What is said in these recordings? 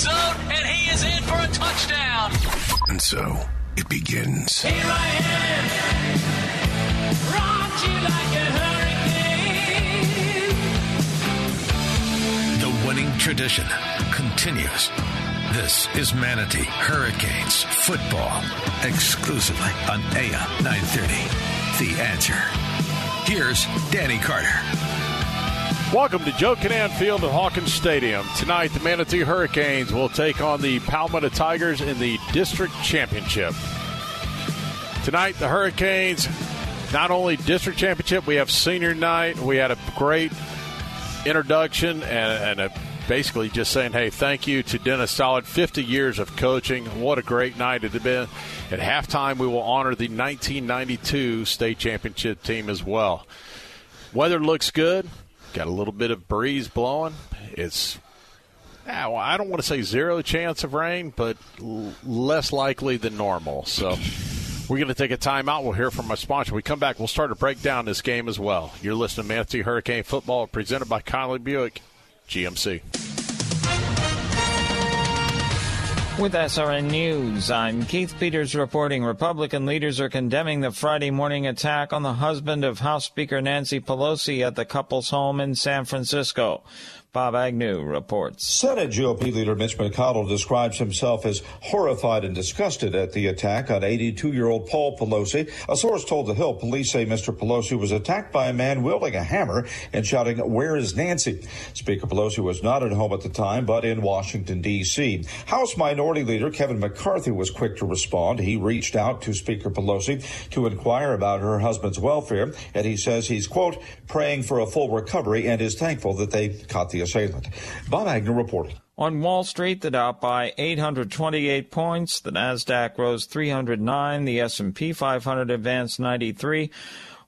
zone, and he is in for a touchdown. And so it begins. Here I am, rock you like a hurricane. The winning tradition continues. This is Manatee Hurricanes football exclusively on AM 930. The answer. Here's Danny Carter. Welcome to Joe Kinnan Field at Hawkins Stadium. Tonight, the Manatee Hurricanes will take on the Palmetto Tigers in the district championship. Tonight, the Hurricanes, not only district championship, we have senior night. We had a great introduction and, and a, basically just saying, hey, thank you to Dennis Stollard. 50 years of coaching. What a great night it had been. At halftime, we will honor the 1992 state championship team as well. Weather looks good. Got a little bit of breeze blowing. It's ah, well, I don't want to say zero chance of rain, but l- less likely than normal. So we're going to take a timeout. We'll hear from my sponsor. When we come back, we'll start to break down this game as well. You're listening to Manatee Hurricane Football presented by Conley Buick GMC. With SRN News, I'm Keith Peters reporting Republican leaders are condemning the Friday morning attack on the husband of House Speaker Nancy Pelosi at the couple's home in San Francisco. Bob Agnew reports. Senate GOP leader Mitch McConnell describes himself as horrified and disgusted at the attack on 82 year old Paul Pelosi. A source told The Hill police say Mr. Pelosi was attacked by a man wielding a hammer and shouting, Where is Nancy? Speaker Pelosi was not at home at the time, but in Washington, D.C. House Minority Leader Kevin McCarthy was quick to respond. He reached out to Speaker Pelosi to inquire about her husband's welfare, and he says he's, quote, praying for a full recovery and is thankful that they caught the assailant. Bob Agnew reporting. On Wall Street, the Dow by 828 points, the Nasdaq rose 309, the S&P 500 advanced 93,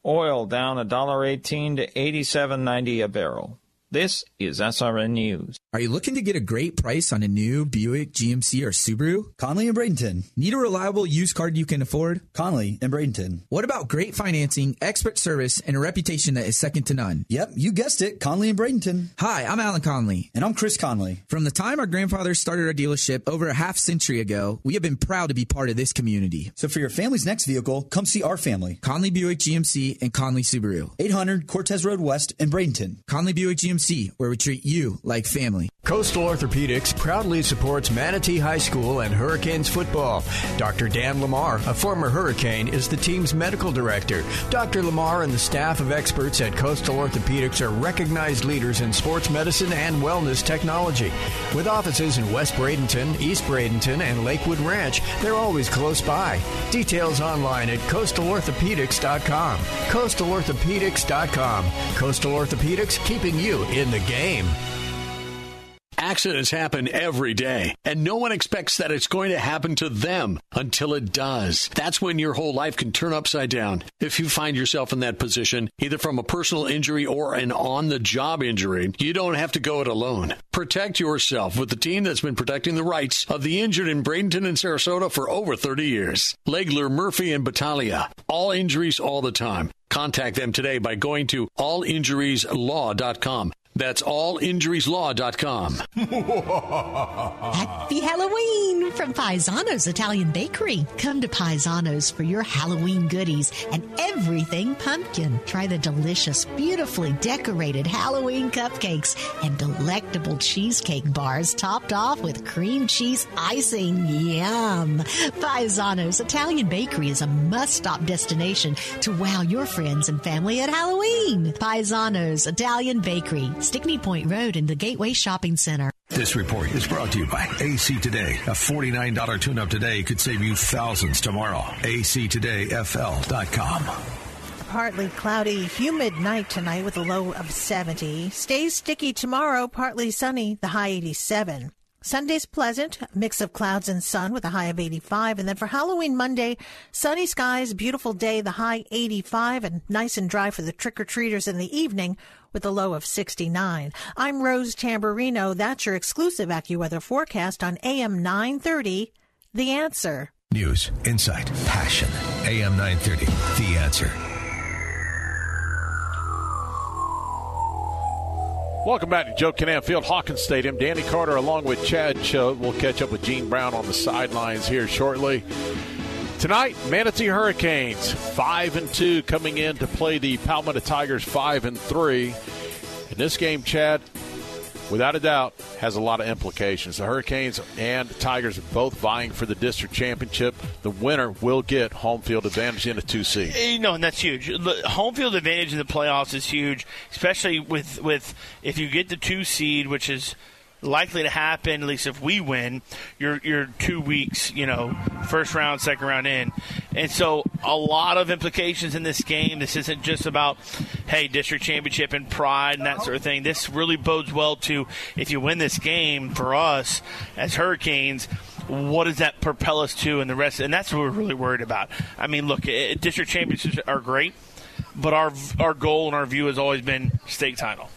oil down $1.18 to 87.90 a barrel. This is SRN News. Are you looking to get a great price on a new Buick, GMC, or Subaru? Conley and Bradenton. Need a reliable used car you can afford? Conley and Bradenton. What about great financing, expert service, and a reputation that is second to none? Yep, you guessed it. Conley and Bradenton. Hi, I'm Alan Conley. And I'm Chris Conley. From the time our grandfathers started our dealership over a half century ago, we have been proud to be part of this community. So for your family's next vehicle, come see our family. Conley Buick GMC and Conley Subaru. 800 Cortez Road West in Bradenton. Conley Buick GMC, where we treat you like family. Coastal Orthopedics proudly supports Manatee High School and Hurricanes football. Dr. Dan Lamar, a former Hurricane, is the team's medical director. Dr. Lamar and the staff of experts at Coastal Orthopedics are recognized leaders in sports medicine and wellness technology. With offices in West Bradenton, East Bradenton, and Lakewood Ranch, they're always close by. Details online at coastalorthopedics.com. Coastalorthopedics.com. Coastal Orthopedics, keeping you in the game. Accidents happen every day, and no one expects that it's going to happen to them until it does. That's when your whole life can turn upside down. If you find yourself in that position, either from a personal injury or an on the job injury, you don't have to go it alone. Protect yourself with the team that's been protecting the rights of the injured in Bradenton and Sarasota for over 30 years. Legler, Murphy, and Battaglia. All injuries all the time. Contact them today by going to allinjurieslaw.com. That's allinjurieslaw.com. Happy Halloween from Paisano's Italian Bakery. Come to Paisano's for your Halloween goodies and everything pumpkin. Try the delicious, beautifully decorated Halloween cupcakes and delectable cheesecake bars topped off with cream cheese icing. Yum! Paisano's Italian Bakery is a must-stop destination to wow your friends and family at Halloween. Paisano's Italian Bakery, Stickney Point Road in the Gateway Shopping Center. This report is brought to you by AC Today. A $49 tune up today could save you thousands tomorrow. ACTodayFL.com. Partly cloudy, humid night tonight with a low of 70. Stays sticky tomorrow, partly sunny, the high 87. Sunday's pleasant, mix of clouds and sun with a high of 85. And then for Halloween Monday, sunny skies, beautiful day, the high 85 and nice and dry for the trick or treaters in the evening with a low of 69. I'm Rose Tamburino. That's your exclusive AccuWeather forecast on AM 930. The answer. News, insight, passion. AM 930. The answer. Welcome back to Joe Kinnan Field, Hawkins Stadium. Danny Carter along with Chad Choate. We'll catch up with Gene Brown on the sidelines here shortly. Tonight, Manatee Hurricanes five and two coming in to play the Palmetto Tigers five and three. In this game, Chad, without a doubt, has a lot of implications. The Hurricanes and Tigers are both vying for the district championship. The winner will get home field advantage in a two seed. Eh, you know, and that's huge. Home field advantage in the playoffs is huge, especially with with if you get the two seed, which is likely to happen, at least if we win, you're, you're two weeks, you know, first round, second round in. And so a lot of implications in this game. This isn't just about, hey, district championship and pride and that sort of thing. This really bodes well to if you win this game for us as Hurricanes what does that propel us to and the rest and that's what we're really worried about i mean look district championships are great but our our goal and our view has always been state title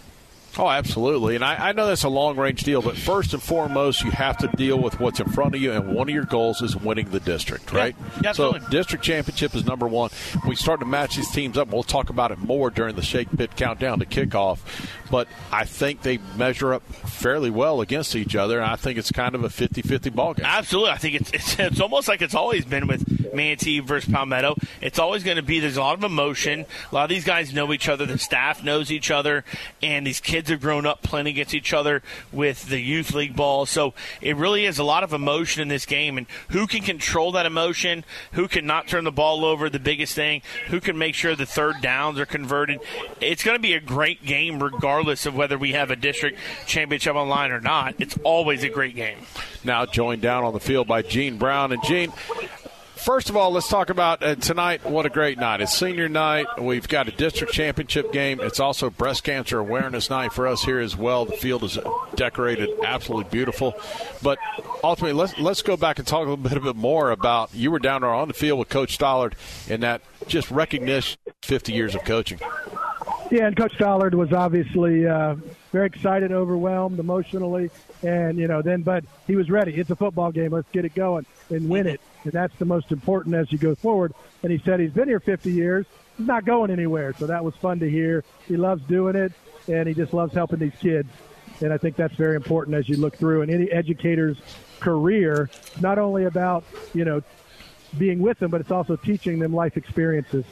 Oh, absolutely. And I, I, know that's a long range deal, but first and foremost, you have to deal with what's in front of you, and one of your goals is winning the district, right? Yeah, so, district championship is number one. we start to match these teams up. We'll talk about it more during the Shake Pit countdown to kickoff. But I think they measure up fairly well against each other, and I think it's kind of a 50 50 ballgame. Absolutely. I think it's, it's, it's almost like it's always been with Manatee versus Palmetto. It's always going to be, there's a lot of emotion. A lot of these guys know each other, the staff knows each other, and these kids kids have grown up playing against each other with the youth league ball. So it really is a lot of emotion in this game. And who can control that emotion? Who can not turn the ball over? The biggest thing. Who can make sure the third downs are converted? It's going to be a great game, regardless of whether we have a district championship online or not. It's always a great game. Now joined down on the field by Gene Brown. And Gene, first of all, let's talk about uh, tonight. What a great night! It's senior night. We've got a district championship game. It's also breast cancer awareness night for us here as well. The field is decorated absolutely beautiful. But ultimately, let's let's go back and talk a little bit, more about you were down there on the field with Coach Stollard and that just recognition 50 years of coaching. Yeah, and Coach Stollard was obviously uh, very excited, overwhelmed emotionally, and you know then, but he was ready. It's a football game. Let's get it going and win it and that's the most important as you go forward. And he said he's been here 50 years. He's not going anywhere. So that was fun to hear. He loves doing it, and he just loves helping these kids. And I think that's very important as you look through. And any educator's career, not only about, you know, being with them, but it's also teaching them life experiences.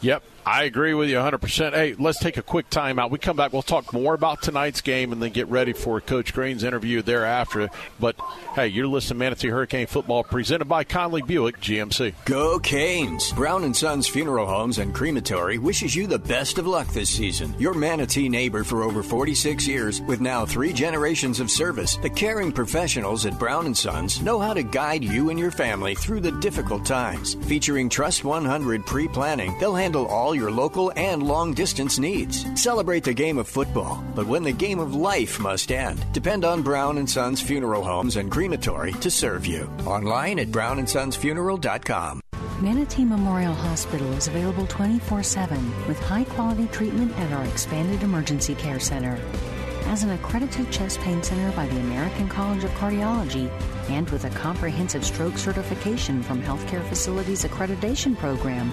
Yep, I agree with you 100%. Hey, let's take a quick timeout. We come back, we'll talk more about tonight's game and then get ready for Coach Green's interview thereafter. But hey, you're listening to Manatee Hurricane Football presented by Conley Buick GMC. Go Canes! Brown and Sons Funeral Homes and Crematory wishes you the best of luck this season. Your Manatee neighbor for over 46 years with now three generations of service. The caring professionals at Brown and Sons know how to guide you and your family through the difficult times. Featuring Trust 100 pre-planning, they'll handle all all your local and long distance needs. Celebrate the game of football, but when the game of life must end, depend on Brown and Sons Funeral Homes and Crematory to serve you. Online at brownandsonsfuneral.com. Manatee Memorial Hospital is available 24 7 with high quality treatment at our expanded emergency care center. As an accredited chest pain center by the American College of Cardiology and with a comprehensive stroke certification from Healthcare Facilities Accreditation Program,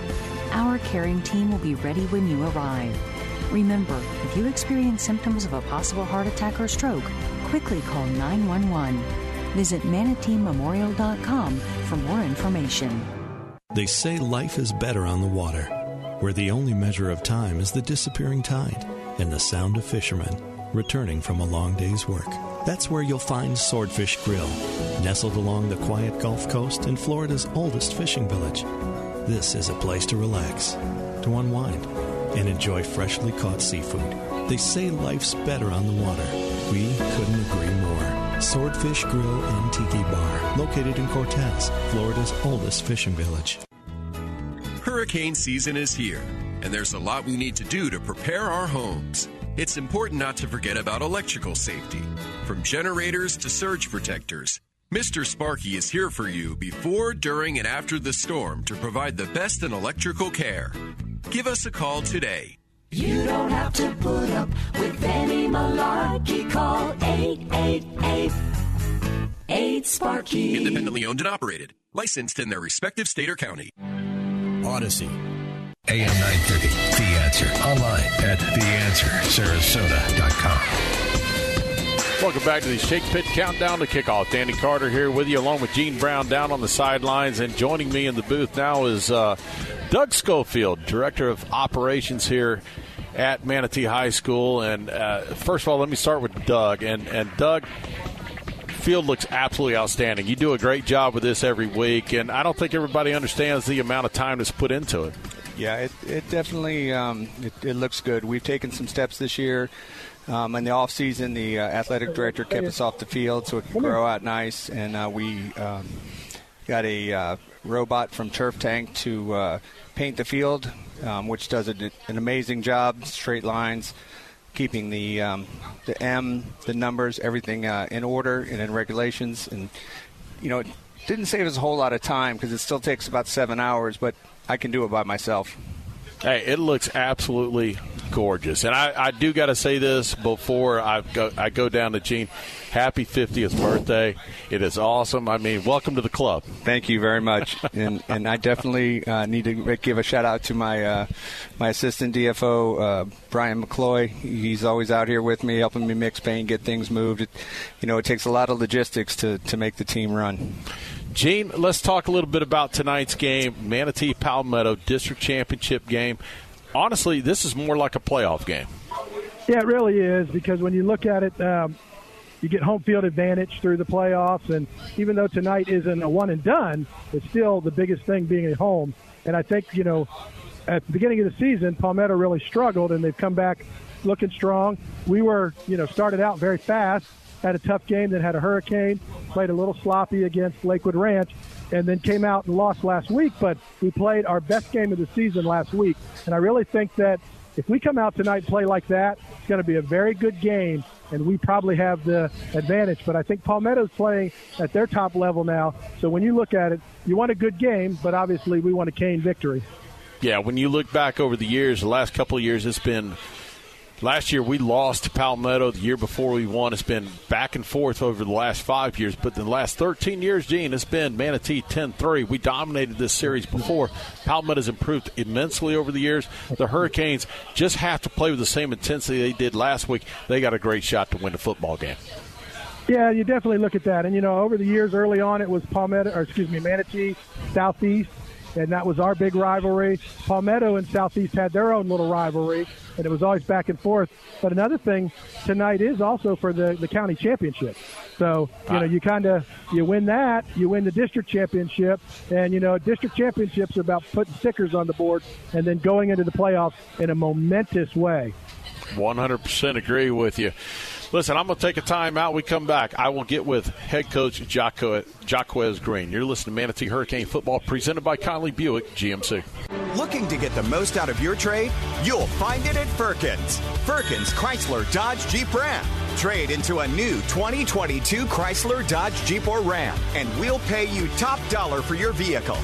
our caring team will be ready when you arrive. Remember, if you experience symptoms of a possible heart attack or stroke, quickly call 911. Visit manateememorial.com for more information. They say life is better on the water, where the only measure of time is the disappearing tide and the sound of fishermen returning from a long day's work. That's where you'll find Swordfish Grill, nestled along the quiet Gulf Coast in Florida's oldest fishing village. This is a place to relax, to unwind, and enjoy freshly caught seafood. They say life's better on the water. We couldn't agree more. Swordfish Grill and Tiki Bar, located in Cortez, Florida's oldest fishing village. Hurricane season is here, and there's a lot we need to do to prepare our homes. It's important not to forget about electrical safety, from generators to surge protectors. Mr. Sparky is here for you before, during, and after the storm to provide the best in electrical care. Give us a call today. You don't have to put up with any malarkey. Call 888 8 Sparky. Independently owned and operated. Licensed in their respective state or county. Odyssey. AM 930, The Answer. Online at theanswersarasota.com. Welcome back to the Shake Pit Countdown to Kickoff. Danny Carter here with you, along with Gene Brown down on the sidelines. And joining me in the booth now is uh, Doug Schofield, Director of Operations here at Manatee High School. And uh, first of all, let me start with Doug. And, and Doug, field looks absolutely outstanding. You do a great job with this every week, and I don't think everybody understands the amount of time that's put into it. Yeah, it, it definitely um, it, it looks good. We've taken some steps this year. Um, in the off season, the uh, athletic director kept us off the field so it could grow out nice, and uh, we um, got a uh, robot from Turf Tank to uh, paint the field, um, which does a, an amazing job. Straight lines, keeping the um, the M, the numbers, everything uh, in order and in regulations, and you know, it didn't save us a whole lot of time because it still takes about seven hours, but I can do it by myself. Hey, it looks absolutely gorgeous, and I, I do got to say this before I go I go down to Gene. Happy 50th birthday! It is awesome. I mean, welcome to the club. Thank you very much, and and I definitely uh, need to give a shout out to my uh, my assistant DFO uh, Brian McCloy. He's always out here with me, helping me mix paint, get things moved. It, you know, it takes a lot of logistics to to make the team run. Gene, let's talk a little bit about tonight's game, Manatee Palmetto District Championship game. Honestly, this is more like a playoff game. Yeah, it really is because when you look at it, um, you get home field advantage through the playoffs, and even though tonight isn't a one and done, it's still the biggest thing being at home. And I think you know, at the beginning of the season, Palmetto really struggled, and they've come back looking strong. We were, you know, started out very fast, had a tough game, then had a hurricane, played a little sloppy against Lakewood Ranch, and then came out and lost last week. But we played our best game of the season last week, and I really think that if we come out tonight and play like that, it's going to be a very good game, and we probably have the advantage. But I think Palmetto's playing at their top level now, so when you look at it, you want a good game, but obviously we want a Cane victory. Yeah, when you look back over the years, the last couple of years, it's been Last year we lost to Palmetto. The year before we won. It's been back and forth over the last five years. But the last 13 years, Gene, it's been Manatee 10-3. We dominated this series before. Palmetto's improved immensely over the years. The Hurricanes just have to play with the same intensity they did last week. They got a great shot to win the football game. Yeah, you definitely look at that. And, you know, over the years, early on, it was Palmetto, or excuse me, Manatee, Southeast, and that was our big rivalry. Palmetto and Southeast had their own little rivalry, and it was always back and forth. But another thing tonight is also for the, the county championship. So, you know, you kind of, you win that, you win the district championship, and, you know, district championships are about putting stickers on the board and then going into the playoffs in a momentous way. 100% agree with you. Listen, I'm going to take a time out. We come back. I will get with head coach Jacquez Green. You're listening to Manatee Hurricane Football presented by Conley Buick GMC. Looking to get the most out of your trade? You'll find it at Firkins. Firkins Chrysler Dodge Jeep Ram. Trade into a new 2022 Chrysler Dodge Jeep or Ram, and we'll pay you top dollar for your vehicle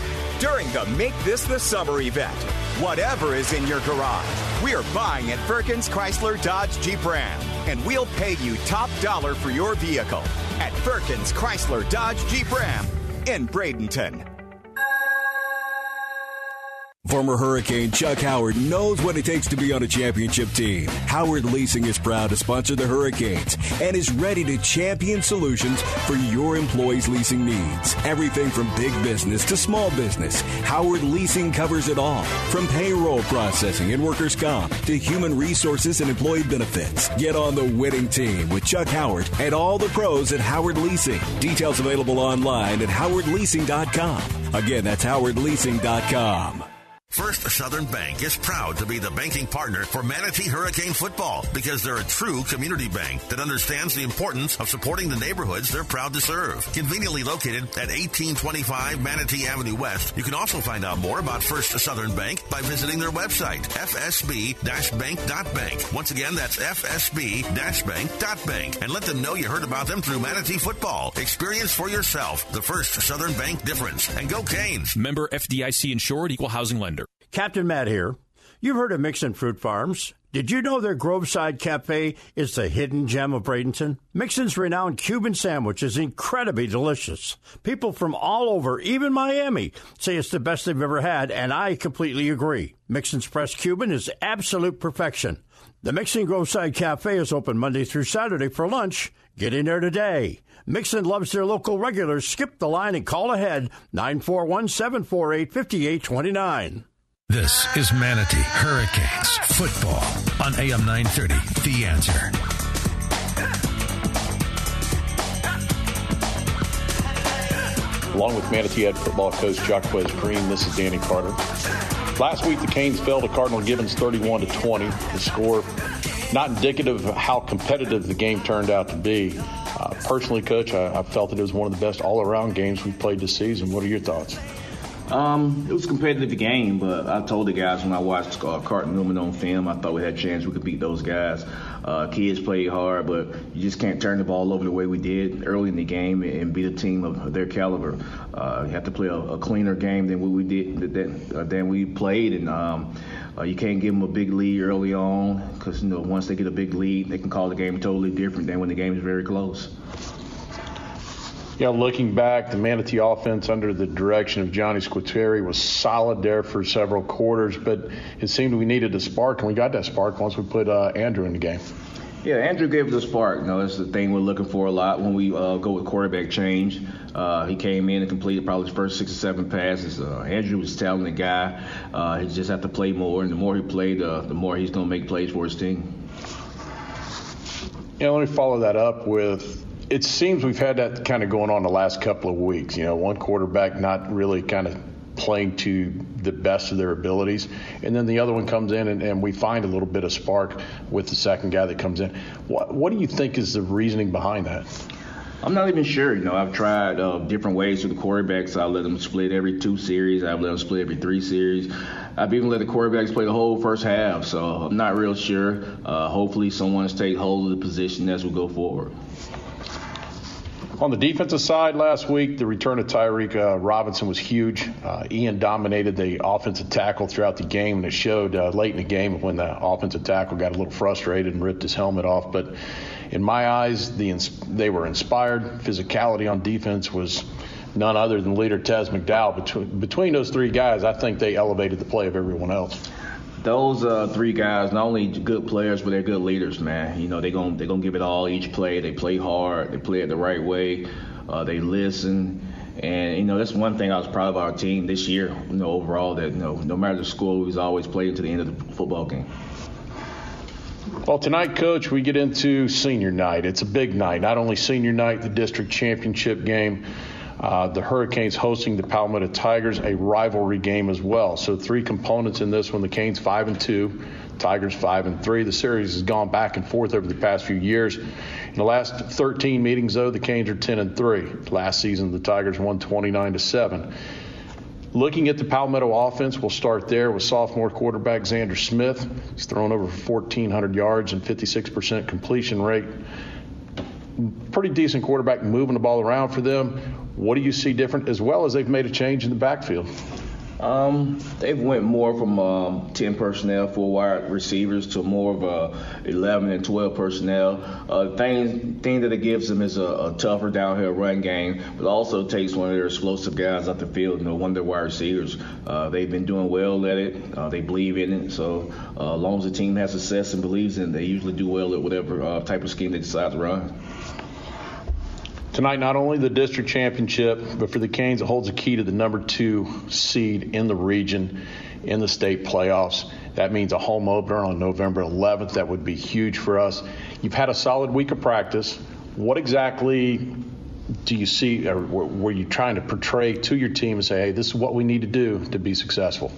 during the Make This the Summer event. Whatever is in your garage, we are buying at Firkins Chrysler Dodge Jeep Ram, and we'll pay you top dollar for your vehicle at Firkins Chrysler Dodge Jeep Ram in Bradenton. Former Hurricane Chuck Howard knows what it takes to be on a championship team. Howard Leasing is proud to sponsor the Hurricanes and is ready to champion solutions for your employees' leasing needs. Everything from big business to small business, Howard Leasing covers it all. From payroll processing and workers' comp to human resources and employee benefits. Get on the winning team with Chuck Howard and all the pros at Howard Leasing. Details available online at howardleasing.com. Again, that's howardleasing.com. First Southern Bank is proud to be the banking partner for Manatee Hurricane football because they're a true community bank that understands the importance of supporting the neighborhoods they're proud to serve. Conveniently located at 1825 Manatee Avenue West, you can also find out more about First Southern Bank by visiting their website, fsb-bank.bank. Once again, that's fsb-bank.bank. And let them know you heard about them through Manatee football. Experience for yourself the First Southern Bank difference. And go Canes! Member FDIC insured equal housing lender. Captain Matt here. You've heard of Mixon Fruit Farms. Did you know their Groveside Cafe is the hidden gem of Bradenton? Mixon's renowned Cuban sandwich is incredibly delicious. People from all over, even Miami, say it's the best they've ever had, and I completely agree. Mixon's pressed Cuban is absolute perfection. The Mixon Groveside Cafe is open Monday through Saturday for lunch. Get in there today. Mixon loves their local regulars. Skip the line and call ahead 941 748 5829. This is Manatee Hurricanes football on AM 930. The answer. Along with Manatee head football coach Jacquez Green, this is Danny Carter. Last week, the Canes fell to Cardinal Gibbons 31 to 20. The score not indicative of how competitive the game turned out to be. Uh, personally, coach, I, I felt that it was one of the best all-around games we played this season. What are your thoughts? Um, it was a competitive game, but I told the guys when I watched uh, Cardinal Newman on film, I thought we had a chance we could beat those guys. Uh, kids played hard, but you just can't turn the ball over the way we did early in the game and beat a team of their caliber. Uh, you have to play a, a cleaner game than what we did than, uh, than we played, and um, uh, you can't give them a big lead early on because you know once they get a big lead, they can call the game totally different than when the game is very close. You know, looking back, the Manatee offense under the direction of Johnny Squitieri was solid there for several quarters, but it seemed we needed a spark, and we got that spark once we put uh, Andrew in the game. Yeah, Andrew gave us a spark. You know, that's the thing we're looking for a lot when we uh, go with quarterback change. Uh, he came in and completed probably his first six or seven passes. Uh, Andrew was a talented guy. Uh, he just had to play more, and the more he played, uh, the more he's going to make plays for his team. Yeah, let me follow that up with it seems we've had that kind of going on the last couple of weeks. You know, one quarterback not really kind of playing to the best of their abilities, and then the other one comes in and, and we find a little bit of spark with the second guy that comes in. What, what do you think is the reasoning behind that? I'm not even sure. You know, I've tried uh, different ways with the quarterbacks. I let them split every two series. I've let them split every three series. I've even let the quarterbacks play the whole first half. So I'm not real sure. Uh, hopefully, someone's take hold of the position as we go forward. On the defensive side last week, the return of Tyreek uh, Robinson was huge. Uh, Ian dominated the offensive tackle throughout the game, and it showed uh, late in the game when the offensive tackle got a little frustrated and ripped his helmet off. But in my eyes, the they were inspired. Physicality on defense was none other than leader Tez McDowell. Between, between those three guys, I think they elevated the play of everyone else those uh, three guys not only good players but they're good leaders man. You know they're going they're going to give it all. Each play they play hard. They play it the right way. Uh, they listen. And you know that's one thing I was proud of our team this year you know overall that you know no matter the score we was always playing to the end of the football game. Well, tonight, Coach, we get into senior night. It's a big night. Not only senior night, the district championship game, uh, the Hurricanes hosting the Palmetto Tigers, a rivalry game as well. So three components in this one: the Canes five and two, Tigers five and three. The series has gone back and forth over the past few years. In the last 13 meetings, though, the Canes are 10 and three. Last season, the Tigers won 29 to seven. Looking at the Palmetto offense, we'll start there with sophomore quarterback Xander Smith. He's thrown over 1,400 yards and 56% completion rate. Pretty decent quarterback moving the ball around for them. What do you see different, as well as they've made a change in the backfield? Um, they've went more from um, 10 personnel, four wide receivers, to more of a 11 and 12 personnel. Uh, thing, thing that it gives them is a, a, tougher downhill run game, but also takes one of their explosive guys off the field, you know, one of their wide receivers. Uh, they've been doing well at it. Uh, they believe in it. So uh, as long as the team has success and believes in it, they usually do well at whatever uh, type of scheme they decide to run. Tonight, not only the district championship, but for the Canes, it holds a key to the number two seed in the region in the state playoffs. That means a home opener on November 11th. That would be huge for us. You've had a solid week of practice. What exactly do you see, or were you trying to portray to your team and say, hey, this is what we need to do to be successful?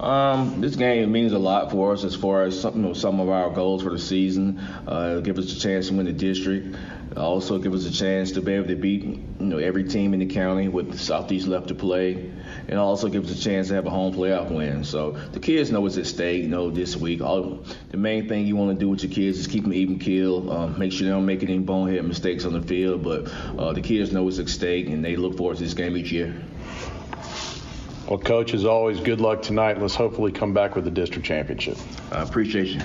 Um, this game means a lot for us as far as some, you know, some of our goals for the season. Uh, give us a chance to win the district. Also, give us a chance to be able to beat you know every team in the county with the Southeast left to play, and also give us a chance to have a home playoff win. So the kids know what's at stake. You know this week. All the main thing you want to do with your kids is keep them even keel. Um, make sure they don't make any bonehead mistakes on the field. But uh, the kids know what's at stake, and they look forward to this game each year. Well, Coach, as always, good luck tonight. Let's hopefully come back with the district championship. I appreciate you.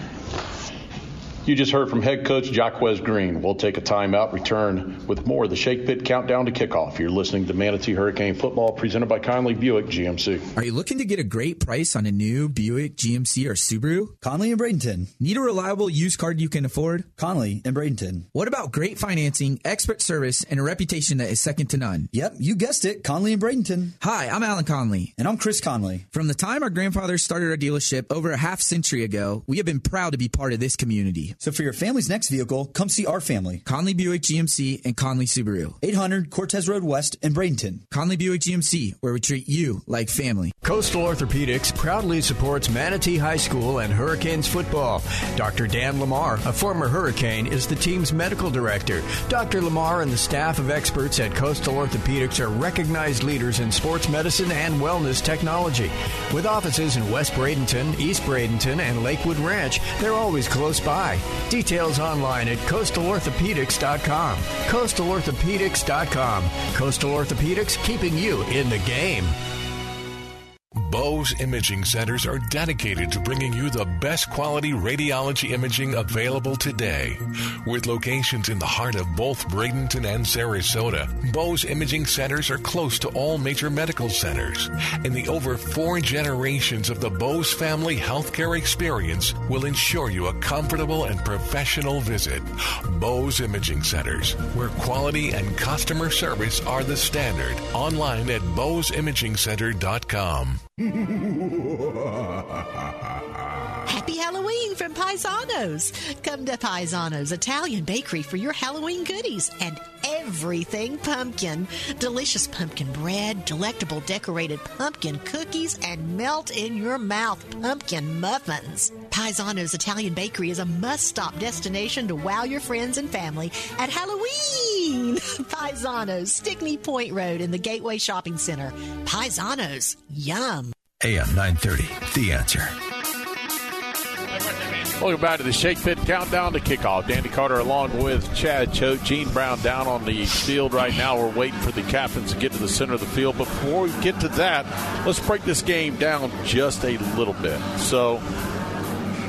You just heard from head coach Jacquez Green. We'll take a timeout, return with more of the Shake Pit Countdown to Kickoff. You're listening to Manatee Hurricane Football presented by Conley Buick GMC. Are you looking to get a great price on a new Buick, GMC, or Subaru? Conley and Bradenton. Need a reliable used car you can afford? Conley and Bradenton. What about great financing, expert service, and a reputation that is second to none? Yep, you guessed it. Conley and Bradenton. Hi, I'm Alan Conley. And I'm Chris Conley. From the time our grandfathers started our dealership over a half century ago, we have been proud to be part of this community. So for your family's next vehicle, come see our family. Conley Buick GMC and Conley Subaru. 800 Cortez Road West in Bradenton. Conley Buick GMC, where we treat you like family. Coastal Orthopedics proudly supports Manatee High School and Hurricanes football. Dr. Dan Lamar, a former Hurricane, is the team's medical director. Dr. Lamar and the staff of experts at Coastal Orthopedics are recognized leaders in sports medicine and wellness technology. With offices in West Bradenton, East Bradenton, and Lakewood Ranch, they're always close by. Details online at coastalorthopedics.com. Coastalorthopedics.com. Coastal Orthopedics keeping you in the game. Bose Imaging Centers are dedicated to bringing you the best quality radiology imaging available today. With locations in the heart of both Bradenton and Sarasota, Bose Imaging Centers are close to all major medical centers. And the over four generations of the Bose family healthcare experience will ensure you a comfortable and professional visit. Bose Imaging Centers, where quality and customer service are the standard. Online at boseimagingcenter.com. Happy Halloween from Paisanos. Come to Paisanos Italian Bakery for your Halloween goodies and everything pumpkin. Delicious pumpkin bread, delectable decorated pumpkin cookies, and melt in your mouth pumpkin muffins. Paisanos Italian Bakery is a must stop destination to wow your friends and family at Halloween. Paisanos, Stickney Point Road in the Gateway Shopping Center. Paisanos, yum. AM 930, The Answer. Welcome back to the Shake Pit Countdown to Kickoff. Danny Carter along with Chad Choate, Gene Brown down on the field right now. We're waiting for the captains to get to the center of the field. Before we get to that, let's break this game down just a little bit. So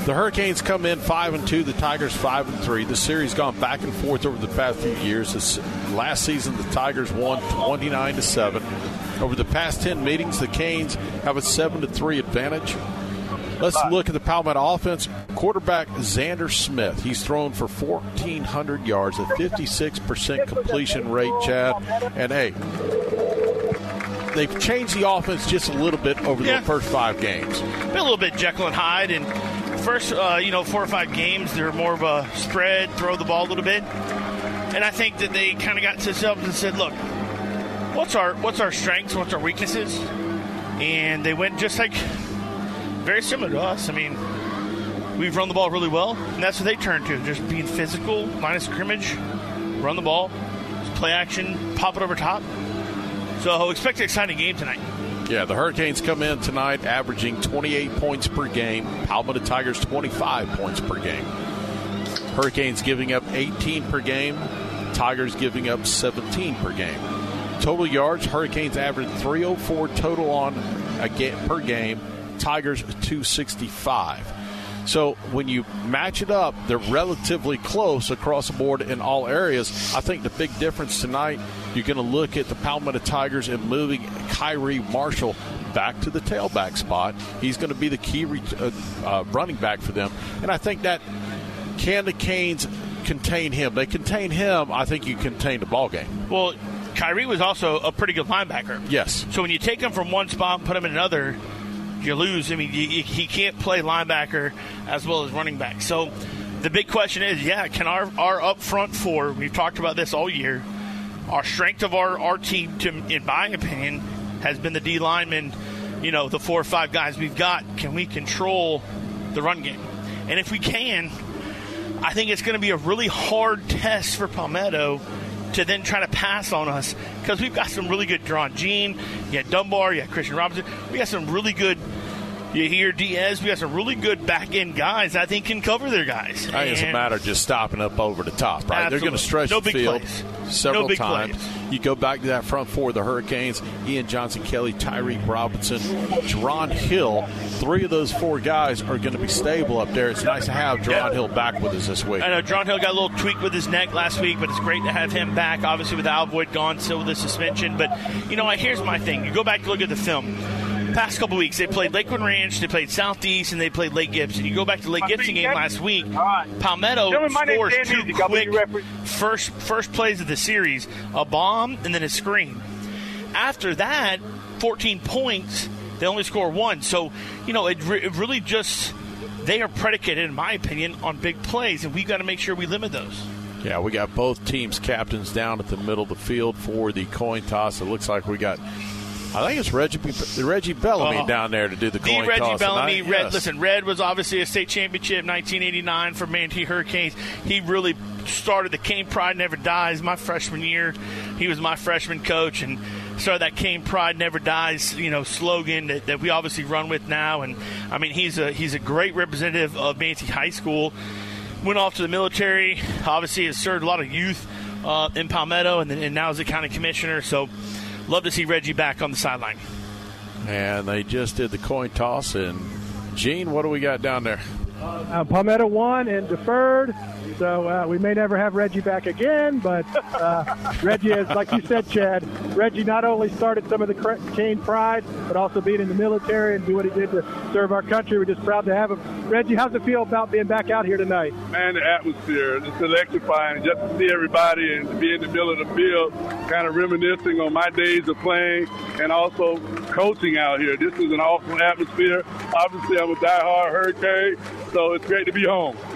the Hurricanes come in five and two. The Tigers five and three. The series gone back and forth over the past few years. This last season, the Tigers won twenty nine to seven. Over the past ten meetings, the Canes have a seven to three advantage. Let's look at the Palmetto offense. Quarterback Xander Smith. He's thrown for 1,400 yards, a 56% completion rate, Chad. And hey, they've changed the offense just a little bit over Yeah. the first five games. Been a little bit Jekyll and Hyde, and first, uh, you know, four or five games, they're more of a spread, throw the ball a little bit, and I think that they kind of got to themselves and said, "Look, what's our what's our strengths, what's our weaknesses," and they went just like very similar to us. I mean, we've run the ball really well, and that's what they turn to, just being physical, minus scrimmage, run the ball, play action, pop it over top. So expect an exciting game tonight. Yeah, the Hurricanes come in tonight averaging 28 points per game. Palmetto Tigers 25 points per game. Hurricanes giving up 18 per game. Tigers giving up 17 per game. Total yards, Hurricanes average 304 total on a ga- per game. Tigers 265. So when you match it up, they're relatively close across the board in all areas. I think the big difference tonight, you're going to look at the Palmetto Tigers and moving Kyrie Marshall back to the tailback spot. He's going to be the key re- uh, uh, running back for them, and I think that can the Canes contain him? They contain him. I think you contain the ball game. Well, Kyrie was also a pretty good linebacker. Yes. So when you take him from one spot and put him in another, you lose. I mean, you, he can't play linebacker as well as running back. So the big question is, yeah, can our our up front four? We've talked about this all year. Our strength of our our team, to, in my opinion, has been the D linemen you know, the four or five guys we've got, can we control the run game? And if we can, I think it's going to be a really hard test for Palmetto to then try to pass on us because we've got some really good drawn. Gene, you got Dunbar, you got Christian Robinson. We got some really good. You hear Diaz, we got some really good back end guys I think can cover their guys. I think it's a matter of just stopping up over the top, right? They're going to stretch No the field plays. several No times. You go back to that front four of the Hurricanes, Ian Johnson, Kelly, Tyreek Robinson, Jerron Hill. Three of those four guys are going to be stable up there. It's nice to have Jerron Hill back with us this week. I know John Hill got a little tweak with his neck last week, but it's great to have him back. Obviously, with Al Voigt gone, still with the suspension. But you know, here's my thing: you go back to look at the film. Past couple weeks, they played Lakewood Ranch, they played Southeast, and they played Lake Gibson. You go back to the Lake Gibson game last week. Palmetto Gentlemen, my name's scores Dan two Music. Quick first first plays of the series: a bomb and then a screen. After that, 14 points. They only score one. So you know, it, re- it really just they are predicated, in my opinion, on big plays, and we've got to make sure we limit those. Yeah, we got both teams' captains down at the middle of the field for the coin toss. It looks like we got, I think it's Reggie, Reggie Bellamy Oh. down there to do the The coin Reggie toss. Bellamy. Red. Yes. Listen, Red was obviously a state championship 1989 for Manatee Hurricanes. He really started the Cane Pride Never Dies my freshman year. He was my freshman coach and started that Cane Pride Never Dies, you know, slogan that, that we obviously run with now. And I mean, he's a he's a great representative of Manatee High School. Went off to the military. Obviously, has served a lot of youth uh, in Palmetto, and, then, and now is a county commissioner. So, love to see Reggie back on the sideline. And they just did the coin toss. And Gene, what do we got down there? Uh, Palmetto won and deferred, so uh, we may never have Reggie back again. But uh, Reggie is, like you said, Chad. Reggie not only started some of the Cane Pride, but also being in the military and do what he did to serve our country. We're just proud to have him. Reggie, how's it feel about being back out here tonight? Man, the atmosphere, it's electrifying just to see everybody and to be in the middle of the field, kind of reminiscing on my days of playing and also coaching out here. This is an awesome atmosphere. Obviously, I'm a diehard Hurricane, so it's great to be home.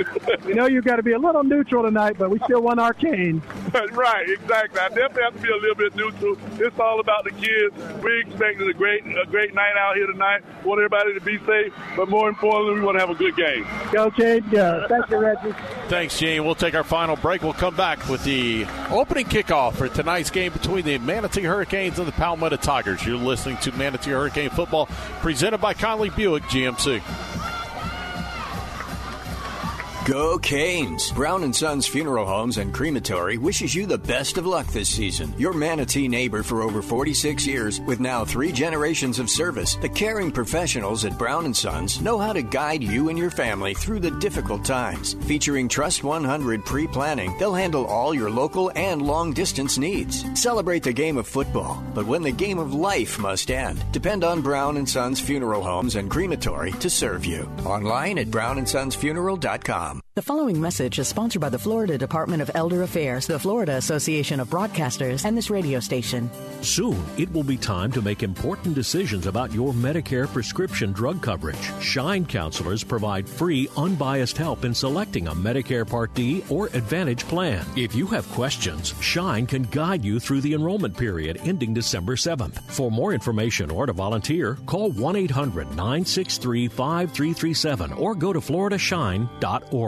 We know you've got to be a little neutral tonight, but we still won our cane. right, exactly. I definitely have to be a little bit neutral. It's all about the kids. We expected a great, a great night out here tonight. Want everybody to be safe, but more importantly, we want to have a good game. Go, Cane. Go. Thank you, Reggie. Thanks, Gene. We'll take our final break. We'll come back with the opening kickoff for tonight's game between the Manatee Hurricanes and the Palmetto Tigers. You're listening to Manatee Hurricane Football, presented by Conley Buick GMC. Go Canes! Brown and Sons Funeral Homes and Crematory wishes you the best of luck this season. Your Manatee neighbor for over 46 years, with now three generations of service, the caring professionals at Brown and Sons know how to guide you and your family through the difficult times. Featuring Trust 100 pre-planning, they'll handle all your local and long-distance needs. Celebrate the game of football, but when the game of life must end, depend on Brown and Sons Funeral Homes and Crematory to serve you. Online at brownandsonsfuneral.com. The following message is sponsored by the Florida Department of Elder Affairs, the Florida Association of Broadcasters, and this radio station. Soon, it will be time to make important decisions about your Medicare prescription drug coverage. Shine counselors provide free, unbiased help in selecting a Medicare Part D or Advantage plan. If you have questions, Shine can guide you through the enrollment period ending December 7th. For more information or to volunteer, call 1 800 963 5337 or go to floridashine.org.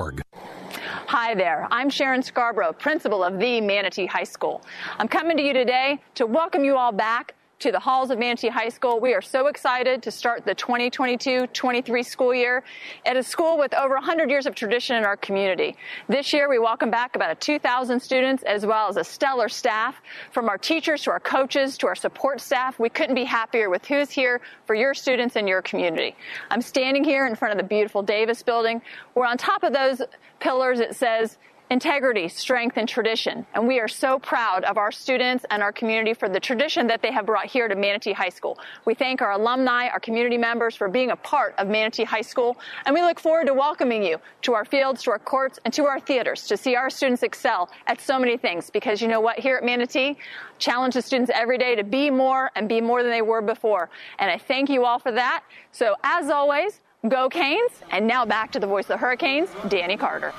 Hi there. I'm Sharon Scarborough, principal of the Manatee High School. I'm coming to you today to welcome you all back to the halls of Manatee High School. We are so excited to start the 2022-23 school year at a school with over 100 years of tradition in our community. This year, we welcome back about 2,000 students as well as a stellar staff. From our teachers to our coaches to our support staff, we couldn't be happier with who's here for your students and your community. I'm standing here in front of the beautiful Davis building, where on top of those pillars it says integrity, strength, and tradition. And we are so proud of our students and our community for the tradition that they have brought here to Manatee High School. We thank our alumni, our community members for being a part of Manatee High School, and we look forward to welcoming you to our fields, to our courts, and to our theaters to see our students excel at so many things. Because you know what? Here at Manatee, challenge the students every day to be more and be more than they were before. And I thank you all for that. So as always, go Canes. And now back to the voice of the Hurricanes, Danny Carter.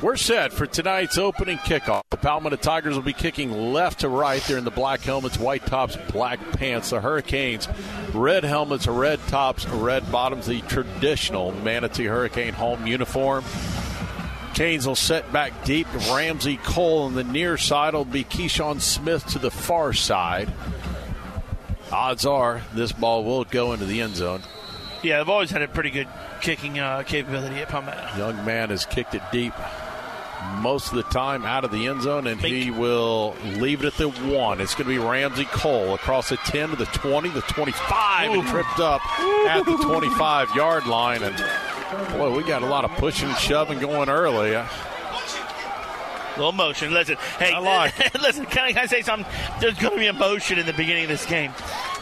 We're set for tonight's opening kickoff. The Palmetto Tigers will be kicking left to right. They're in the black helmets, white tops, black pants. The Hurricanes, red helmets, red tops, red bottoms. The traditional Manatee Hurricane home uniform. Canes will set back deep. Ramsey Cole on the near side will be Keyshawn Smith to the far side. Odds are this ball will go into the end zone. Yeah, they've always had a pretty good kicking uh, capability at Palmetto. Young man has kicked it deep most of the time out of the end zone, and he will leave it at the one. It's going to be Ramsey Cole across the 10 to the 20, the 25, and tripped up at the 25 yard line. And boy, we got a lot of pushing and shoving going early. Little motion. Listen, hey, listen. Can I, can I say something? There's going to be emotion in the beginning of this game.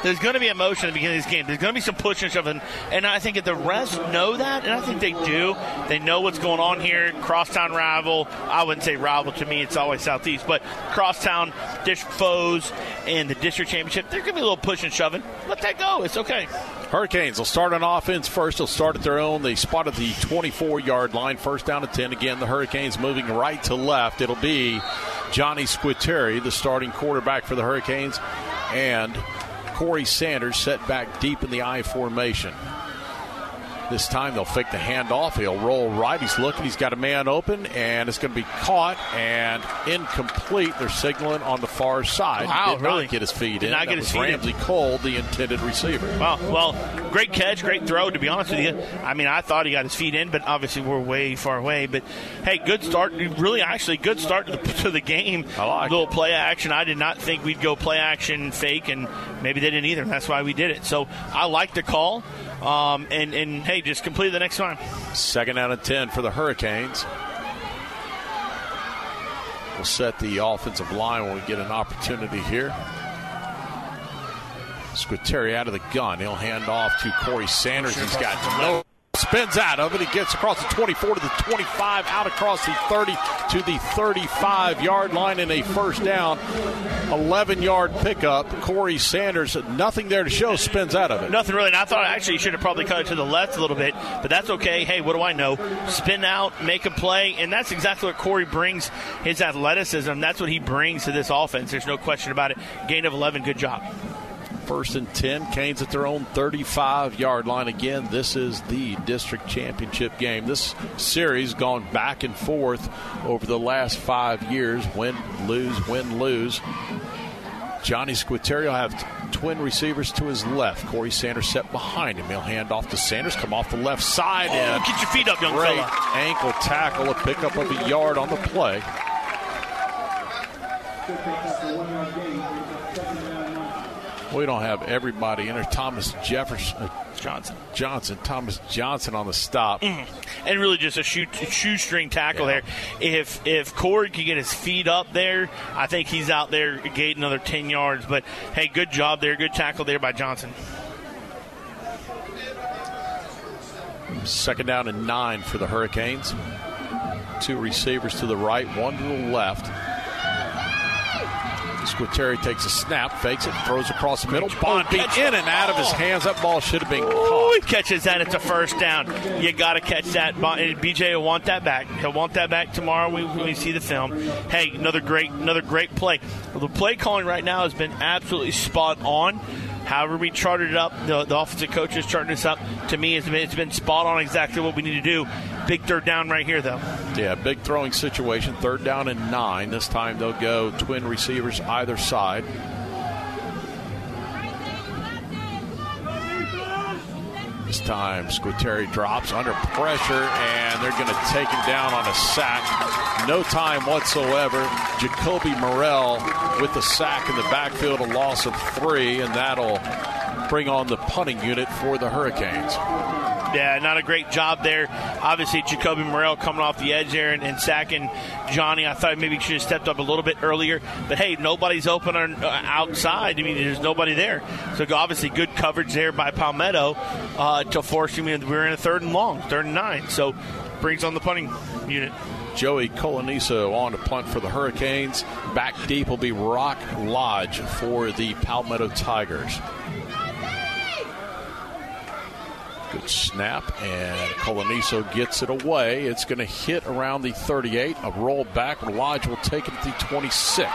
There's going to be emotion at the beginning of this game. There's going to be some pushing and shoving, and I think that the rest know that, and I think they do. They know what's going on here. Crosstown rival. I wouldn't say rival to me. It's always Southeast, but crosstown district foes in the district championship. There's going to be a little push and shoving. Let that go. It's okay. Hurricanes will start on offense first. They'll start at their own. They spotted the 24 yard line, first down to 10. Again, the Hurricanes moving right to left. It'll be Johnny Squitieri, the starting quarterback for the Hurricanes, and Corey Sanders set back deep in the I formation. This time they'll fake the handoff. He'll roll right. He's looking. He's got a man open, and it's going to be caught and incomplete. They're signaling on the far side. Wow, Did really? not get his feet Did in. not get was his feet in. Ramsey Cole, the intended receiver. Wow. Well, great catch, great throw. To be honest with you, I mean, I thought he got his feet in, but obviously we're way far away. But hey, good start. Really, actually, good start to the, to the game. I like little play action. I did not think we'd go play action fake, and maybe they didn't either. That's why we did it. So I like the call. Um, and and hey, just complete the next time. Second out of 10 for the Hurricanes. We'll set the offensive line when we get an opportunity here. Squitieri out of the gun. He'll hand off to Corey Sanders. He's got no spins out of it. He gets across the 24 to the 25, out across the 30 to the 35 yard line in a first down. 11 yard pickup. Corey Sanders, nothing there to show, spins out of it. Nothing really. And I thought actually you should have probably cut it to the left a little bit, but that's okay. Hey, what do I know? Spin out, make a play, and that's exactly what Corey brings. His athleticism. That's what he brings to this offense. There's no question about it. Gain of 11. Good job. First and 10. Canes at their own 35 yard line. Again, this is the district championship game. This series gone back and forth over the last five years win, lose, win, lose. Johnny Squitieri will have twin receivers to his left. Corey Sanders set behind him. He'll hand off to Sanders, come off the left side. Oh, and get your feet up, young great fella. ankle tackle, a pickup of a yard on the play. We don't have everybody in there. Thomas Jefferson, uh, Johnson, Johnson, Thomas Johnson on the stop. and really just a shoot, shoestring tackle there. If if Cord can get his feet up there, I think he's out there gate another ten yards. But hey, good job there, good tackle there by Johnson. Second down and nine for the Hurricanes. Two receivers to the right, one to the left. Squitieri takes a snap, fakes it, throws across the middle. Ball beat in and out of his hands. That ball should have been caught. he catches that. It's a first down. You got to catch that. BJ will want that back. He'll want that back tomorrow when we see the film. Hey, another great, another great play. Well, the play calling right now has been absolutely spot on. However, we charted it up. The, the offensive coach is charting this up. To me, it's been, it's been spot on exactly what we need to do. Big third down right here, though. Yeah, big throwing situation. Third down and nine. This time they'll go twin receivers either side. This time, Squitieri drops under pressure, and they're going to take him down on a sack. No time whatsoever. Jacoby Morrell with the sack in the backfield, a loss of three, and that'll bring on the punting unit for the Hurricanes. Yeah, not a great job there. Obviously, Jacoby Morrell coming off the edge there and, and sacking Johnny. I thought maybe he should have stepped up a little bit earlier. But hey, nobody's open on, uh, outside. I mean, there's nobody there. So obviously, good coverage there by Palmetto uh, to force him. in- We're in a third and long, third and nine. So brings on the punting unit. Joey Coloniso on to punt for the Hurricanes. Back deep will be Rock Lodge for the Palmetto Tigers. Good snap, and Coloniso gets it away. It's going to hit around the 38. A roll back. Lodge will take it to the 26.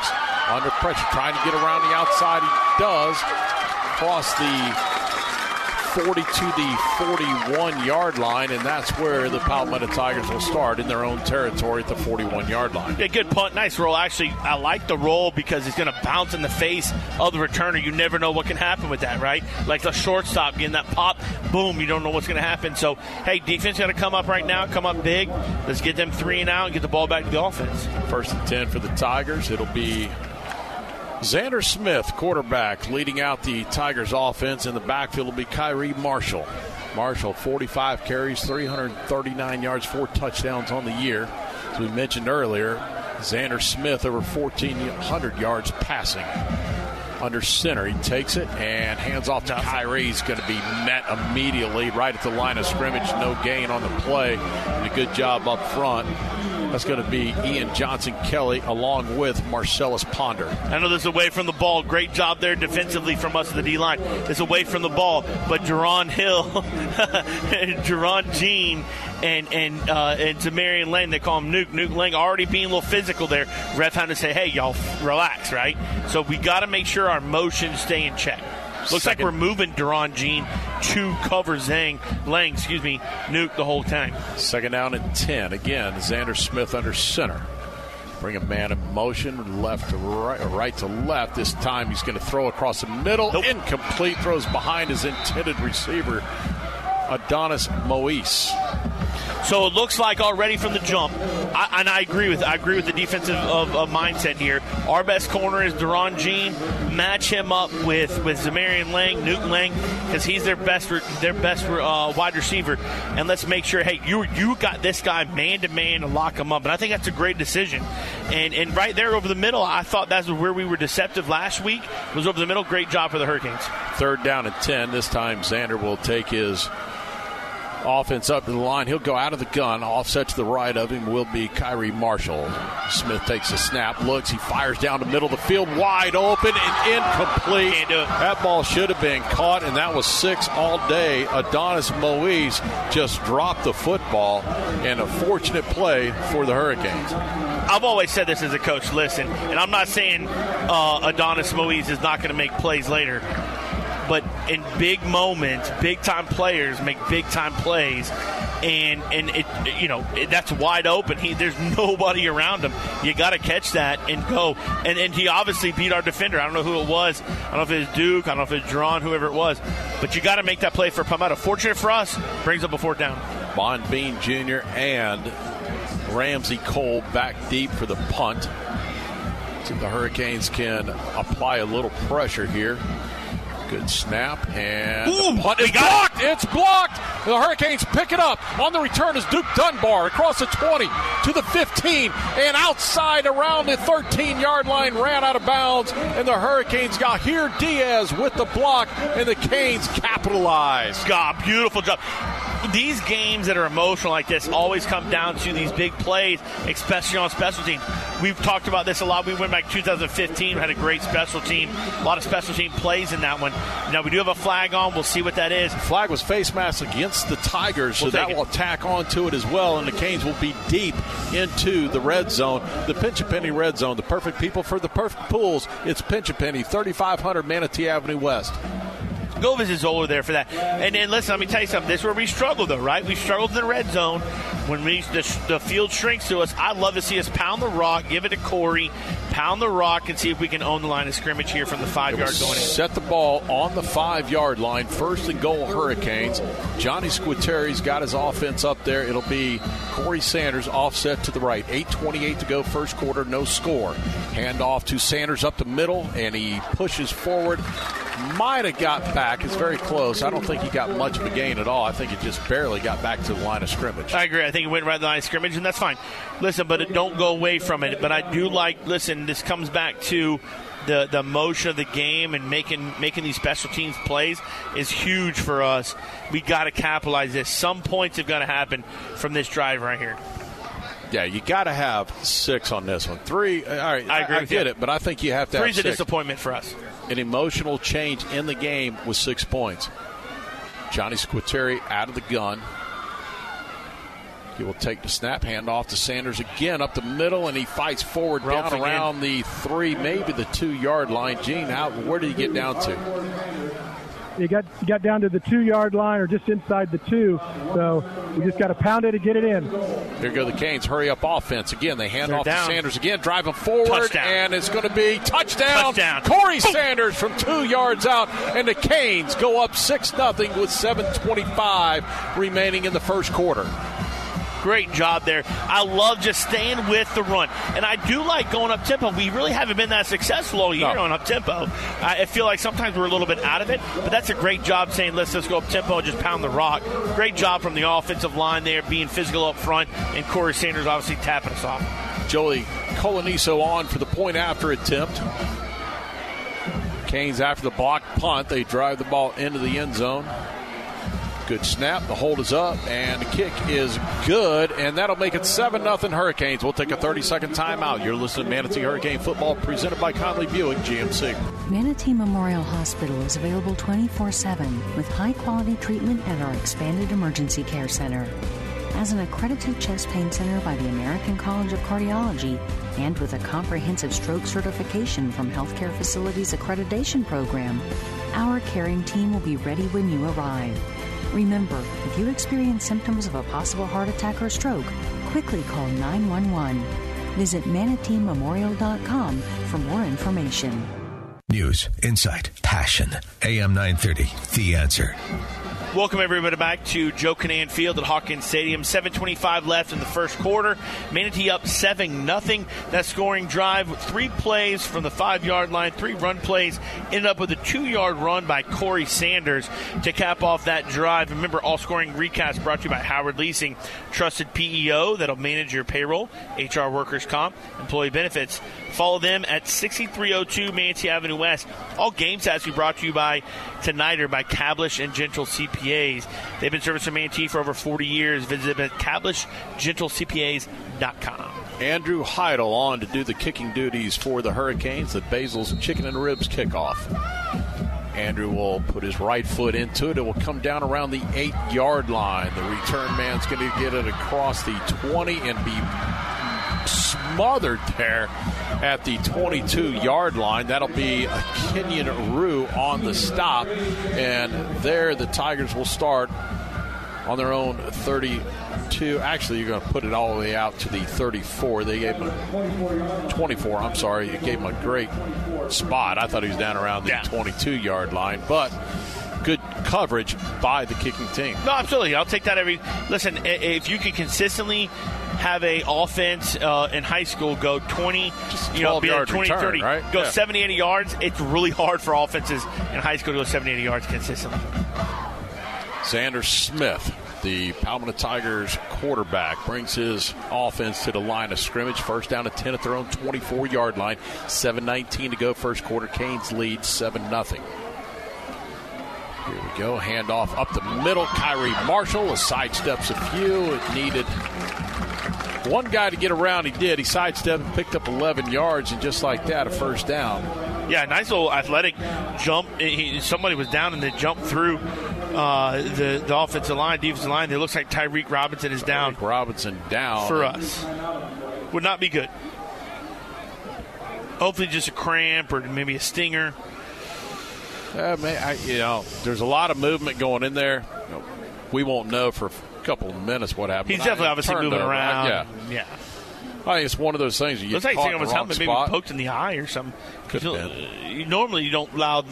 Under pressure, trying to get around the outside. He does. Cross the 40 to the 41 yard line, and that's where the Palmetto Tigers will start in their own territory at the 41 yard line. Yeah, good punt, nice roll. Actually, I like the roll because it's going to bounce in the face of the returner. You never know what can happen with that, right? Like the shortstop getting that pop, boom, you don't know what's going to happen. So, hey, defense got to come up right now, come up big. Let's get them three and out and get the ball back to the offense. First and 10 for the Tigers. It'll be Xander Smith, quarterback, leading out the Tigers offense. In the backfield will be Kyrie Marshall. Marshall, 45 carries, 339 yards, four touchdowns on the year. As we mentioned earlier, Xander Smith over 1,400 yards passing. Under center, he takes it and hands off to Kyrie. He's going to be met immediately right at the line of scrimmage. No gain on the play. And a good job up front that's going to be Ian Johnson Kelly along with Marcellus Ponder. I know this is away from the ball. Great job there defensively from us at the D line. It's away from the ball, but Jerron Hill, Jerron Jean, and and uh, and Zamarian Lang, they call him Nuke. Nuke Lang already being a little physical there. Ref had to say, hey, y'all, relax, right? So we got to make sure our motions stay in check. Looks Second. like we're moving Duran Jean to cover Zhang Lang, excuse me, Nuke the whole time. Second down and 10. Again, Xander Smith under center. Bring a man in motion, left to right, right to left. This time he's going to throw across the middle. Nope. Incomplete. Throws behind his intended receiver, Adonis Moise. So it looks like already from the jump, I, and I agree with I agree with the defensive of, of mindset here. Our best corner is Duran Jean. Match him up with with Zamarian Lang, Newton Lang, because he's their best their best uh, wide receiver. And let's make sure, hey, you you got this guy man to man to lock him up. And I think that's a great decision. And and right there over the middle, I thought that's where we were deceptive last week. Was over the middle. Great job for the Hurricanes. Third down and ten. This time Xander will take his offense up to the line. He'll go out of the gun. Offset to the right of him will be Kyrie Marshall. Smith takes a snap, looks, he fires down the middle of the field, wide open and incomplete. That ball should have been caught, and that was six all day. Adonis Moise just dropped the football, and a fortunate play for the Hurricanes. I've always said this as a coach. Listen, and I'm not saying uh, Adonis Moise is not going to make plays later but in big moments, big time players make big time plays, and and it you know it, that's wide open. He there's nobody around him. You got to catch that and go. And and he obviously beat our defender. I don't know who it was. I don't know if it was Duke. I don't know if it's Drawn, whoever it was. But you got to make that play for Palmetto. Fortunate for us, brings up a fourth down. Bond Bean Jr. and Ramsey Cole back deep for the punt. The Hurricanes can apply a little pressure here. Good snap and Boom! it's blocked. It. It's blocked. The Hurricanes pick it up. On the return is Duke Dunbar across the 20 to the 15 and outside around the 13 yard line ran out of bounds and the Hurricanes got here Diaz with the block and the Canes capitalize. God, beautiful job these games that are emotional like this always come down to these big plays, especially on special teams. We've talked about this a lot. We went back 2015, had a great special team, a lot of special team plays in that one. Now we do have a flag on. We'll see what that is. The flag was face mask against the Tigers, so we'll that will tack onto it as well, and the Canes will be deep into the red zone, the Pinch a Penny red zone, the perfect people for the perfect pools. It's Pinch a Penny, 3500 Manatee Avenue West. Go visit Zoller there for that. And then listen, let me tell you something. This is where we struggle, though, right? We struggled in the red zone when we the, the field shrinks to us. I'd love to see us pound the rock, give it to Corey, pound the rock, and see if we can own the line of scrimmage here from the five yard going. Set the ball on the five yard line. First and goal, Hurricanes. Johnny Squitieri's got his offense up there. It'll be Corey Sanders offset to the right. 8.28 to go, first quarter, no score. Hand off to Sanders up the middle, and he pushes forward might have got back. It's very close. I don't think he got much of a gain at all. I think he just barely got back to the line of scrimmage. I agree. I think he went right to the line of scrimmage, and that's fine. Listen, but it, don't go away from it. But I do like. Listen, this comes back to the the motion of the game and making making these special teams plays is huge for us. We got to capitalize this. Some points have got to happen from this drive right here. Yeah, you got to have six on this one. Three. Uh, all right, I agree. I, I get you. it, but I think you have to. Three's have a disappointment for us an emotional change in the game with six points. Johnny Squitieri out of the gun. He will take the snap, hand off to Sanders again up the middle, and he fights forward Ralph down again. around the three, maybe the two yard line. Gene, how, where did he get down to? You got got down to the two yard line or just inside the two. So we just got to pound it and get it in. Here go the Canes. Hurry up offense. Again, they hand They're off down. to Sanders again, driving forward, Touchdown. and it's going to be touchdown. Touchdown. Corey Sanders from two yards out, and the Canes go up 6 nothing with 7.25 remaining in the first quarter. Great job there. I love just staying with the run. And I do like going up tempo. We really haven't been that successful all year No. on up tempo. I feel like sometimes we're a little bit out of it, but that's a great job saying, let's just go up tempo and just pound the rock. Great job from the offensive line there, being physical up front, and Corey Sanders obviously tapping us off. Joey Coloniso on for the point after attempt. Canes after the block punt. They drive the ball into the end zone. Good snap. The hold is up, and the kick is good, and that'll make it 7 0 Hurricanes. We'll take a 30 second timeout. You're listening to Manatee Hurricane Football presented by Conley Buick GMC. Manatee Memorial Hospital is available 24 7 with high quality treatment at our expanded emergency care center. As an accredited chest pain center by the American College of Cardiology and with a comprehensive stroke certification from Healthcare Facilities Accreditation Program, our caring team will be ready when you arrive. Remember, if you experience symptoms of a possible heart attack or stroke, quickly call 911. Visit manateememorial.com for more information. News, insight, passion. AM 930, The Answer. Welcome everybody back to Joe Kinnan Field at Hawkins Stadium. 7:25 left in the first quarter. Manatee up seven nothing. That scoring drive, three plays from the five yard line, three run plays, ended up with a two yard run by Corey Sanders to cap off that drive. Remember, all scoring recast brought to you by Howard Leasing, trusted PEO that'll manage your payroll, HR workers comp, employee benefits. Follow them at 6302 Manatee Avenue West. All game stats we brought to you by tonight are by Cablish and Gentle CPAs. They've been servicing Manatee for over 40 years. Visit them at CablishGentleCPAs.com. Andrew Heidel on to do the kicking duties for the Hurricanes. The Basil's Chicken and Ribs kickoff. Andrew will put his right foot into it. It will come down around the eight yard line. The return man's going to get it across the 20 and be smothered there at the 22 yard line. That'll be a Kenyon Rue on the stop. And there the Tigers will start on their own 32. Actually, you're going to put it all the way out to the 34. They gave him a 24. I'm sorry. You gave him a great spot. I thought he was down around the 22 yard line, but good coverage by the kicking team. No, absolutely. I'll take that every. Listen, if you can consistently have a offense uh, in high school go 20, you know, be like yard 20, return, 30, right? go Yeah. 70, 80 yards. It's really hard for offenses in high school to go 70, 80 yards consistently. Xander Smith, the Palmetto Tigers quarterback, brings his offense to the line of scrimmage. First down at 10 at their own 24 yard line. 7.19 to go, first quarter. Canes lead 7 0. Here we go. Handoff up the middle. Kyrie Marshall a sidesteps a few. It needed one guy to get around. He did. He sidestepped and picked up 11 yards, and just like that, a first down. Yeah, nice little athletic jump. He, somebody was down and they jumped through uh, the the offensive line, defensive line. It looks like Tyreek Robinson is down. Robinson down for us. Would not be good. Hopefully, just a cramp or maybe a stinger. Uh, man, I, you know, there's a lot of movement going in there. We won't know for a couple of minutes what happened. He's I- definitely obviously moving over. around. Yeah, yeah. I think it's one of those things. You Looks get like caught he's in on his the wrong helmet, maybe poked in the eye or something. Could You, know, you- normally, you don't allow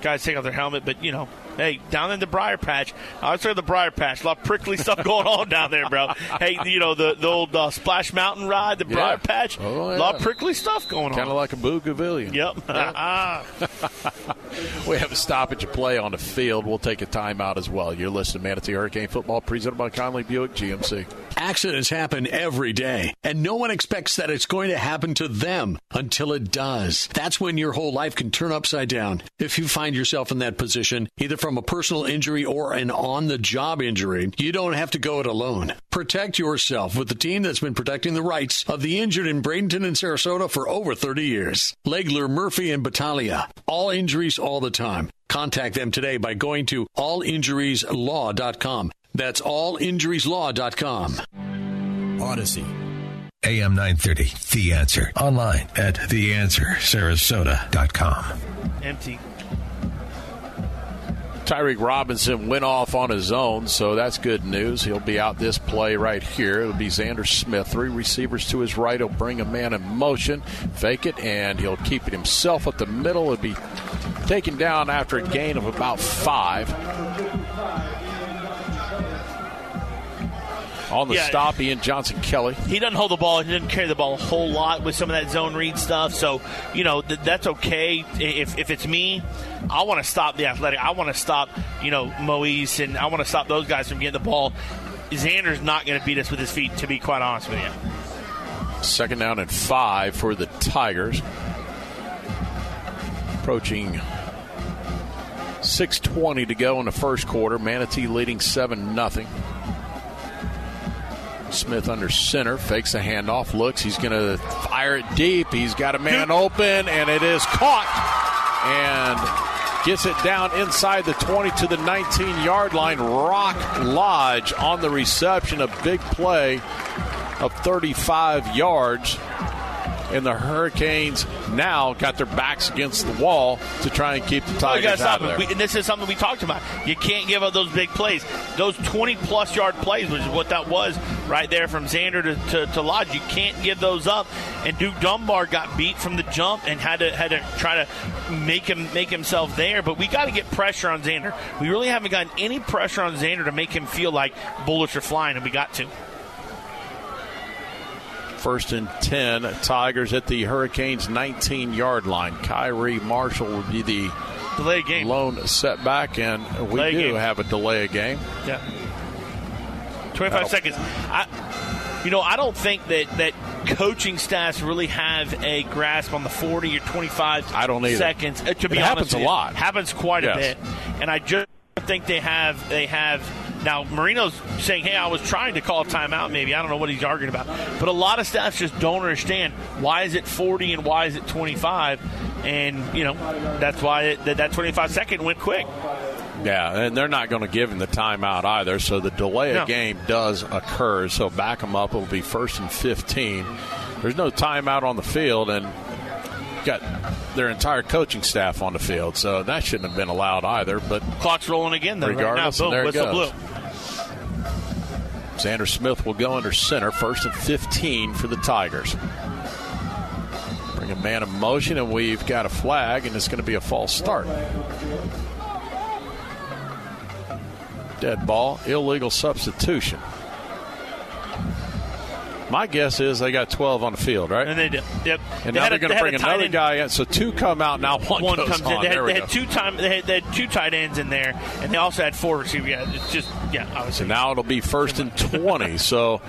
guys take off their helmet, but you know, hey, down in the Briar Patch, I was the Briar Patch, a lot of prickly stuff going on down there, bro. Hey, you know the the old uh, Splash Mountain ride, the Yeah. Briar Patch, Oh, a lot of prickly stuff going on. Kind of like a Boogavillion. Yep. we have a stoppage of play on the field. We'll take a timeout as well. You're listening to Manatee Hurricane Football presented by Conley Buick GMC. Accidents happen every day, and no one expects that it's going to happen to them until it does. That's when your whole life can turn upside down. If you find yourself in that position, either from a personal injury or an on the job injury, you don't have to go it alone. Protect yourself with the team that's been protecting the rights of the injured in Bradenton and Sarasota for over 30 years. Legler, Murphy, and Battaglia. All injuries all the time. Contact them today by going to allinjurieslaw.com. That's allinjurieslaw.com. Odyssey. AM 930, The Answer. Online at theanswersarasota.com. Empty. Tyreek Robinson went off on his own, so that's good news. He'll be out this play right here. It'll be Xander Smith. Three receivers to his right. He'll bring a man in motion, fake it, and he'll keep it himself at the middle. It'll be taken down after a gain of about five. On the Yeah. stop, Ian Johnson Kelly. He doesn't hold the ball. He doesn't carry the ball a whole lot with some of that zone read stuff. So, you know, th- that's okay. If, if it's me, I want to stop the athletic. I want to stop, you know, Moise, and I want to stop those guys from getting the ball. Xander's not going to beat us with his feet, to be quite honest with you. Second down and five for the Tigers. Approaching 6.20 to go in the first quarter. Manatee leading 7 nothing. Smith under center, fakes a handoff, looks, he's going to fire it deep. He's got a man open, and it is caught. And gets it down inside the 20 to the 19 yard line. Rock Lodge on the reception, a big play of 35 yards. And the Hurricanes now got their backs against the wall to try and keep the Tigers stop out of there. We, and this is something we talked about. You can't give up those big plays. Those 20 plus yard plays, which is what that was right there from Xander to, to, to Lodge. You can't give those up. And Duke Dunbar got beat from the jump and had to had to try to make him make himself there. But we got to get pressure on Xander. We really haven't gotten any pressure on Xander to make him feel like bullets are flying, and we got to. First and 10, Tigers at the Hurricanes 19 yard line. Kyrie Marshall will be the delay game. lone setback, and we Delay do game. have a delay of game. Yeah. 25 Oh. seconds. I, you know, I don't think that, that coaching staffs really have a grasp on the 40 or 25 I don't either. seconds. Uh, to be It honest happens a lot. Happens quite Yes. a bit. And I just think they have they have now Marino's saying, "Hey, I was trying to call a timeout maybe. I don't know what he's arguing about." But a lot of staffs just don't understand why is it 40 and why is it 25? And, you know, that's why it, that, that 25 second went quick. Yeah, and they're not going to give him the timeout either, so the delay No. of game does occur. So back them up. It'll be first and 15. There's no timeout on the field, and got their entire coaching staff on the field, so that shouldn't have been allowed either. But Clock's rolling again, though. regardless, right now, and boom, there it goes. Xander Smith will go under center, first and 15 for the Tigers. Bring a man in motion, and we've got a flag, and it's going to be a false start. Dead ball, illegal substitution. My guess is they got 12 on the field, right? And they did. Yep. And They now they're going to bring another end- guy in. So two come out now. One, One comes on. in. They had, they had two time. They had, they had two tight ends in there, and they also had four receivers. Yeah, it's just yeah. Obviously, So now it'll be first and 20. so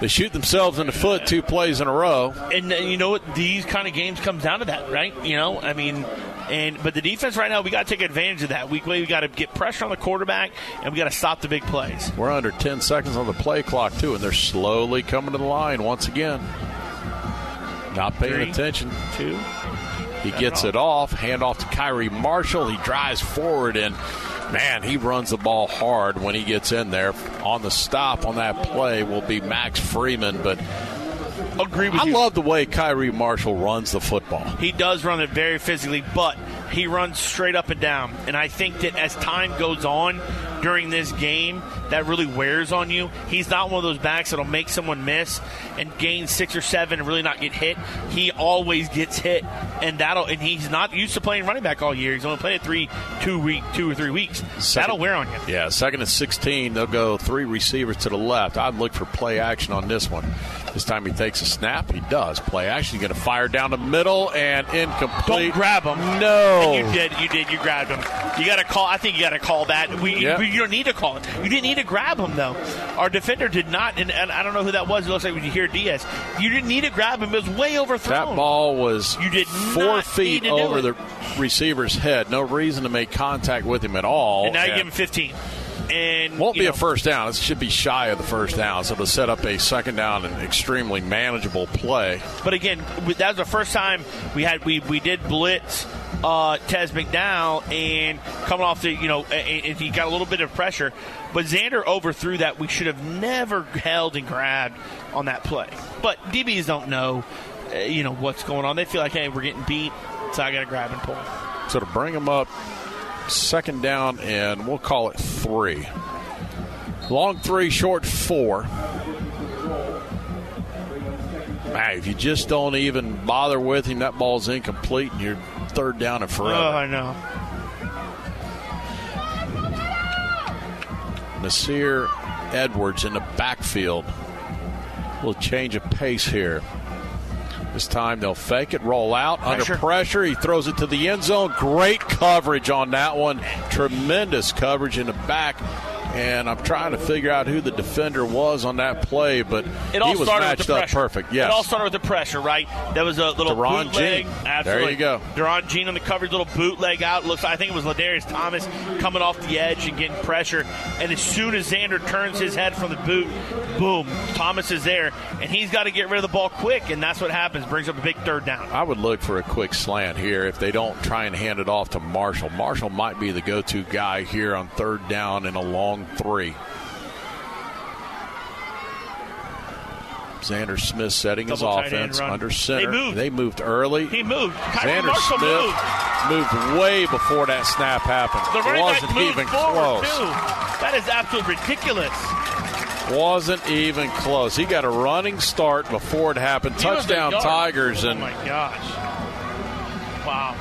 they shoot themselves in the foot two plays in a row. and uh, you know what? These kind of games comes down to that, right? You know, I mean, and but the defense right now, we got to take advantage of that. We we got to get pressure on the quarterback, and we got to stop the big plays. We're under 10 seconds on the play clock, too, and they're slowly coming to the line once again. Not paying Three, attention. Two. He gets it off. Hand off to Kyrie Marshall. He drives forward, and man, he runs the ball hard when he gets in there. On the stop on that play will be Max Freeman, but agree with I you. love the way Kyrie Marshall runs the football. He does run it very physically, but he runs straight up and down. And I think that as time goes on during this game, that really wears on you. He's not one of those backs that'll make someone miss and gain six or seven and really not get hit. He always gets hit, and that'll. And he's not used to playing running back all year. He's only played it three, two week, two or three weeks. that'll wear on you. Yeah, second and 16. They'll go three receivers to the left. I'd look for play action on this one. This time he takes a snap. He does. Play action. Going to fire down the middle and incomplete. Don't grab him. No. And you did. You did. You grabbed him. You got to call. I think you got to call that. We, we- you don't need to call it. You didn't need to grab him though. Our defender did not, and, and I don't know who that was. It looks like when you hear Diaz, you didn't need to grab him. It was way overthrown. That ball was You did four feet need to do over the receiver's head. No reason to make contact with him at all. and now you And give him 15. And won't be know, a first down. It should be shy of the first down. So to set up a second down and extremely manageable play. But again, that was the first time we had we we did blitz uh, Tez McDowell and coming off the, you know, and he got a little bit of pressure. But Xander overthrew that. We should have never held and grabbed on that play. But DBs don't know, uh, you know, what's going on. They feel like, hey, we're getting beat, so I got to grab and pull. So to bring them up, second down, and we'll call it three. Long three, short four. Man, if you just don't even bother with him, that ball's incomplete, and you're third down and forever. Oh, I know. Nasir Edwards in the backfield. Little change of pace here. This time they'll fake it, roll out Pressure. under pressure. He throws it to the end zone. Great coverage on that one. Tremendous coverage in the back. And I'm trying to figure out who the defender was on that play, but It all he was started with matched the up pressure. perfect. Yes. It all started with the pressure, right? That was a little Deron bootleg. Jean. Absolutely. There you go. Deron Jean on the coverage, little bootleg out. Looks. I think it was Ladarius Thomas coming off the edge and getting pressure. And as soon as Xander turns his head from the boot, boom, Thomas is there, and he's got to get rid of the ball quick, and that's what happens. Brings up a big third down. I would look for a quick slant here if they don't try and hand it off to Marshall. Marshall might be the go to guy here on third down in a long three. Xander Smith setting his Double end offense under center. They moved. early. He moved. Kyrie Xander Marshall Smith moved. moved way before that snap happened. The running Wasn't back moved even close. too. That is absolutely ridiculous. Wasn't even close. He got a running start before it happened. He Touchdown. Tigers oh, and Oh my gosh! Wow.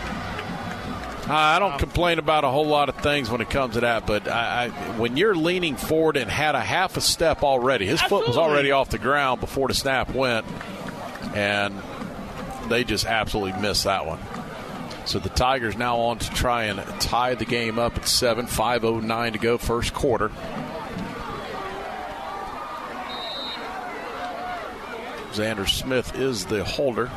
I don't complain about a whole lot of things when it comes to that, but I, I, when you're leaning forward and had a half a step already, his foot was already off the ground before the snap went, and they just absolutely missed that one. So the Tigers now on to try and tie the game up at seven. Five oh nine to go, first quarter. Xander Smith is the holder.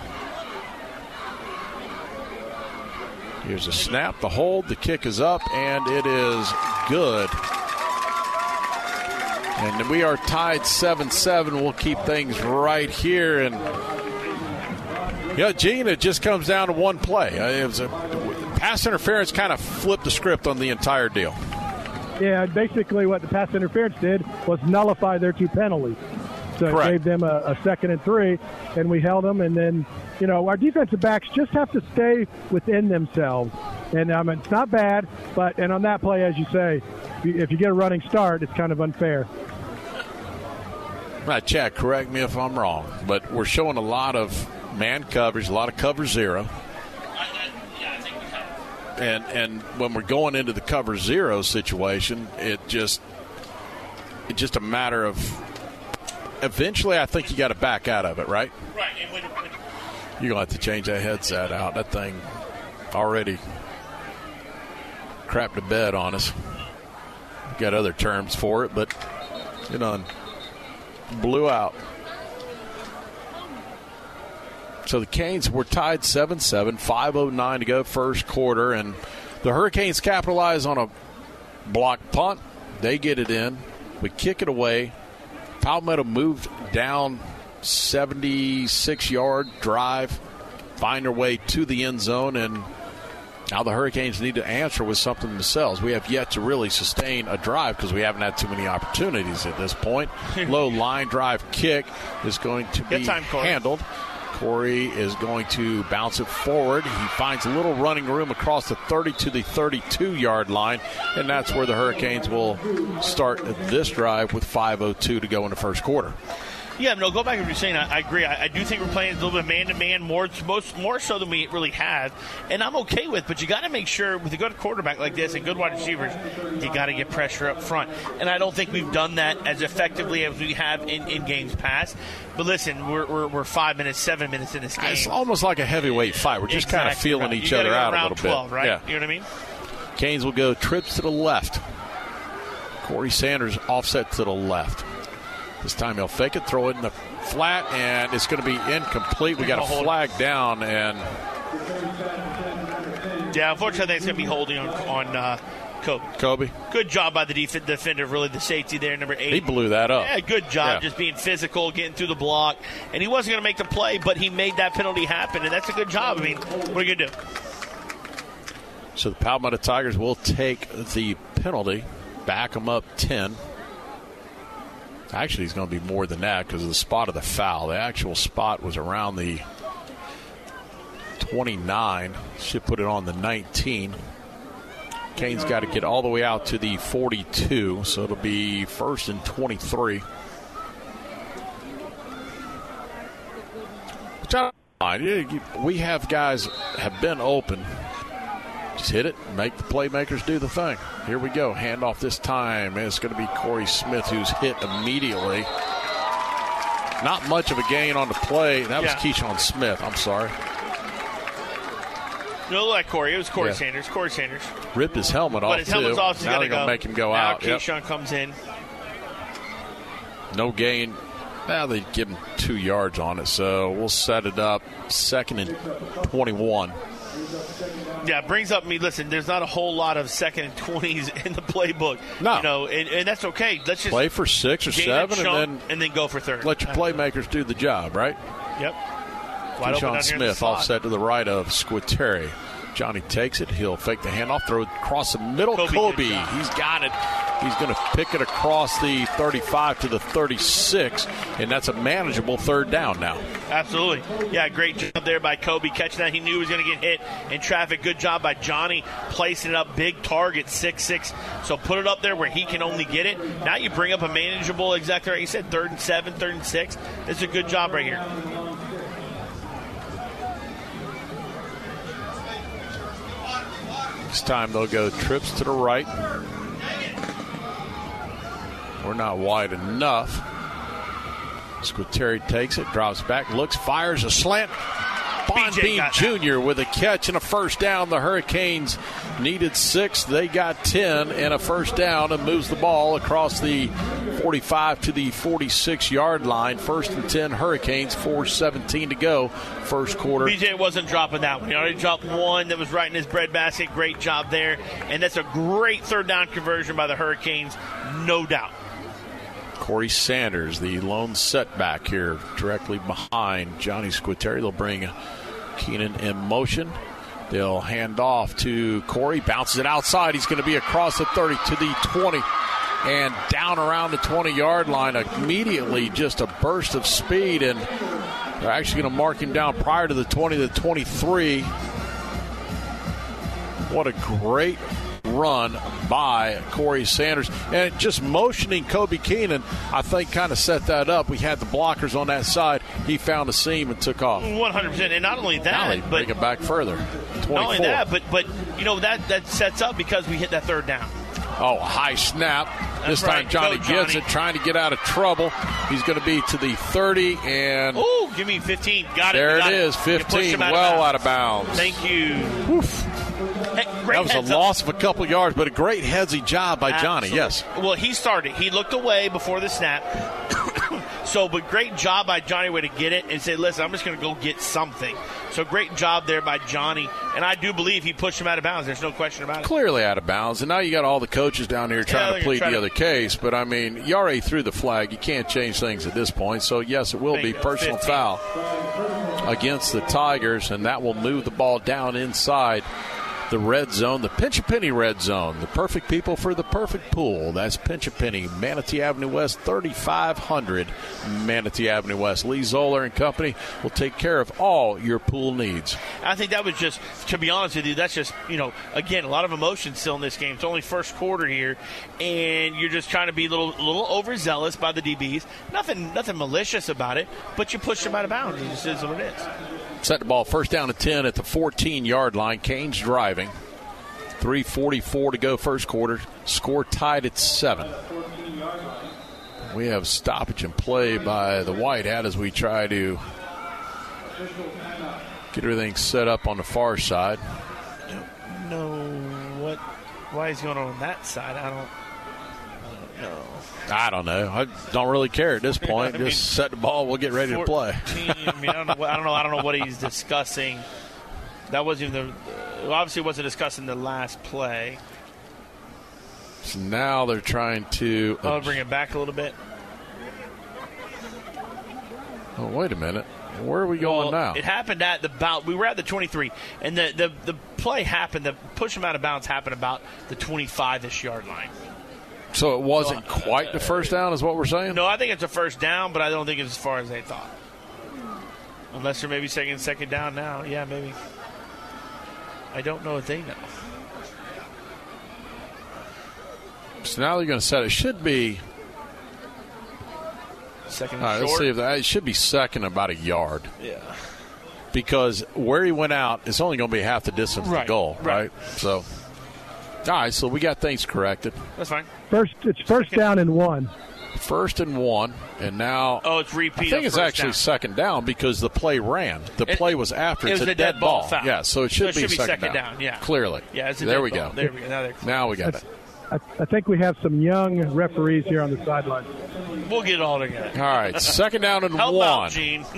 Here's a snap, the hold, the kick is up, and it is good. And we are tied 7 7. We'll keep things right here. And, yeah, Gene, it just comes down to one play. Uh, It was a pass interference kind of flipped the script on the entire deal. Yeah, basically what the pass interference did was nullify their two penalties. So Correct. it gave them a, a second and three, and we held them. And then, you know, our defensive backs just have to stay within themselves. And I mean, it's not bad, but and on that play, as you say, if you- get a running start, it's kind of unfair. Right, Chad, correct me if I'm wrong, but we're showing a lot of man coverage, a lot of cover zero. And and when we're going into the cover zero situation, it just it's just a matter of eventually I think you got to back out of it, right? Right. When, when, You're gonna have to change that headset out. That thing already crapped the bed on us. Got other terms for it, but you know, blew out. So the Canes were tied 7 7, 5.09 to go, first quarter, and the Hurricanes capitalize on a block punt. They get it in. We kick it away. Palmetto moved down 76 yard drive, find their way to the end zone, and now the Hurricanes need to answer with something themselves. We have yet to really sustain a drive because we haven't had too many opportunities at this point. Low line drive kick is going to be time, handled. Corey is going to bounce it forward. He finds a little running room across the 30 to the 32 yard line, and that's where the Hurricanes will start this drive with 5.02 to go in the first quarter. Yeah, no, go back to what you're saying. I, I agree. I, I do think we're playing a little bit man to man more, most more so than we really have, and I'm okay with. But you got to make sure with a good quarterback like this and good wide receivers, you got to get pressure up front. And I don't think we've done that as effectively as we have in, in games past. But listen, we're, we're, we're five minutes, seven minutes in this game. It's almost like a heavyweight fight. We're just kind of feeling each other out a little 12, bit. right? Yeah. You know what I mean? Canes will go trips to the left. Corey Sanders offset to the left. This time he'll fake it, throw it in the flat, and it's going to be incomplete. We got a flag down, and Yeah, unfortunately, I think it's going to be holding on, on uh, Kobe. Kobe, Good job by the def- defender, really, the safety there, number eight. he blew that up. Yeah, good job Yeah. just being physical, getting through the block. And he wasn't going to make the play, but he made that penalty happen, and that's a good job. I mean, what are you going to do? So the Palmetto Tigers will take the penalty, back them up 10. Actually, it's going to be more than that because of the spot of the foul. The actual spot was around the 29. Should put it on the 19. Canes got to get all the way out to the 42, so it'll be first and 23. Which I don't mind. We have guys have been open. Just hit it, make the playmakers do the thing. Here we go. Handoff this time. And it's going to be Corey Smith who's hit immediately. Not much of a gain on the play. That was Yeah. Keyshawn Smith. I'm sorry. No, like Corey. It was Corey Yeah. Sanders. Corey Sanders. Ripped his helmet off But his helmet's too. off. he's now they're gonna make him go now out. Yep. Keyshawn comes in. No gain. Now they give him two yards on it, so we'll set it up second and 21. Yeah, it brings up me. Listen, there's not a whole lot of second and twenties in the playbook. No. you know, and, and that's okay. Let's just Play for six or seven, and then and then go for third. let your playmakers do the job, right? Yep. Wide Keyshawn here in the Smith offset to the right of Squitieri. Johnny takes it. He'll fake the handoff, throw it across the middle. Kobe, Kobe, he's got it. He's going to pick it across the 35 to the 36, and that's a manageable third down now. Absolutely. Yeah, great job there by Kobe catching that. He knew he was going to get hit in traffic. Good job by Johnny placing it up. Big target, 6 6. So put it up there where he can only get it. Now you bring up a manageable, exactly right. You said third and seven, third and six. It's a good job right here. This time they'll go trips to the right. We're not wide enough. Squitieri takes it, drops back, looks, fires a slant. Bonbeam Jr. with a catch and a first down. The Hurricanes needed six. They got 10 and a first down and moves the ball across the 45 to the 46 yard line. First and 10 Hurricanes, 4.17 to go. First quarter. BJ wasn't dropping that one. He already dropped one that was right in his breadbasket. Great job there. And that's a great third down conversion by the Hurricanes, no doubt. Corey Sanders, the lone setback here, directly behind Johnny Squitieri. They'll bring Keenan in motion. They'll hand off to Corey, bounces it outside. He's going to be across the 30 to the 20 and down around the 20 yard line. Immediately, just a burst of speed, and they're actually going to mark him down prior to the 20 to the 23. What a great run by Corey Sanders. And just motioning Kobe Keenan, I think, kind of set that up. We had the blockers on that side. He found a seam and took off. 100%. And not only that, bring but it back further. 24. not only that, but but you know that that sets up because we hit that third down. Oh, a high snap. this time right. Johnny Go, gets it, trying to get out of trouble. He's going to be to the 30, and Oh, give me 15. Got it. there got it is, 15, out well bounds. out of bounds. Thank you. Great That was a up. loss of a couple yards, but a great headsy job by Johnny. Yes. Well, he started. He looked away before the snap. so, but great job by Johnny way to get it and say, "Listen, I'm just going to go get something." So, great job there by Johnny, and I do believe he pushed him out of bounds. There's no question about it. clearly out of bounds. And now you got all the coaches down here trying they're to plead trying the to- other case. But I mean, you already threw the flag. You can't change things at this point. So yes, it will be personal 15. foul against the Tigers, and that will move the ball down inside the red zone, the Pinch a Penny red zone, the perfect people for the perfect pool. That's Pinch a Penny, Manatee Avenue West, 3500 Manatee Avenue West. Lee Zoller and Company will take care of all your pool needs. I think that was just, to be honest with you, that's just, you know, again, a lot of emotion still in this game. It's only first quarter here, and you're just trying to be a little, little overzealous by the DBs. Nothing, nothing malicious about it, but you push them out of bounds. It just is what it is. Set the ball first down to 10 at the 14 yard line. Canes driving. 3.44 to go first quarter. Score tied at 7. We have stoppage and play by the White Hat as we try to get everything set up on the far side. No, what? Why is going on that side? I don't. I don't know. I don't know. I don't really care at this point. I mean, Just set the ball. We'll get ready to play. I mean, I don't know. what- I don't know. I don't know what he's discussing. That wasn't even the. Obviously, wasn't discussing the last play. So now they're trying to. I'll bring it back a little bit. Oh, wait a minute. Where are we going Well, now? It happened at the bout. We were at the 23, and the, the, the play happened, the push him out of bounds happened about the 25 ish yard line. So it wasn't quite the first down, is what we're saying? No, I think it's a first down, but I don't think it's as far as they thought. Unless they're maybe second second down now. Yeah, maybe. I don't know if they know. So now they're going to set it. Should be. Second All right, let's see if that. It should be second about a yard. Yeah. Because where he went out, it's only going to be half the distance to the goal, right. right? So, all right, so we got things corrected. That's fine. First, it's first down and one. First and one, and now. Oh, it's repeat. I think of it's actually down. second down because the play ran. The It- play was after. it It's was a, a dead ball foul. Yeah, so it So should, it be, should be second, second down, yeah. Clearly. Yeah, it's a there dead we ball. go. There we go. Now, they're- Now we got it. I, I think we have some young referees here on the sideline. We'll get it all together. All right, second down and Help one. out, Gene.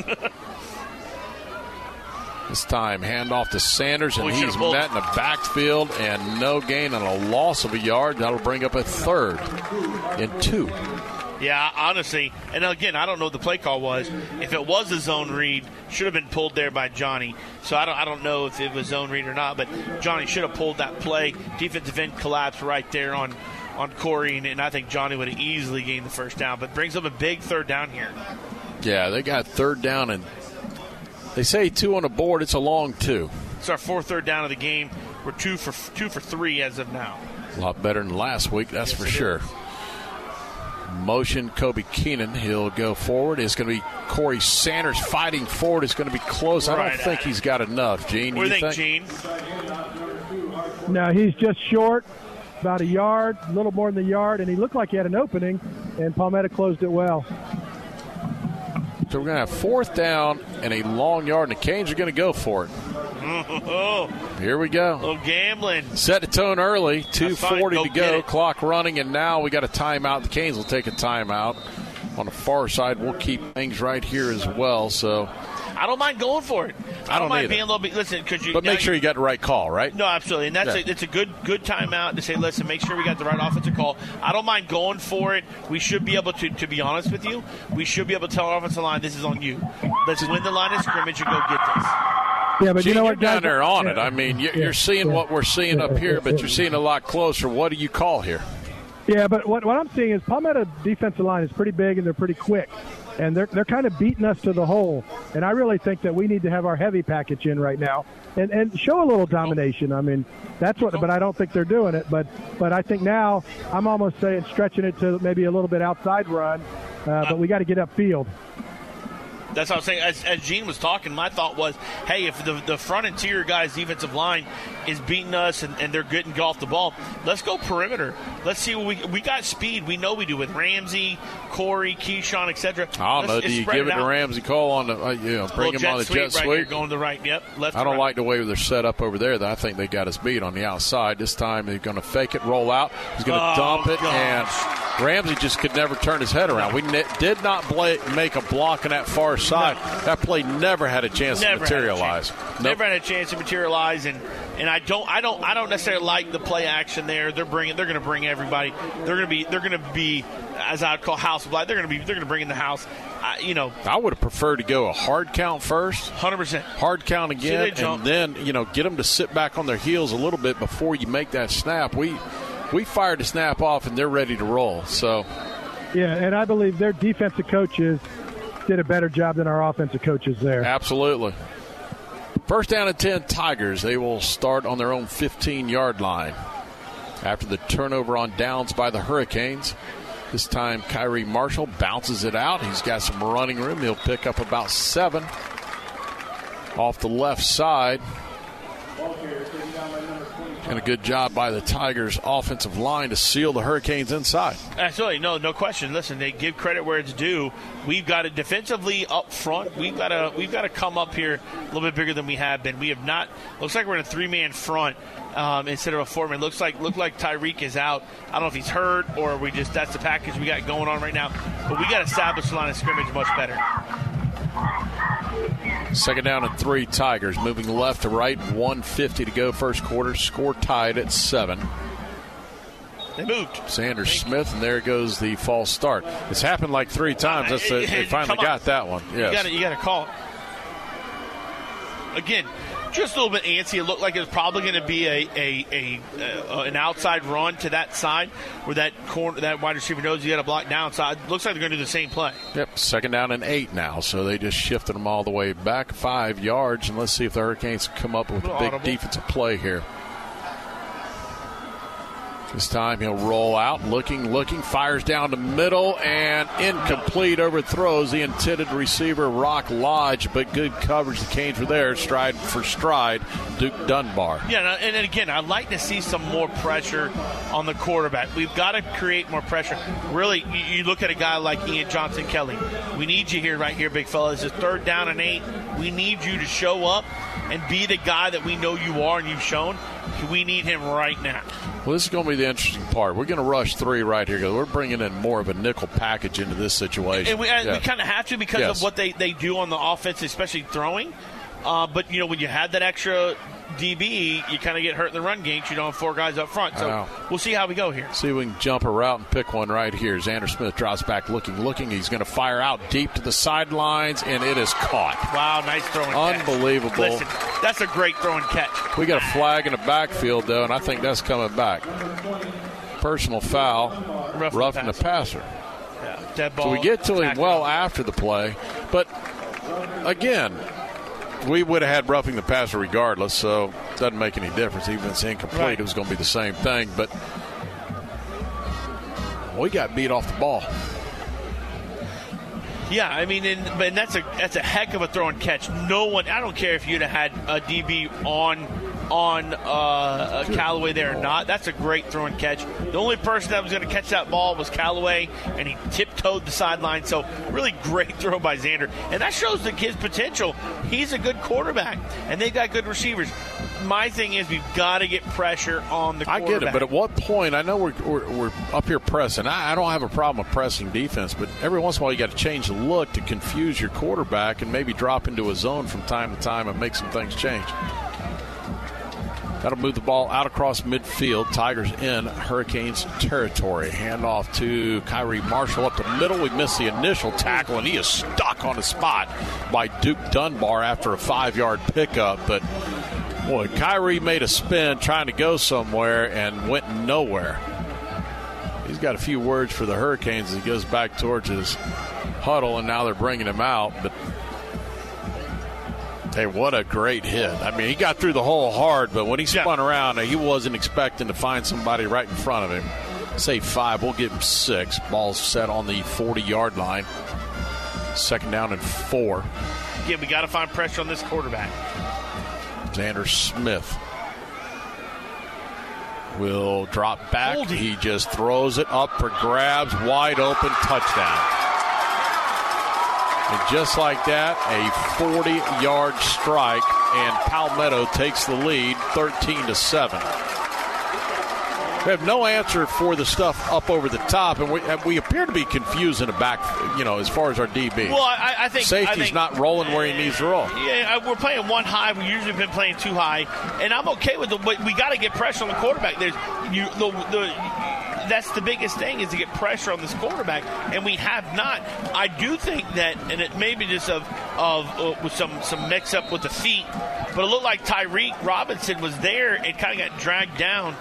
This time, handoff to Sanders, and he's met in the backfield and no gain and a loss of a yard. That'll bring up a third and two. Yeah, honestly, and again, I don't know what the play call was. If it was a zone read, should have been pulled there by Johnny. So I don't, I don't know if it was zone read or not, but Johnny should have pulled that play. Defensive end collapsed right there on on Corey, and, and I think Johnny would have easily gained the first down. But brings up a big third down here. Yeah, they got third down, and they say two on the board. It's a long two. It's our fourth third down of the game. We're two for two for three as of now. A lot better than last week, that's Yes, for it sure. Motion Kobe Keenan. He'll go forward. It's going to be Corey Sanders fighting forward. It's going to be close. I don't think he's got enough. Gene, What do you you think, Gene? No, he's just short, about a yard, a little more than the yard, and he looked like he had an opening, and Palmetto closed it well. So we're going to have fourth down and a long yard, and the Canes are going to go for it. Oh, Here we go. little gambling. Set the tone early. 2.40 Go to go. Clock running, and now we got a timeout. The Canes will take a timeout. On the far side, we'll keep things right here as well. So, I don't mind going for it. I, I don't mind either. being a little bit. Listen, because you. but make sure you got the right call, right? No, absolutely, and that's Yeah. a, it's a good good timeout to say, listen, make sure we got the right offensive call. I don't mind going for it. We should be able to, to be honest with you, we should be able to tell our offensive line, this is on you. Let's win the line of scrimmage and go get this. Yeah, but Gene, you know you're what, guys? down there on Yeah. it. I mean, you're, Yeah. you're seeing Yeah. what we're seeing up here, but you're seeing a lot closer. What do you call here? Yeah, but what, what I'm seeing is Palmetto defensive line is pretty big and they're pretty quick, and they're they're kind of beating us to the hole. And I really think that we need to have our heavy package in right now and and show a little domination. I mean, that's what. But I don't think they're doing it. But but I think now I'm almost saying stretching it to maybe a little bit outside run, uh, but we got to get upfield. That's what I was saying. As, as Gene was talking, my thought was, hey, if the, the front interior guys' defensive line is beating us and, and they're getting golf the ball, let's go perimeter. Let's see what we we got speed. We know we do with Ramsey, Corey, Keyshawn, etc. I don't know. Do you give it to Ramsey Call on the, uh, you know, bring him on the jet right sweep? Here, going to the right. Yep, left. I don't right. like the way they're set up over there. I think they got us beat on the outside. This time they're going to fake it, roll out. He's going to Oh, dump it, gosh. and Ramsey just could never turn his head around. We ne- did not make a block in that far side. That play never had a chance Never to had materialize. chance. Nope. Never had a chance to materialize, and and I don't I don't I don't necessarily like the play action there. They're bringing they're going to bring everybody. They're going to be they're going to be as I'd call house of black. They're going to be they're going to bring in the house. Uh, you know, I would have preferred to go a hard count first, hundred percent hard count See, they again, jump. and then you know get them to sit back on their heels a little bit before you make that snap. We we fired the snap off, and they're ready to roll. So Yeah, and I believe their defensive coaches did a better job than our offensive coaches there. Absolutely. First down and 10, Tigers. They will start on their own 15 yard line after the turnover on downs by the Hurricanes. This time, Kyrie Marshall bounces it out. He's got some running room. He'll pick up about seven off the left side. And a good job by the Tigers' offensive line to seal the Hurricanes inside. Absolutely, no, no question. Listen, they give credit where it's due. We've got to defensively up front. We've got to we've got to come up here a little bit bigger than we have been. We have not. Looks like we're in a three man front um, instead of a four man. Looks like look like Tyreek is out. I don't know if he's hurt or we just that's the package we got going on right now. But we got to establish the line of scrimmage much better. Second down and three, Tigers moving left to right. 150 to go, first quarter. Score tied at seven. They moved. Xander Smith, and there goes the false start. It's happened like three times. That's uh, the, they finally got that one. You got Yes. you got to call it. again, just a little bit antsy. It looked like it was probably going to be a, a, a, a, an outside run to that side where that corner that wide receiver knows he got to block downside. Looks like they're going to do the same play. Yep, second down and eight now. So they just shifted them all the way back five yards, and let's see if the Hurricanes come up with a big audible. defensive play here. This time he'll roll out, looking, looking, fires down the middle, and incomplete. Overthrows the intended receiver, Rock Lodge, but good coverage. The Canes were there, stride for stride. Duke Dunbar. Yeah, and- again, I'd like to see some more pressure on the quarterback. We've got to create more pressure. Really, you, you look at a guy like Ian Johnson Kelly. We need you here, right here, big fella. It's a third down and eight. We need you to show up and be the guy that we know you are and you've shown. We need him right now. Well, this is going to be the interesting part. We're going to rush three right here because we're bringing in more of a nickel package into this situation. And we, Yeah. we kind of have to because Yes. of what they, they do on the offense, especially throwing. Uh, but, you know, when you have that extra DB, you kind of get hurt in the run game you don't have four guys up front. So we'll see how we go here. See if we can jump a route and pick one right here. Xander Smith drops back, looking, looking. He's going to fire out deep to the sidelines, and it is caught. Wow, nice throwing catch. Unbelievable. Listen, that's a great throwing catch. We got a flag in the backfield, though, and I think that's coming back. Personal foul, Roughing roughing the the passer. Yeah, dead ball. So we get to him well after the play, but again, we would have had roughing the passer regardless, so it doesn't make any difference. Even if it's incomplete, Right. it was going to be the same thing. But we got beat off the ball. Yeah, I mean, and, and that's a that's a heck of a throw and catch. No one, I don't care if you'd have had a DB on on uh, Callaway there or not. That's a great throw and catch. The only person that was going to catch that ball was Callaway, and he tiptoed the sideline. So really great throw by Xander, and that shows the kid's potential. He's a good quarterback, and they've got good receivers. My thing is, we've got to get pressure on the. I get it, but at what point? I know we're, we're, we're up here pressing. I, I don't have a problem with pressing defense, but every once in a while you got to change the look to confuse your quarterback and maybe drop into a zone from time to time and make some things change. That'll move the ball out across midfield. Tigers in Hurricanes territory. Handoff to Kyrie Marshall up the middle. We missed the initial tackle, and he is stuck on the spot by Duke Dunbar after a five yard pickup. But boy, Kyrie made a spin trying to go somewhere and went nowhere. He's got a few words for the Hurricanes as he goes back towards his huddle, and now they're bringing him out. But Hey, what a great hit. I mean, he got through the hole hard, but when he spun around, he wasn't expecting to find somebody right in front of him. Say five, we'll give him six. Ball's set on the 40 yard line. Second down and four. Again, we got to find pressure on this quarterback. Xander Smith will drop back. He just throws it up for grabs, wide open touchdown. And just like that, a 40 yard strike, and Palmetto takes the lead 13 to 7. We have no answer for the stuff up over the top, and we, we appear to be confused in the back, you know, as far as our DB. Well, I, I think Safety's I think, not rolling where he needs to roll. Yeah, we're playing one high. We usually been playing two high, and I'm okay with it. But we got to get pressure on the quarterback. There's you the, the that's the biggest thing is to get pressure on this quarterback, and we have not. I do think that, and it may be just of of uh, with some some mix up with the feet, but it looked like Tyreek Robinson was there and kind of got dragged down.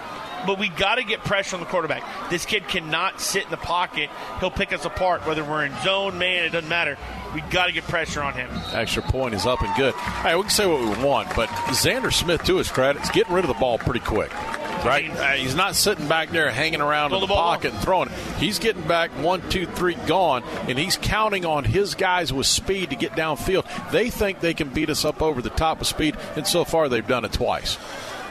But we got to get pressure on the quarterback. This kid cannot sit in the pocket. He'll pick us apart, whether we're in zone, man, it doesn't matter. We got to get pressure on him. Extra point is up and good. Hey, we can say what we want, but Xander Smith, to his credit, is getting rid of the ball pretty quick. Right? Uh, he's not sitting back there hanging around in the, pocket and throwing it. He's getting back one, two, three, gone, and he's counting on his guys with speed to get downfield. They think they can beat us up over the top of speed, and so far they've done it twice.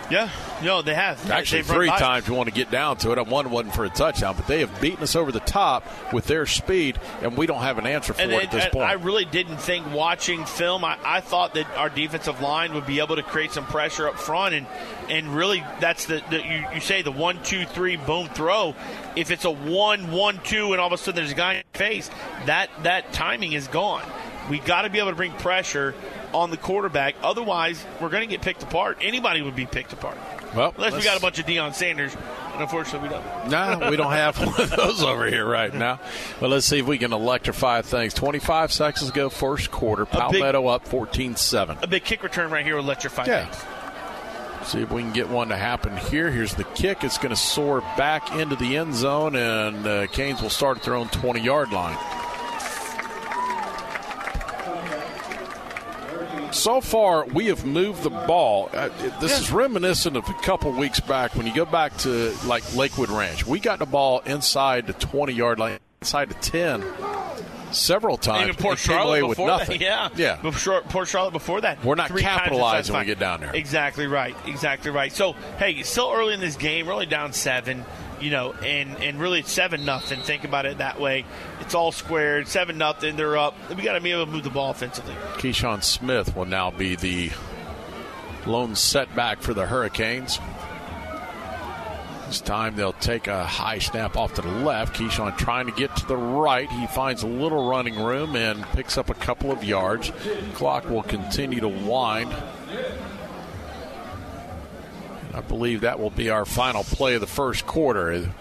Yeah, no, they have. Actually, They've three times you want to get down to it. And one wasn't for a touchdown, but they have beaten us over the top with their speed, and we don't have an answer for And, it at this and point. I really didn't think watching film. I, I thought that our defensive line would be able to create some pressure up front, and and really that's the, the you, you say the one two three boom throw. If it's a one one two, and all of a sudden there's a guy in your face, that that timing is gone. We got to be able to bring pressure on the quarterback. Otherwise, we're going to get picked apart. Anybody would be picked apart. Well, unless we got a bunch of Deion Sanders and unfortunately, we don't. No, we don't have one of those over here right now. But let's see if we can electrify things. 25 seconds ago, first quarter. Palmetto up 14 7. A big kick return right here will electrify Yeah. things. See if we can get one to happen here. Here's the kick. It's going to soar back into the end zone, and uh, Canes will start at their own 20 yard line. So far, we have moved the ball. Uh, this is reminiscent of a couple weeks back when you go back to like Lakewood Ranch. We got the ball inside the 20 yard line, inside the 10 several times. Even Port Charlotte with before nothing. that. Yeah. Yeah. Before, Port Charlotte before that. We're not capitalizing when we get down there. Exactly right. Exactly right. So, hey, it's still early in this game. We're only down seven, you know, and, and really it's seven nothing. Think about it that way. It's all squared. Seven nothing. They're up. We got to be able to move the ball offensively. Keyshawn Smith will now be the lone setback for the Hurricanes. This time they'll take a high snap off to the left. Keyshawn trying to get to the right. He finds a little running room and picks up a couple of yards. Clock will continue to wind. I believe that will be our final play of the first quarter.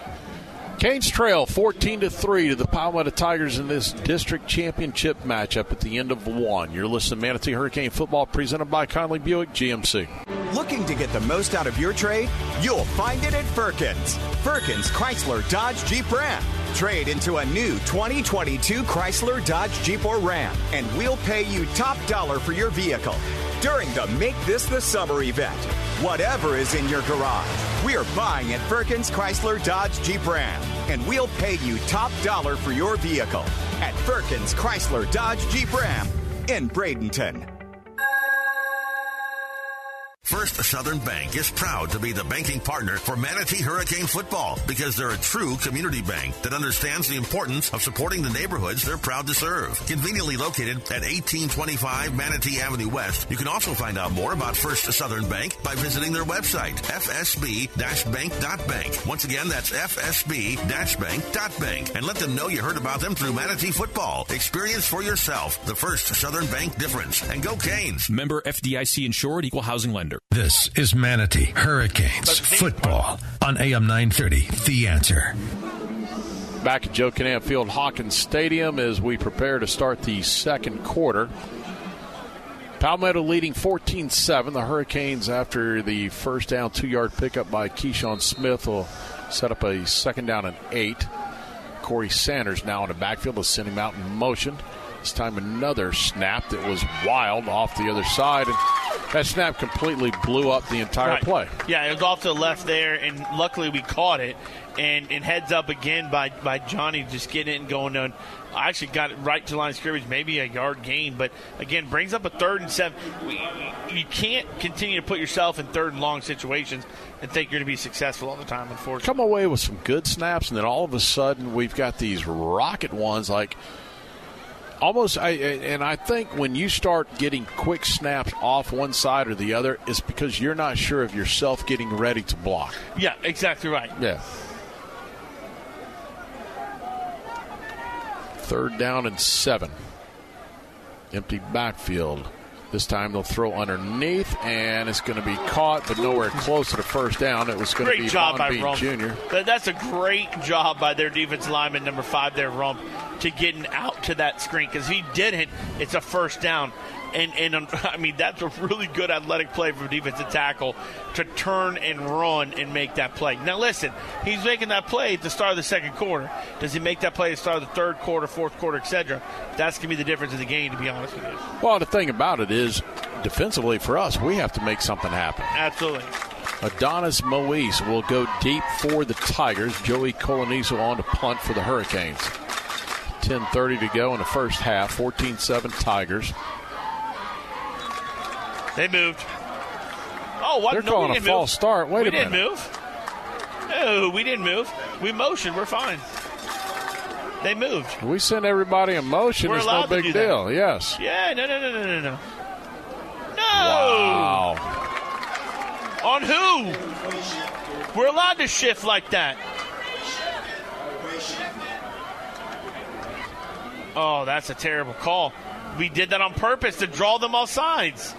Canes trail 14 to 3 to the Palmetto Tigers in this district championship matchup at the end of one. You're listening to Manatee Hurricane Football presented by Conley Buick GMC. Looking to get the most out of your trade? You'll find it at Firkins. Firkins Chrysler Dodge Jeep Ram. Trade into a new 2022 Chrysler Dodge Jeep or Ram, and we'll pay you top dollar for your vehicle during the Make This the Summer event. Whatever is in your garage, we're buying at Firkins Chrysler Dodge Jeep Ram, and we'll pay you top dollar for your vehicle at Firkins Chrysler Dodge Jeep Ram in Bradenton. First Southern Bank is proud to be the banking partner for Manatee Hurricane football because they're a true community bank that understands the importance of supporting the neighborhoods they're proud to serve. Conveniently located at 1825 Manatee Avenue West, you can also find out more about First Southern Bank by visiting their website, fsb-bank.bank. Once again, that's fsb-bank.bank. And let them know you heard about them through Manatee football. Experience for yourself the First Southern Bank difference. And go Canes! Member FDIC insured equal housing lender. This is Manatee Hurricanes football on AM 930. The answer. Back at Joe Kinnan Field Hawkins Stadium as we prepare to start the second quarter. Palmetto leading 14 7. The Hurricanes, after the first down, two yard pickup by Keyshawn Smith, will set up a second down and eight. Corey Sanders now in the backfield. will send him out in motion. This time another snap that was wild off the other side. And that snap completely blew up the entire Right. play. Yeah, it was off to the left there, and luckily we caught it. And, and heads up again by, by Johnny just getting it and going on. I actually got it right to line scrimmage, maybe a yard gain, but again, brings up a third and seven. We, you can't continue to put yourself in third and long situations and think you're going to be successful all the time, unfortunately. come away with some good snaps, and then all of a sudden we've got these rocket ones like almost. I, and I think when you start getting quick snaps off one side or the other, it's because you're not sure of yourself getting ready to block. Yeah, exactly right. Yeah. Third down and seven. Empty backfield. This time they'll throw underneath, and it's going to be caught, but nowhere close to the first down. It was going to be job Von by Bean Rump. Jr. That- That's a great job by their defense lineman, number five there, Rump, to getting out to that screen. Because he didn't, it's a first down. And, and I mean, that's a really good athletic play from defensive tackle to turn and run and make that play. Now, listen, he's making that play at the start of the second quarter. Does he make that play at the start of the third quarter, fourth quarter, etc.? That's going to be the difference in the game, to be honest with you. Well, the thing about it is, defensively for us, we have to make something happen. Absolutely. Adonis Moise will go deep for the Tigers. Joey Colonizo on to punt for the Hurricanes. 10.30 to go in the first half. 14-7 Tigers. They moved. Oh, what? They're no, calling we a didn't false move. start. Wait we a minute. We didn't move. No, we didn't move. We motioned. We're fine. They moved. We sent everybody in motion. We're it's no big do that. deal. Yes. Yeah, no, no, no, no, no, no. No! Wow. On who? We're allowed to shift like that. Oh, that's a terrible call. We did that on purpose to draw them off sides.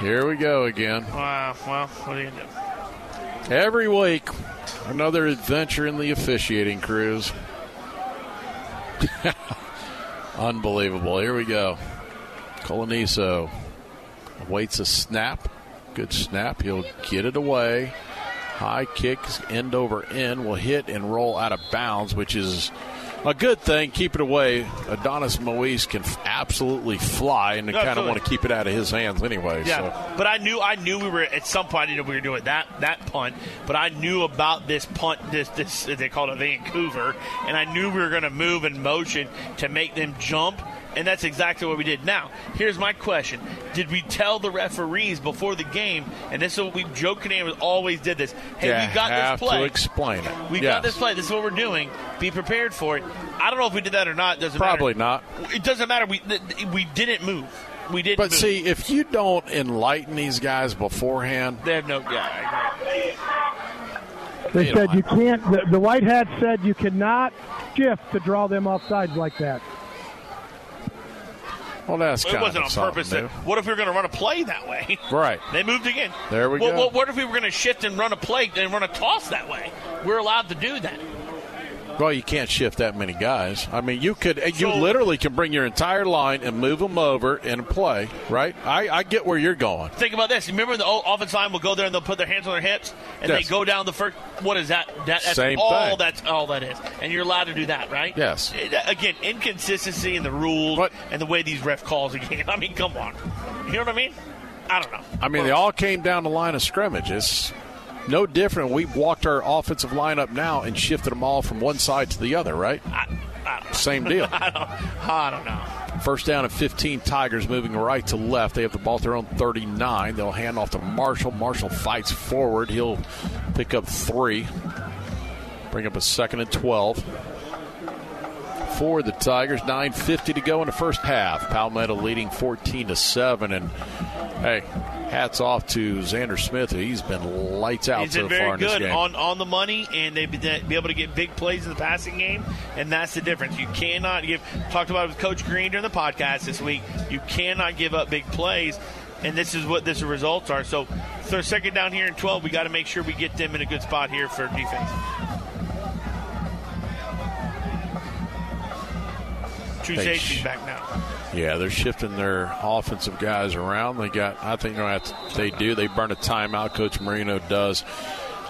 Here we go again. Wow. Well, what are you do? Every week, another adventure in the officiating crews. Unbelievable. Here we go. Coloniso waits a snap. Good snap. He'll get it away. High kicks, end over end, will hit and roll out of bounds, which is a good thing. Keep it away. Adonis Moise can f- absolutely fly, and kind of want to keep it out of his hands anyway. Yeah, So. but I knew I knew we were at some point. I we were doing that that punt, but I knew about this punt. This this they called it Vancouver, and I knew we were going to move in motion to make them jump. And that's exactly what we did. Now, here's my question: Did we tell the referees before the game? And this is what we Joe Kinnan always did this. Hey, You we got have this play. to explain it. We Yes. got this play. This is what we're doing. Be prepared for it. I don't know if we did that or not. Doesn't Probably matter. not. It doesn't matter. We we didn't move. We didn't. But move. see, if you don't enlighten these guys beforehand, they have no. Yeah, I agree. They said you can't. The, the white hat said you cannot shift to draw them off sides like that. Well, that's It kind wasn't of on purpose. That, what if we were going to run a play that way? Right. They moved again. There we Well, go. What, what if we were going to shift and run a play and run a toss that way? We're allowed to do that. Well, you can't shift that many guys. I mean, you could, you So- literally can bring your entire line and move them over and play. Right? I, I get where you're going. Think about this. Remember the o- offense line will go there and they'll put their hands on their hips and Yes. they go down the first. What is that? that that's Same all. thing. That's all that is. And you're allowed to do that, right? Yes. It- again, inconsistency in the rules and the way these ref calls a game. I mean, come on. You know what I mean? I don't know. I mean, they all came down the line of scrimmage. It's no different. We've walked our offensive lineup now and shifted them all from one side to the other. Right? Same deal. I don't, I don't know. First down and 15. Tigers moving right to left. They have the ball at their own 39. They'll hand off to Marshall. Marshall fights forward. He'll pick up three. Bring up a second and 12. For the Tigers, 9.50 to go in the first half. Palmetto leading 14 to 7. And hey, hats off to Xander Smith. He's been lights out He's so been far in this good game. on, on the money, and they've been be able to get big plays in the passing game, and that's the difference. You cannot give. Talked about it with Coach Green during the podcast this week. You cannot give up big plays, and this is what this results are. So, third second down here in 12, we got to make sure we get them in a good spot here for defense. They safeties sh- back now. Yeah, they're shifting their offensive guys around. They got, I think they're gonna have to- they do. They burn a timeout. Coach Marino does.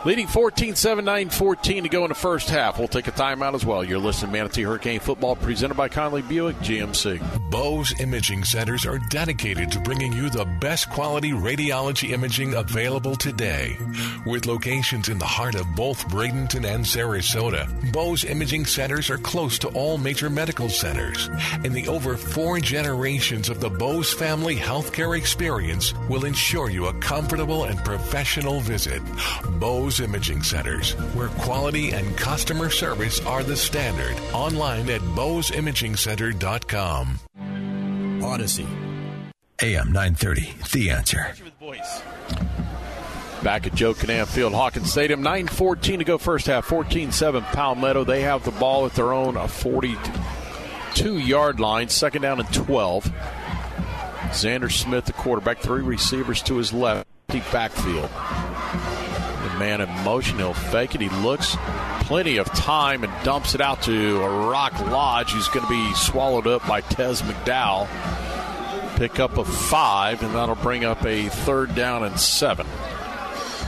Leading 14 7 9 14 to go in the first half. We'll take a timeout as well. You're listening to Manatee Hurricane Football presented by Conley Buick GMC. Bose Imaging Centers are dedicated to bringing you the best quality radiology imaging available today. With locations in the heart of both Bradenton and Sarasota, Bose Imaging Centers are close to all major medical centers. And the over four generations of the Bose family healthcare experience will ensure you a comfortable and professional visit. Bose Imaging Centers, where quality and customer service are the standard. Online at boseimagingcenter.com. Odyssey. AM 930, The Answer. Back at Joe Kinnan Field, Hawkins Stadium. 9.14 to go first half. 14-7 Palmetto. They have the ball at their own 42-yard line. Second down and 12. Xander Smith, the quarterback. Three receivers to his left. Deep backfield. Man in motion. He'll fake it. He looks plenty of time and dumps it out to a Rock Lodge, who's going to be swallowed up by Tez McDowell. Pick up a five, and that'll bring up a third down and seven.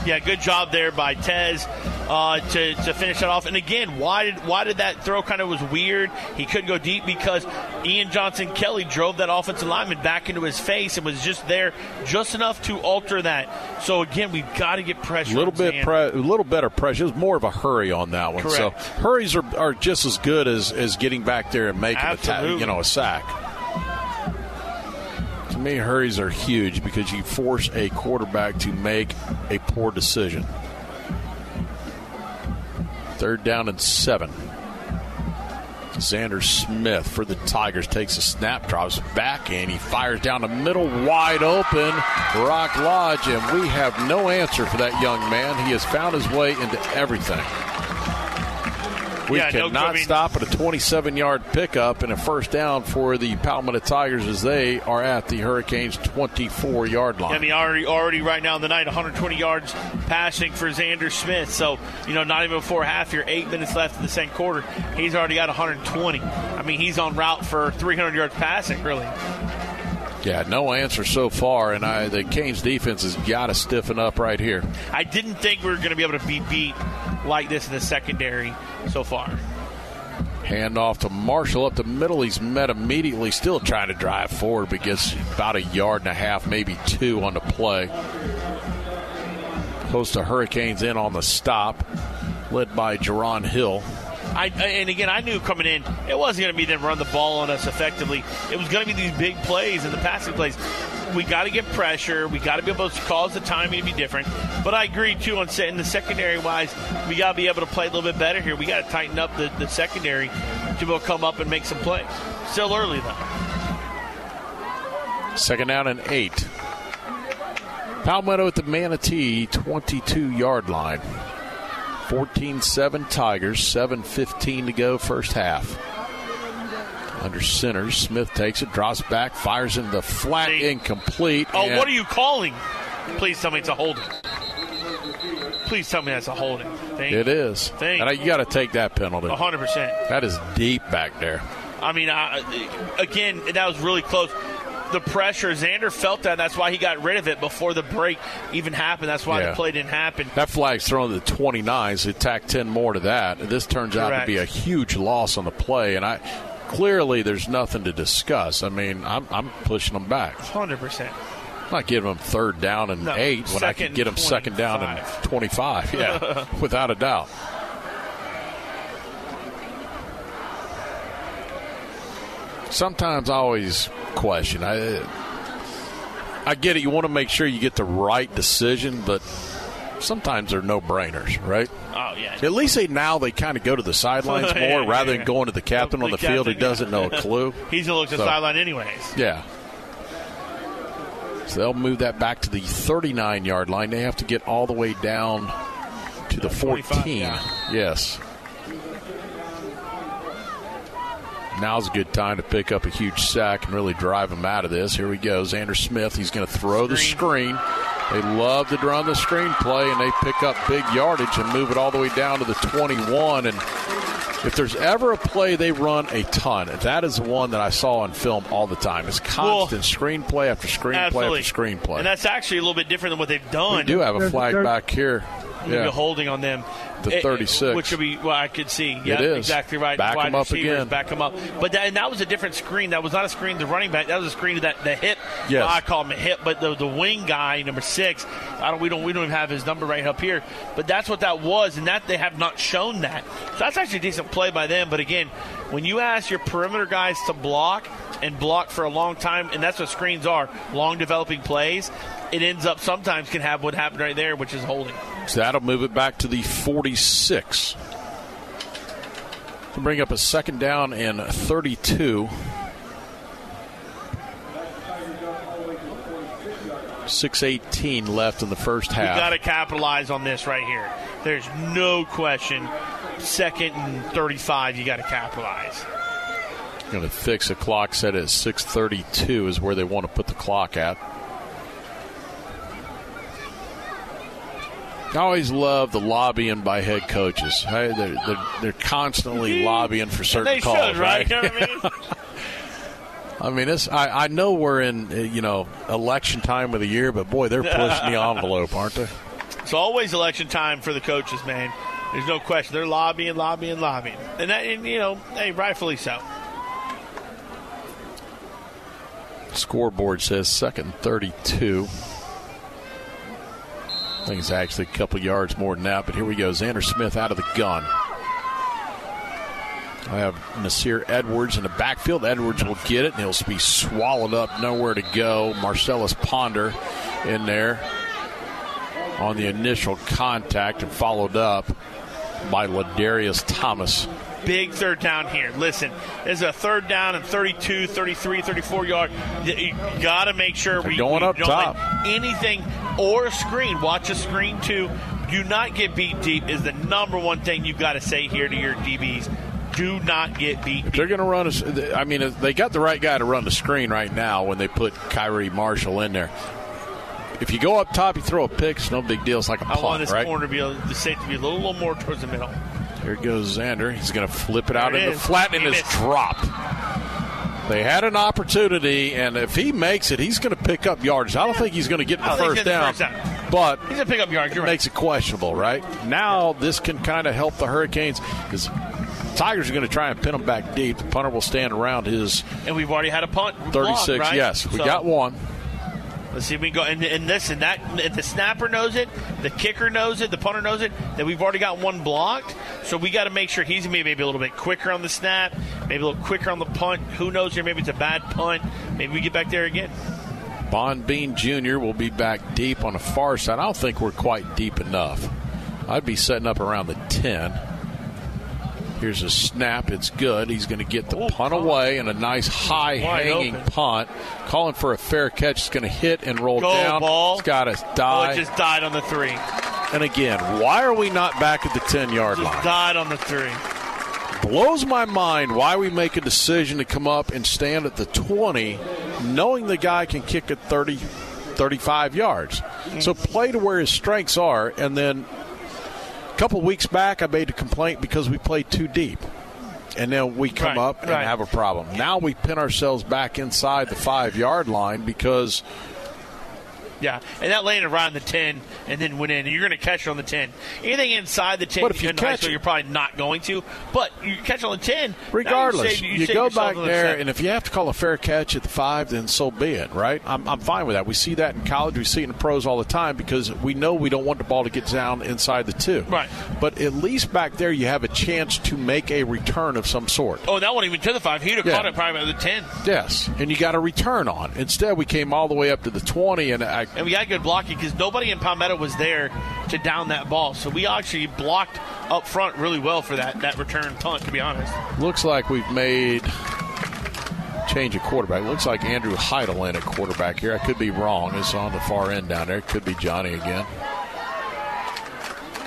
Yeah, good job there by Tez uh, to, to finish that off. And again, why did why did that throw kind of was weird? He couldn't go deep because Ian Johnson Kelly drove that offensive lineman back into his face and was just there just enough to alter that. So again, we've got to get pressure. A little bit, pre- a little better pressure. It was more of a hurry on that one. Correct. So hurries are, are just as good as, as getting back there and making a ta- you know a sack. To me, hurries are huge because you force a quarterback to make a poor decision. Third down and seven. Xander Smith for the Tigers takes a snap, drops back, and he fires down the middle, wide open. Rock Lodge, and we have no answer for that young man. He has found his way into everything. We Yeah, no, cannot I mean- stop at a 27 yard pickup and a first down for the Palmetto Tigers as they are at the Hurricanes 24 yard line. I mean, already, already right now in the night, 120 yards passing for Xander Smith. So, you know, not even before half, you're eight minutes left in the second quarter. He's already got 120. I mean, he's on route for 300 yards passing, really. Yeah, no answer so far, and I, the Canes defense has got to stiffen up right here. I didn't think we were going to be able to be beat like this in the secondary so far. Hand off to Marshall up the middle. He's met immediately, still trying to drive forward, but gets about a yard and a half, maybe two on the play. Close to Hurricanes in on the stop, led by Jerron Hill. I, and again, I knew coming in, it wasn't going to be them run the ball on us effectively. It was going to be these big plays and the passing plays. We got to get pressure. We got to be able to cause the timing to be different. But I agree too on setting the secondary wise. We got to be able to play a little bit better here. We got to tighten up the, the secondary to be able to come up and make some plays. Still early though. Second down and eight. Palmetto at the Manatee 22 yard line. 14 7 Tigers, 7 15 to go, first half. Under center, Smith takes it, drops back, fires in the flat, incomplete. Oh, what are you calling? Please tell me it's a holding. Please tell me that's a holding. Thank It is. Thank and I, you got to take that penalty. 100%. That is deep back there. I mean, I, again, that was really close. The pressure, Xander felt that. That's why he got rid of it before the break even happened. That's why Yeah. the play didn't happen. That flag's thrown to the 29s. They tack 10 more to that. This turns out to be a huge loss on the play, and I clearly there's nothing to discuss. I mean, I'm, I'm pushing them back. 100%. I'm not giving them third down and No, eight when I can get them second down and 25. Yeah, without a doubt. Sometimes I always question. I I get it. You want to make sure you get the right decision, but sometimes they're no brainers, right? Oh, yeah. At least they now they kind of go to the sidelines Yeah, more rather yeah. than going to the captain on the The field who yeah. doesn't know a clue. He's to look at the sideline anyways. yeah. So they'll move that back to the 39 yard line. They have to get all the way down to the 14. yeah. Yes. Now's a good time to pick up a huge sack and really drive them out of this. Here we go. Xander Smith. He's going to throw the screen. They love to run the screen play, and they pick up big yardage and move it all the way down to the 21. And if there's ever a play they run a ton, that is the one that I saw on film all the time. It's constant screenplay after screenplay Absolutely. after screenplay. And that's actually a little bit different than what they've done. we do have a flag back here. Yeah. a holding on them. The eh, eh, It- 36. which would be well, I could see. It Yeah, is. exactly right. Back Wide 'em up again. Back him up. But that, and that was a different screen. That was not a screen to the running back. That was a screen to that the hip. Yes. Well, I call him a hip, but the, the wing guy, number six. I don't. We don't. We don't even have his number right up here. But that's what that was, and that they have not shown that. So that's actually a decent play by them. But again, when you ask your perimeter guys to block and block for a long time, and that's what screens are, long developing plays. It ends up sometimes can have what happened right there, which is holding. So that'll move it back to the 46. To bring up a second down and 32. Six eighteen left in the first half. got to capitalize on this right here. There's no question. Second and 35, you got to capitalize. Going to fix a clock set at 6:32 is where they want to put the clock at. I always love the lobbying by head coaches. Hey, they're, they're, they're constantly lobbying for certain they calls, should, right? You know I mean? I mean, it's, I, I know we're in uh, you know election time of the year, but boy, they're pushing the envelope, aren't they? It's always election time for the coaches, man. There's no question. They're lobbying, lobbying, lobbying, and that, and, you know, hey, rightfully so. Scoreboard says second 32. I think it's actually a couple yards more than that, but here we go. Xander Smith out of the gun. I have Nasir Edwards in the backfield. Edwards will get it, and he'll be swallowed up, nowhere to go. Marcellus Ponder in there on the initial contact and followed up by Ladarius Thomas. Big third down here. Listen, there's a third down and 32, 33, 34 yard. You got to make sure we going up don't top. anything or a screen. Watch a screen too. Do not get beat deep is the number one thing you've got to say here to your DBs. Do not get beat. Deep. They're going to run. A, I mean, they got the right guy to run the screen right now when they put Kyrie Marshall in there. If you go up top, you throw a pick. It's no big deal. It's like a I punt, want this right? corner to be a, the safety to be a little, little more towards the middle. Here goes Xander. He's going to flip it out There it into flat, and it's missed. dropped. They had an opportunity, and if he makes it, he's going to pick up yards. I don't think he's going to get the first down, the first but He's going to pick up yards. You're right. makes it questionable, right? Now this can kind of help the Hurricanes because Tigers are going to try and pin them back deep. The punter will stand around his And we've already had a punt. block, 36. right? Yes, we So, got one. Let's see if we can go. And, and listen, that if the snapper knows it, the kicker knows it, the punter knows it, that we've already got one blocked. So we got to make sure he's to be maybe a little bit quicker on the snap, maybe a little quicker on the punt. Who knows here? Maybe it's a bad punt. Maybe we get back there again. Bond Bean Jr. will be back deep on the far side. I don't think we're quite deep enough. I'd be setting up around the 10. Here's a snap. It's good. He's going to get the oh, punt away and a nice high Wide hanging open. punt. Calling for a fair catch. It's going to hit and roll Go down. ball. It's got to Oh, die. it just died on the three. and again, why are we not back at the 10 yard line? died on the three. blows my mind why we make a decision to come up and stand at the 20 knowing the guy can kick at 30 35 yards so mm. play to where his strengths are and then couple weeks back i made a complaint because we played too deep and then we come Right, up and right. have a problem now we pin ourselves back inside the five yard line because Yeah, and that landed right on the 10 and then went in. And you're going to catch it on the 10. Anything inside the 10, But if you catch it, you're probably not going to. But you catch on the 10. Regardless, you, you, you go back there, seven. and if you have to call a fair catch at the five, then so be it, right? I'm, I'm fine with that. We see that in college, we see it in pros all the time because we know we don't want the ball to get down inside the two. Right. But at least back there, you have a chance to make a return of some sort. Oh, that wasn't even to the 5. He'd have Yeah. caught it probably at the 10. Yes, and you got a return on. Instead, we came all the way up to the 20, and I, And we got good blocking because nobody in Palmetto was there to down that ball. So we actually blocked up front really well for that, that return punt, to be honest. looks like we've made change of quarterback. Looks like Andrew Heidel in at quarterback here. I could be wrong. It's on the far end down there. Could be Johnny again.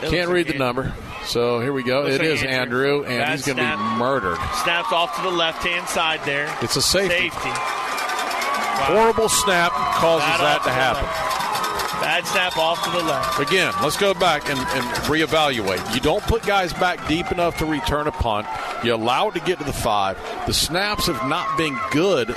It Can't read like the number. So here we go. Looks It like is Andrew. Andrew, and Bad he's going to be murdered. Snaps off to the left hand side there. It's a safety. Safety. Horrible snap causes Bad that to happen. left. Bad snap off to the left. Again, let's go back and, and reevaluate. You don't put guys back deep enough to return a punt. You allow it to get to the five. The snaps have not been good.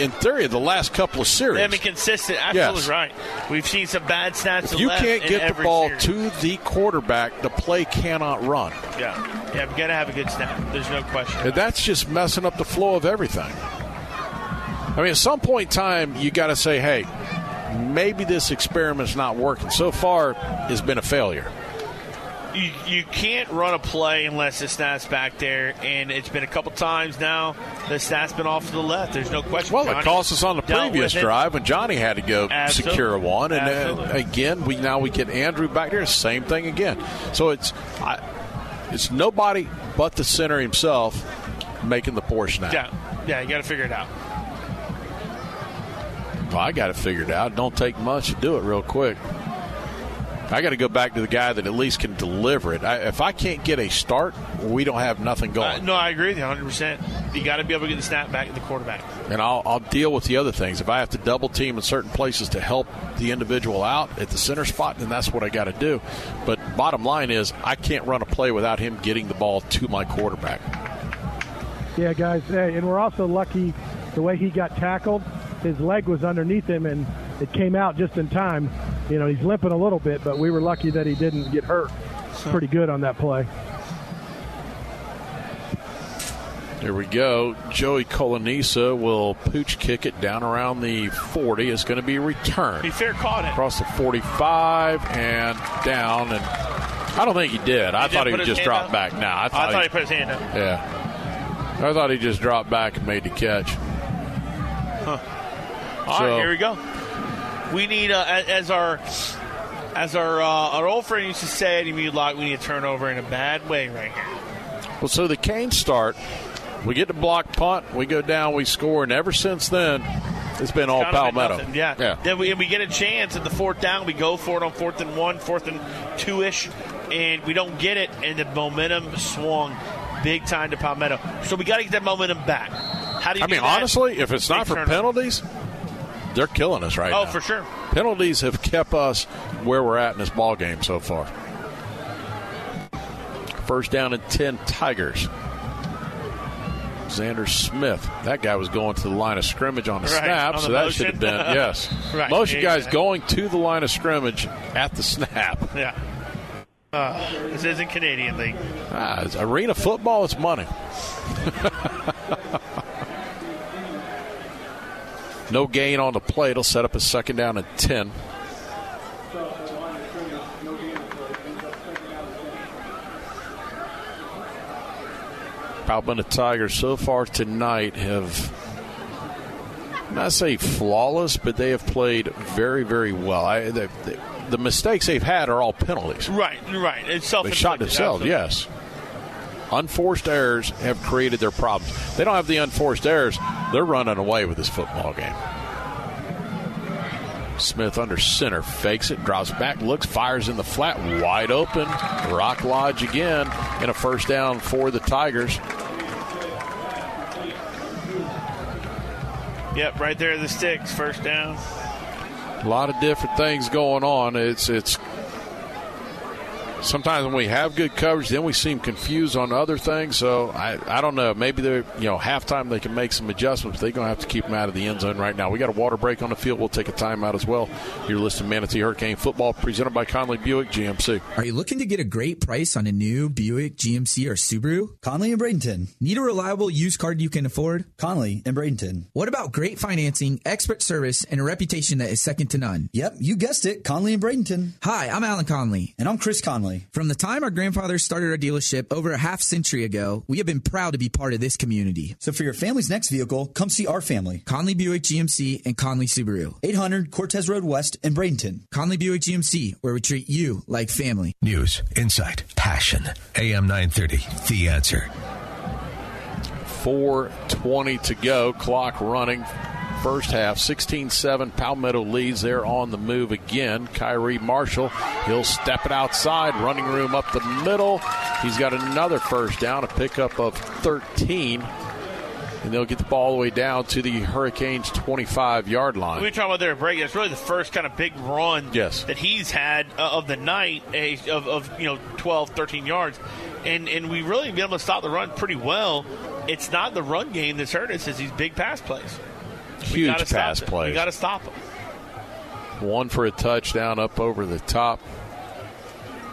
In theory, the last couple of series. They haven't been consistent. Absolutely Yes. right. We've seen some bad snaps. If you can't get the ball series. to the quarterback, the play cannot run. Yeah, yeah, we got to have a good snap. There's no question. And that's just messing up the flow of everything. I mean, at some point in time, you got to say, hey, maybe this experiment's not working. So far, it's been a failure. You, you can't run a play unless the snap's back there, and it's been a couple times now. The snap's been off to the left. There's no question. Well, Johnny it cost us on the previous drive when Johnny had to go Absolutely. secure one, and Absolutely. again, we now we get Andrew back there. Same thing again. So it's I, it's nobody but the center himself making the poor snap. Yeah, yeah, you got to figure it out. Well, I got it figured out. Don't take much to do it real quick. I got to go back to the guy that at least can deliver it. I, if I can't get a start, we don't have nothing going. Uh, no, I agree with you 100. percent You got to be able to get the snap back to the quarterback. and I'll, I'll deal with the other things. If I have to double team in certain places to help the individual out at the center spot, then that's what I got to do. But bottom line is, I can't run a play without him getting the ball to my quarterback. Yeah, guys, hey, and we're also lucky the way he got tackled. His leg was underneath him, and it came out just in time. You know, he's limping a little bit, but we were lucky that he didn't get hurt. Pretty good on that play. Here we go. Joey Colonisa will pooch kick it down around the 40. It's going to be returned. Be fair, caught it. Across the 45 and down. And I don't think he did. I He did thought he would just hand drop up? back. Now I I thought, thought he put his hand up. Yeah. I thought he just dropped back and made the catch. Huh. All So- right, here we go. We need uh, as our as our uh, our old friend used to say at Immune Lock, we need a turnover in a bad way right here. Well, so the Canes start. We get the block punt. We go down. We score. And ever since then, It's been all of been Palmetto. nothing, Yeah. Yeah. Then we, we get a chance at the fourth down. We go for it on fourth and one, fourth and two ish, and we don't get it, and the momentum swung big time to Palmetto. So we got to get that momentum back. How do you I mean, that? honestly, if it's not Big for turnover. penalties, they're killing us right now. Oh, now. for sure. Penalties have kept us where we're at in this ball game so far. First down and 10 Tigers. Xander Smith. That guy was going to the line of scrimmage on the Right, snap, on so the that should have been, yes. Right, Motion guys exactly. going to the line of scrimmage at the snap. Yeah. Uh, this isn't Canadian League. Ah, it's arena football, it's money. no gain on the play. It'll set up a second down and 10. Palmetto Tigers so far tonight have not say flawless, but they have played very, very well. I, they, they, the mistakes they've had are all penalties. Right, right. It's self They shot themselves, yes. Unforced errors have created their problems. They don't have the unforced errors. They're running away with this football game. Smith under center, fakes it, drops back, looks, fires in the flat, wide open. Rock Lodge again, and a first down for the Tigers. Yep, right there, the sticks, first down. A lot of different things going on. It's it's sometimes when we have good coverage, then we seem confused on other things. So I, I don't know. Maybe they're you know halftime they can make some adjustments. They're gonna have to keep them out of the end zone right now. We got a water break on the field. We'll take a timeout as well. You're listening to Manatee Hurricane Football presented by Conley Buick GMC. Are you looking to get a great price on a new Buick, GMC, or Subaru? Conley and Bradenton. Need a reliable used car you can afford? Conley and Bradenton. What about great financing, expert service, and a reputation that is second to none? Yep, you guessed it. Conley and Bradenton. Hi, I'm Alan Conley. And I'm Chris Conley. From the time our grandfathers started our dealership over a half century ago, we have been proud to be part of this community. So for your family's next vehicle, come see our family. Conley Buick GMC and Conley Subaru. 800 Cortez Road West in Bradenton. Conley Buick GMC, where we treat you like family. News, insight, passion. AM 930, The Answer. 4.20 to go, clock running. First half, 16 7. Palmetto leads. They're on the move again. Kyrie Marshall, he'll step it outside. Running room up the middle. He's got another first down, a pickup of 13. And they'll get the ball all the way down to the Hurricanes' 25 yard line. We were talking about their break. It's really the first kind of big run Yes. that he's had uh, of the night eh, of, of you know 12, 13 yards, and and we really been able to stop the run pretty well. It's not the run game that's hurt us; it's these big pass plays. Huge pass play. We got to stop them. One for a touchdown up over the top.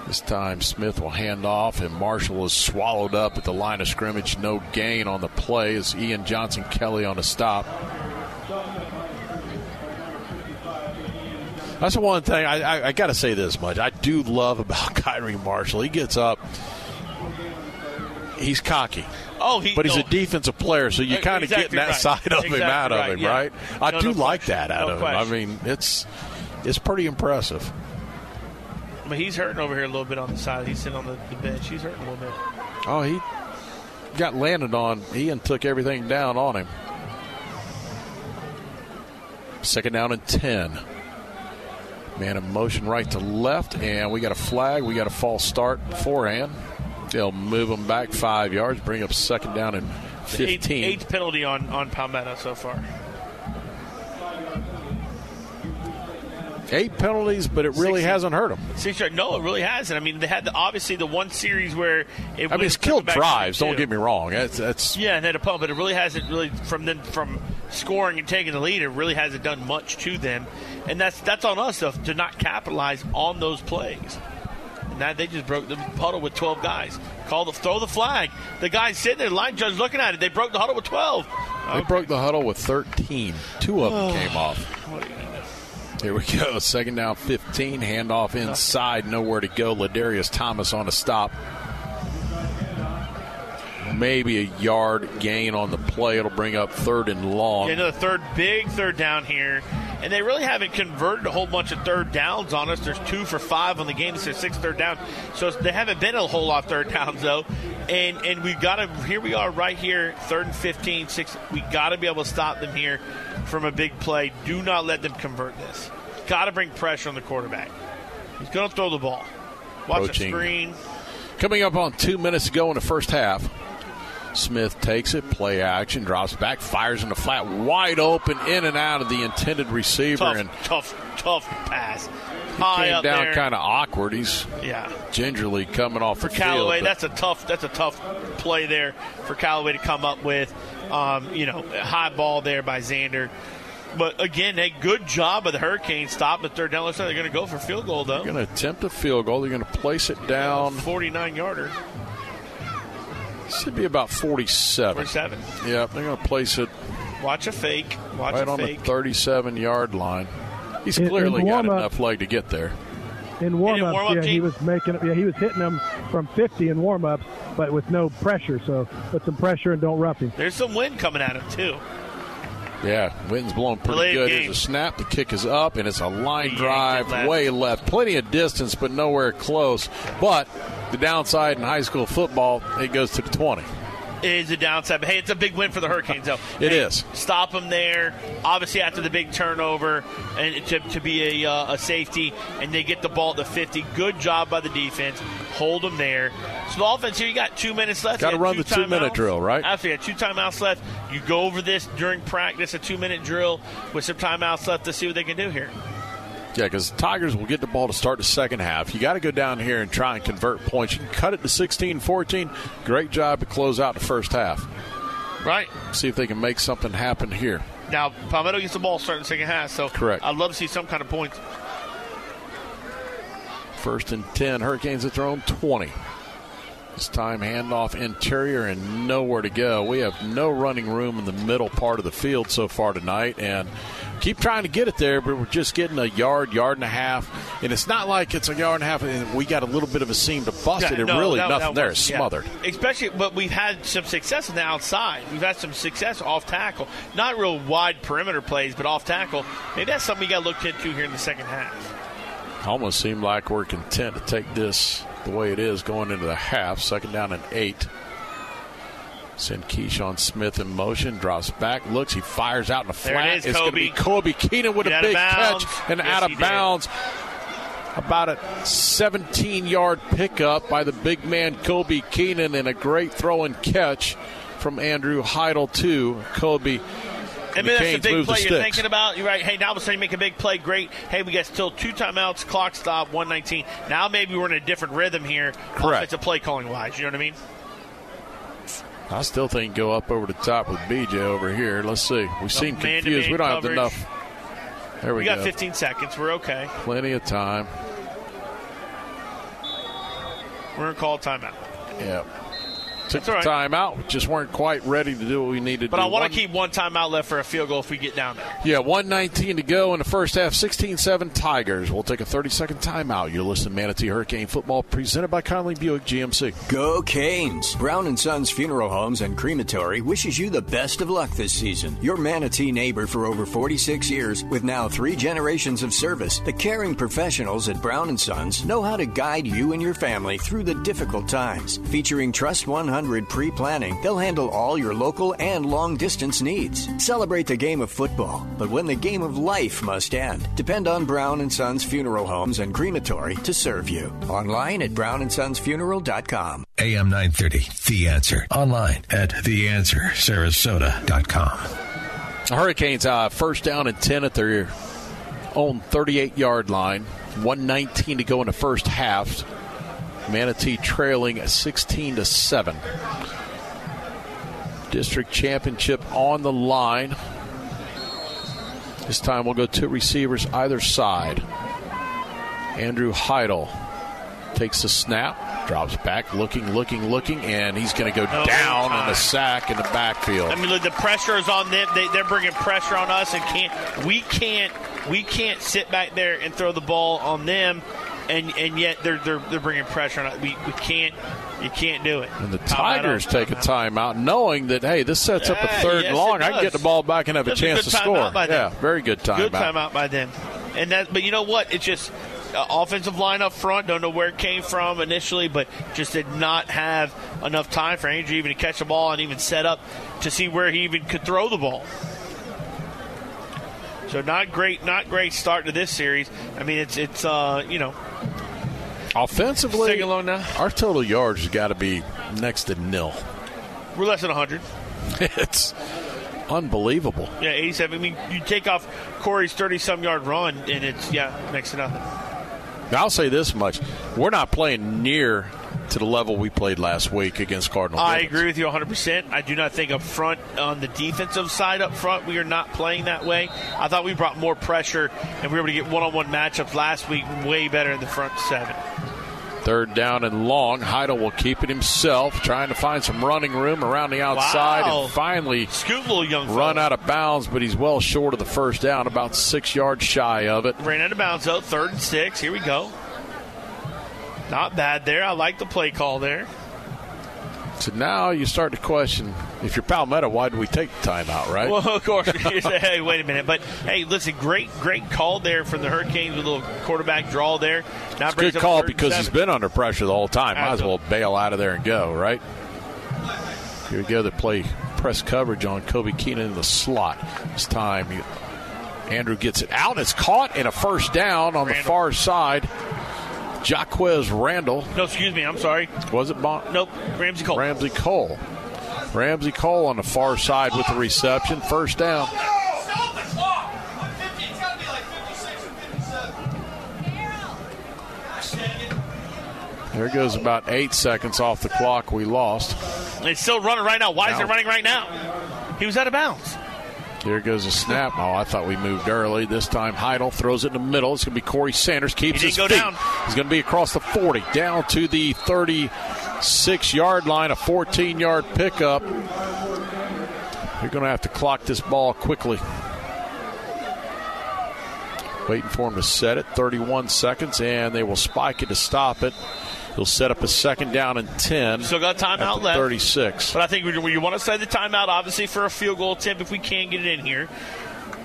This time Smith will hand off, and Marshall is swallowed up at the line of scrimmage. No gain on the play as Ian Johnson Kelly on a stop. That's the one thing I, I, I got to say this much. I do love about Kyrie Marshall. He gets up, he's cocky. Oh, he, But he's no, a defensive player, so you kind of exactly get that right. side of him Exactly out of him, yeah. right? I No, do no like question. that out of him. I mean, it's it's pretty impressive. But he's hurting over here a little bit on the side. He's sitting on the, the bench. He's hurting a little bit. Oh, he got landed on. Ian and took everything down on him. Second down and 10. Man in motion right to left, and we got a flag. We got a false start beforehand. They'll move them back five yards, bring up second down and The eighth, 15. eighth penalty on on Palmetto so far. Eight penalties, but it really Six- hasn't hurt them. Six. No, it really hasn't. I mean, they had the, obviously the one series where it. Was. I mean, it's killed back drives. Don't get me wrong. That's, that's Yeah, and then a punt, but it really hasn't really from then from scoring and taking the lead. It really hasn't done much to them, and that's that's on us though, to not capitalize on those plays. That they just broke the huddle with 12 guys. Call the throw the flag. The guys sitting there, the line judge looking at it. They broke the huddle with 12. They broke the huddle with 13. Two of them came off. Here we go. Second down, 15. Handoff inside. Nowhere to go. Ladarius Thomas on a stop. Maybe a yard gain on the play. It'll bring up third and long. Yeah, another third, big third down here. And they really haven't converted a whole bunch of third downs on us. There's two for five on the game. This is six third down. So they haven't been a whole lot of third downs, though. And and we've got to, here we are right here, third and 15, six. we got to be able to stop them here from a big play. Do not let them convert this. Got to bring pressure on the quarterback. He's going to throw the ball. Watch Coaching. the screen. Coming up on two minutes ago in the first half. Smith takes it, play action, drops back, fires in the flat, wide open, in and out of the intended receiver, Tough, and tough, tough pass. he High came up down kind of awkward. He's Yeah. gingerly coming off for the Callaway, field. but- that's a tough that's a tough play there for Callaway to come up with. Um, you know, high ball there by Xander. But again, a good job of the Hurricanes stopping the third down. Looks like they're going to go for field goal though. They're going to attempt a field goal. They're going to place it down. 49 yarder. Should be about 47. 47. Yeah, they're going to place it Watch a fake. Watch right a on fake. the 37 yard line. He's In- in clearly got warm-up- enough leg to get there. In warm-ups, warm-up, yeah, he was making, it yeah, he was hitting them from 50 in warm-ups, but with no pressure. So put some pressure and don't rough him. There's some wind coming at him too. Yeah, wind's blowing pretty Delayed good. game. There's a snap. The kick is up, and it's a line it drive way left. Plenty of distance, but nowhere close. But the downside in high school football, it goes to the 20. Is a downside, but hey, it's a big win for the Hurricanes, though. It It is. Stop them there. Obviously, after the big turnover, and to, to be a, uh, a safety, and they get the ball at the 50. Good job by the defense. Hold them there. So the offense here, you got two minutes left. Gotta run two the two-minute drill, right? After you got two timeouts left, you go over this during practice, a two-minute drill with some timeouts left to see what they can do here. Yeah, because Tigers will get the ball to start the second half. You got to go down here and try and convert points. You can cut it to 16 14. Great job to close out the first half. Right. See if they can make something happen here. Now, Palmetto gets the ball starting the second half, so Correct. I'd love to see some kind of points. First and 10. Hurricanes at their own 20. This time, handoff interior and nowhere to go. We have no running room in the middle part of the field so far tonight, and keep trying to get it there, but we're just getting a yard, yard and a half. And it's not like it's a yard and a half, and we got a little bit of a seam to bust Yeah, it, and no, really that- nothing that there. was- It's yeah. smothered. Especially, but we've had some success on the outside. We've had some success off tackle. Not real wide perimeter plays, but off tackle. Maybe that's something we got to look into here in the second half. Almost seemed like we're content to take this the way it is going into the half. Second down and eight. Send Keyshawn Smith in motion, drops back, looks, he fires out in the There flat. is, it's going to be Kobe. Keenan with Get a big catch and Yes, out of did. bounds. About a 17 yard pickup by the big man Kobe Keenan and a great throw and catch from Andrew Heidel to Kobe. Mean, that's the big the play you're thinking about. You're right. Hey, now all of a sudden you make a big play. Great. Hey, we got still two timeouts, clock stop, 119. Now maybe we're in a different rhythm here. Correct. Offensive play calling wise. You know what I mean? I still think go up over the top with BJ over here. Let's see. We seem confused. We don't have enough. There we, We got go. 15 seconds. We're okay. Plenty of time. We're to call a timeout. Yeah. Took That's the all right. time out. We just weren't quite ready to do what we needed But to I want to keep one timeout left for a field goal if we get down there. Yeah, 119 to go in the first half. 16 7 Tigers. We'll take a 30 second timeout. You're listening to Manatee Hurricane Football presented by Conley Buick GMC. Go Canes! Brown and Sons Funeral Homes and Crematory wishes you the best of luck this season. Your Manatee neighbor for over 46 years, with now three generations of service, the caring professionals at Brown and Sons know how to guide you and your family through the difficult times. Featuring Trust 100 pre-planning, they'll handle all your local and long distance needs. Celebrate the game of football, but when the game of life must end, depend on Brown and Sons Funeral Homes and Crematory to serve you. Online at brownsonsfuneral.com. AM 930, The Answer. Online at theanswersarasota.com. The Hurricanes uh, first down and 10 at their own 38 yard line. 119 to go in the first half. Manatee trailing 16 to 7. District championship on the line. This time we'll go two receivers either side. Andrew Heidel takes the snap, drops back, looking, looking, looking, and he's going to go No down time. in the sack in the backfield. I mean, look, the pressure is on them. They, they're bringing pressure on us, and can't we can't we can't sit back there and throw the ball on them, and and yet they're they're, they're bringing pressure on us. We, we can't you can't do it. And the Tigers take a timeout, knowing that hey, this sets up a Yeah, third yes, and long. I can get the ball back and have a That's chance good to score. timeout by them. Yeah, very good timeout. Good timeout by them. And that, but you know what? It's just uh, offensive line up front. Don't know where it came from initially, but just did not have enough time for Andrew even to catch the ball and even set up to see where he even could throw the ball. So not great, not great start to this series. I mean, it's it's uh, you know Offensively, Take along now. our total yards has got to be next to nil. we're less than 100. it's unbelievable. Yeah, 87. I mean, you take off Corey's 30 some yard run, and it's yeah next to nothing. I'll say this much: we're not playing near to the level we played last week against Cardinal. I Gibbons. agree with you 100%. I do not think up front, on the defensive side up front, we are not playing that way. I thought we brought more pressure and we were able to get one on one matchups last week way better in the front seven. Third down and long. Heidel will keep it himself, trying to find some running room around the outside, Wow. and finally Scoot little young run out of bounds. But he's well short of the first down, about six yards shy of it. Ran out of bounds, though. Third and six. Here we go. Not bad there. I like the play call there. So now you start to question if you're Palmetto, why did we take the timeout, right? Well, of course. you say, hey, wait a minute. But, hey, listen, great great call there from the Hurricanes with a little quarterback draw there. Now It's a good call and because he's been under pressure the whole time. Might as well bail out of there and go, right? Here we go. They play press coverage on Kobe Keenan in the slot. This time, Andrew gets it out. It's caught in a first down on the far side. Jaquez Randall. No, excuse me. I'm sorry. Was it Bon? Nope. Ramsey Cole. Ramsey Cole. Ramsey Cole on the far side with the reception. First down. There goes about eight seconds off the clock we lost. It's still running right now. Why is it running right now? He was out of bounds. Here goes a snap. Oh, I thought we moved early. This time Heidel throws it in the middle. It's going to be Corey Sanders. Keeps his feet. down. He's going to be across the 40, down to the 36 yard line, a 14 yard pickup. You're going to have to clock this ball quickly. Waiting for him to set it. 31 seconds, and they will spike it to stop it. He'll set up a second down and 10. Still got timeout left. 36. But I think we, we want to set the timeout, obviously, for a field goal attempt if we can get it in here.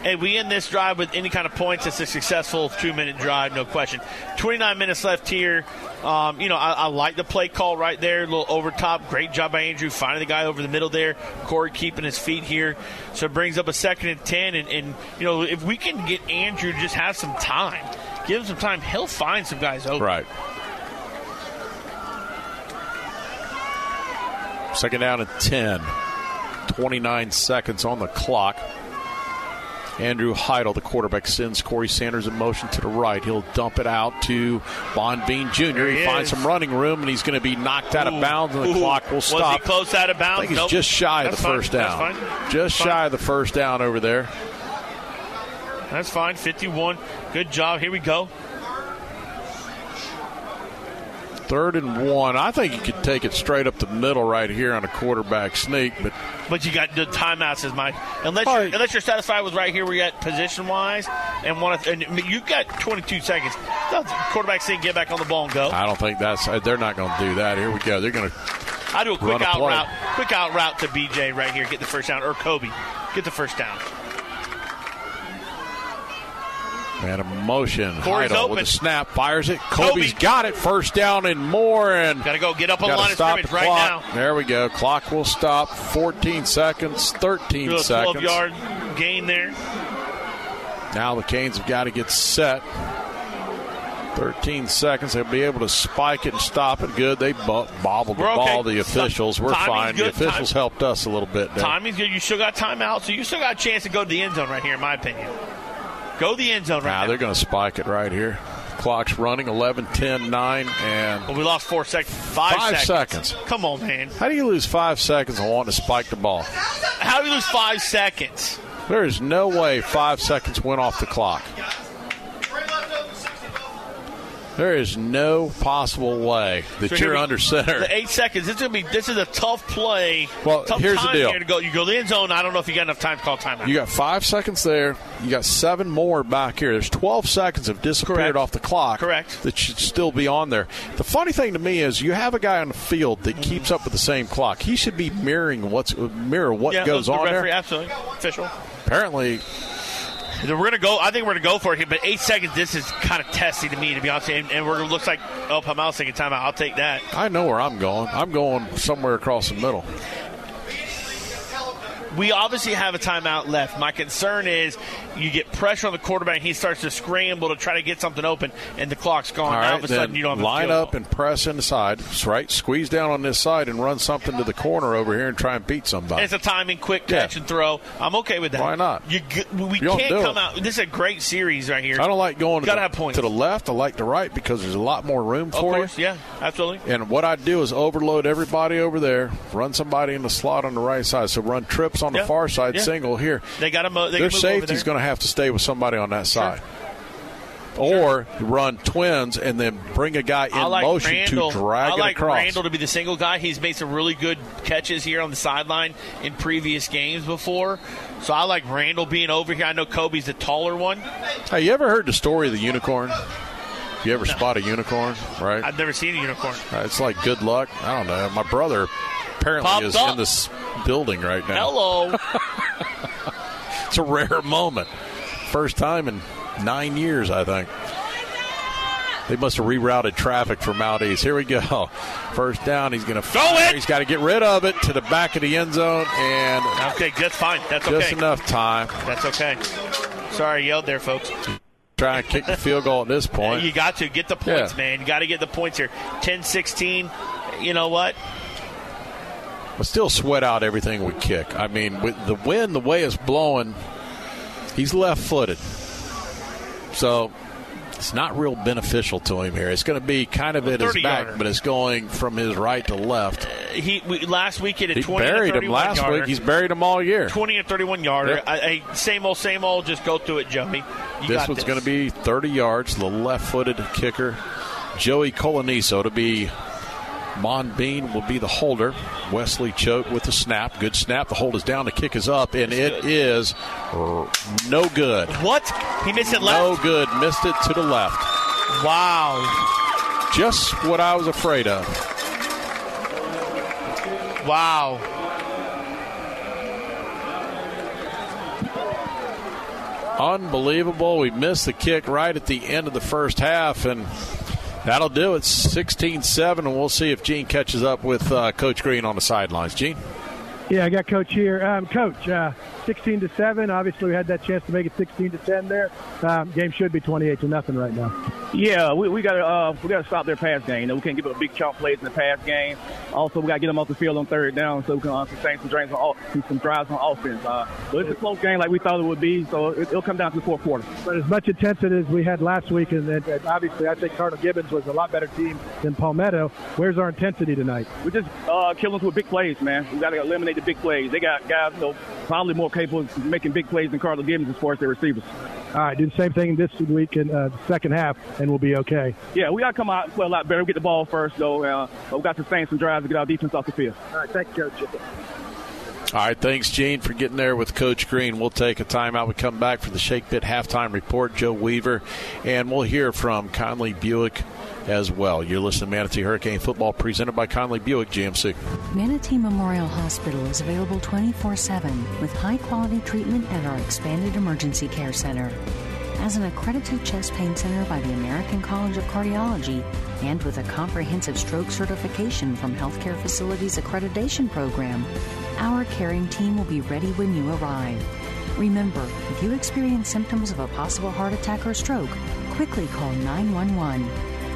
And we end this drive with any kind of points. It's a successful two minute drive, no question. 29 minutes left here. Um, you know, I, I like the play call right there. A little over top. Great job by Andrew finding the guy over the middle there. Corey keeping his feet here. So it brings up a second and 10. And, and you know, if we can get Andrew to just have some time, give him some time, he'll find some guys open. Right. Second down and 10. 29 seconds on the clock. Andrew Heidel, the quarterback, sends Corey Sanders in motion to the right. He'll dump it out to Bond Bean Jr. He, he finds some running room, and he's going to be knocked out of bounds, and the Ooh. clock will Was he stop. close out of bounds? I think he's Nope. just shy of That's the fine. first That's down. fine. Just Fine. shy of the first down over there. That's fine. 51. Good job. Here we go. Third and one. I think you could take it straight up the middle right here on a quarterback sneak, but But you got the timeouts is my unless you're, unless you're satisfied with right here where you're at position wise and want to and you got 22 seconds. Quarterback sneak, get back on the ball and go. I don't think that's. Uh, they're not going to do that. Here we go. They're going to I do a quick Run a out play. route, quick out route to BJ right here, get the first down or Kobe, get the first down. Man, a motion. Corey's Heidel open. with a snap, fires it. Kobe. Kobe's got it. First down and more. And Got to go get up on the line of scrimmage the right clock. now. There we go. Clock will stop. 14 seconds. 13 Do a 12 seconds. yard gain there. Now the Canes have got to get set. 13 seconds. They'll be able to spike it and stop it. Good. They bo- bobbled the We're okay. ball. The officials. We're Timing's fine. The officials Time- helped us a little bit there. Timing's good. You still got timeout, so you still got a chance to go to the end zone right here, in my opinion. Go the end zone right Now now. they're going to spike it right here. Clock's running 11, 10, 9, and Well, we lost four seconds. Five, Five seconds. seconds. Come on, man. How do you lose five seconds on wanting to spike the ball? How do you lose five seconds? There is no way five seconds went off the clock. There is no possible way that So you're under center. The eight seconds. This is gonna be. This is a tough play. Well, tough here's the deal. Here to go. You go to the end zone. I don't know if you got enough time to call timeout. You got five seconds there. You got seven more back here. There's 12 seconds have disappeared Correct. off the clock. Correct. That should still be on there. The funny thing to me is you have a guy on the field that mm-hmm. keeps up with the same clock. He should be mirroring what's mirror what yeah, goes the on referee, there. Absolutely, official. Apparently, We're gonna go. I think we're gonna go for it here, but eight seconds. This is kind of testy to me, to be honest. And, and we're looks like oh, Palmetto's taking timeout. I'll take that. I know where I'm going. I'm going somewhere across the middle. We obviously have a timeout left. My concern is you get pressure on the quarterback, and he starts to scramble to try to get something open, and the clock's gone. All now all right, of a sudden, you don't have line up and press inside, right? Squeeze down on this side and run something to the corner over here and try and beat somebody. It's a timing, quick Yeah. catch and throw. I'm okay with that. Why not? You, we You can't come it. out. This is a great series right here. I don't like going to the, to the left. I like the right because there's a lot more room Of for course, you. yeah, absolutely. And what I do is overload everybody over there, run somebody in the slot on the right side. So run trips on the Yeah, far side, yeah. single here. They got to mo- they Their safety's going to have to stay with somebody on that side. Or run twins and then bring a guy in like motion Randall. to drag I like it across. Randall to be the single guy. He's made some really good catches here on the sideline in previous games before. So I like Randall being over here. I know Kobe's the taller one. Hey, you ever heard the story of the unicorn? You ever spot a unicorn? Right? I've never seen a unicorn. Uh, It's like good luck. I don't know. My brother apparently Popped is up. in this building right now. Hello. It's a rare moment. First time in nine years, I think. They must have rerouted traffic from out east. Here we go. First down. He's going to fire. He's got to get rid of it to the back of the end zone, and okay, that's fine. That's just okay. enough time. That's okay. Sorry, I yelled there, folks. Trying to kick the field goal at this point. You got to get the points, Yeah. man. You got to get the points here. 10-16. You know what? But still sweat out everything we kick. I mean, with the wind, the way it's blowing, he's left footed. So it's not real beneficial to him here. It's going to be kind of at his back, yarder. but it's going from his right to left. Uh, he we, last week he had a He 20 buried him last yarder. week. He's buried him all year. 20 and 31 yarder. Yep. I, I, same old, same old. Just go through it, Joey. You this one's going to be 30 yards. The left-footed kicker, Joey Coloniso, to be Monbean will be the holder. Wesley Choate with the snap. Good snap. The hold is down. The kick is up, and it is no good. What? He missed it left? No good. Missed it to the left. Wow. Just what I was afraid of. Wow. Unbelievable. We missed the kick right at the end of the first half, and that'll do it. 16 7, and we'll see if Gene catches up with uh, Coach Green on the sidelines. Gene? Yeah, I got Coach here. Um, Coach, uh, 16 to seven. Obviously, we had that chance to make it 16 to 10 there. Um, game should be 28 to nothing right now. Yeah, we, we got to uh, we got to stop their pass game. You know, we can't give up big chunk plays in the pass game. Also, we got to get them off the field on third down so we can uh, sustain some drives on some, some drives on offense. Uh, but it's a close game like we thought it would be, so it, it'll come down to the fourth quarter. But as much intensity as we had last week, and, and, and obviously I think Cardinal Gibbons was a lot better team than Palmetto. Where's our intensity tonight? We just uh, kill them with big plays, man. We got to eliminate the big plays. They got guys, you know, probably more capable of making big plays than Cardinal Gibbons as far as their receivers. All right, do the same thing this week in uh, the second half, and we'll be okay. Yeah, we got to come out and play a lot better. We get the ball first, though. Uh, but we got to sustain some drives to get our defense off the field. All right, thank you, Coach. All right, thanks, Gene, for getting there with Coach Green. We'll take a timeout. We come back for the Shake Pit halftime report, Joe Weaver, and we'll hear from Conley Buick as well. You're listening to Manatee Hurricane Football presented by Conley Buick GMC. Manatee Memorial Hospital is available 24 7 with high quality treatment at our expanded emergency care center. As an accredited chest pain center by the American College of Cardiology and with a comprehensive stroke certification from Healthcare Facilities Accreditation Program, our caring team will be ready when you arrive. Remember, if you experience symptoms of a possible heart attack or stroke, quickly call 911.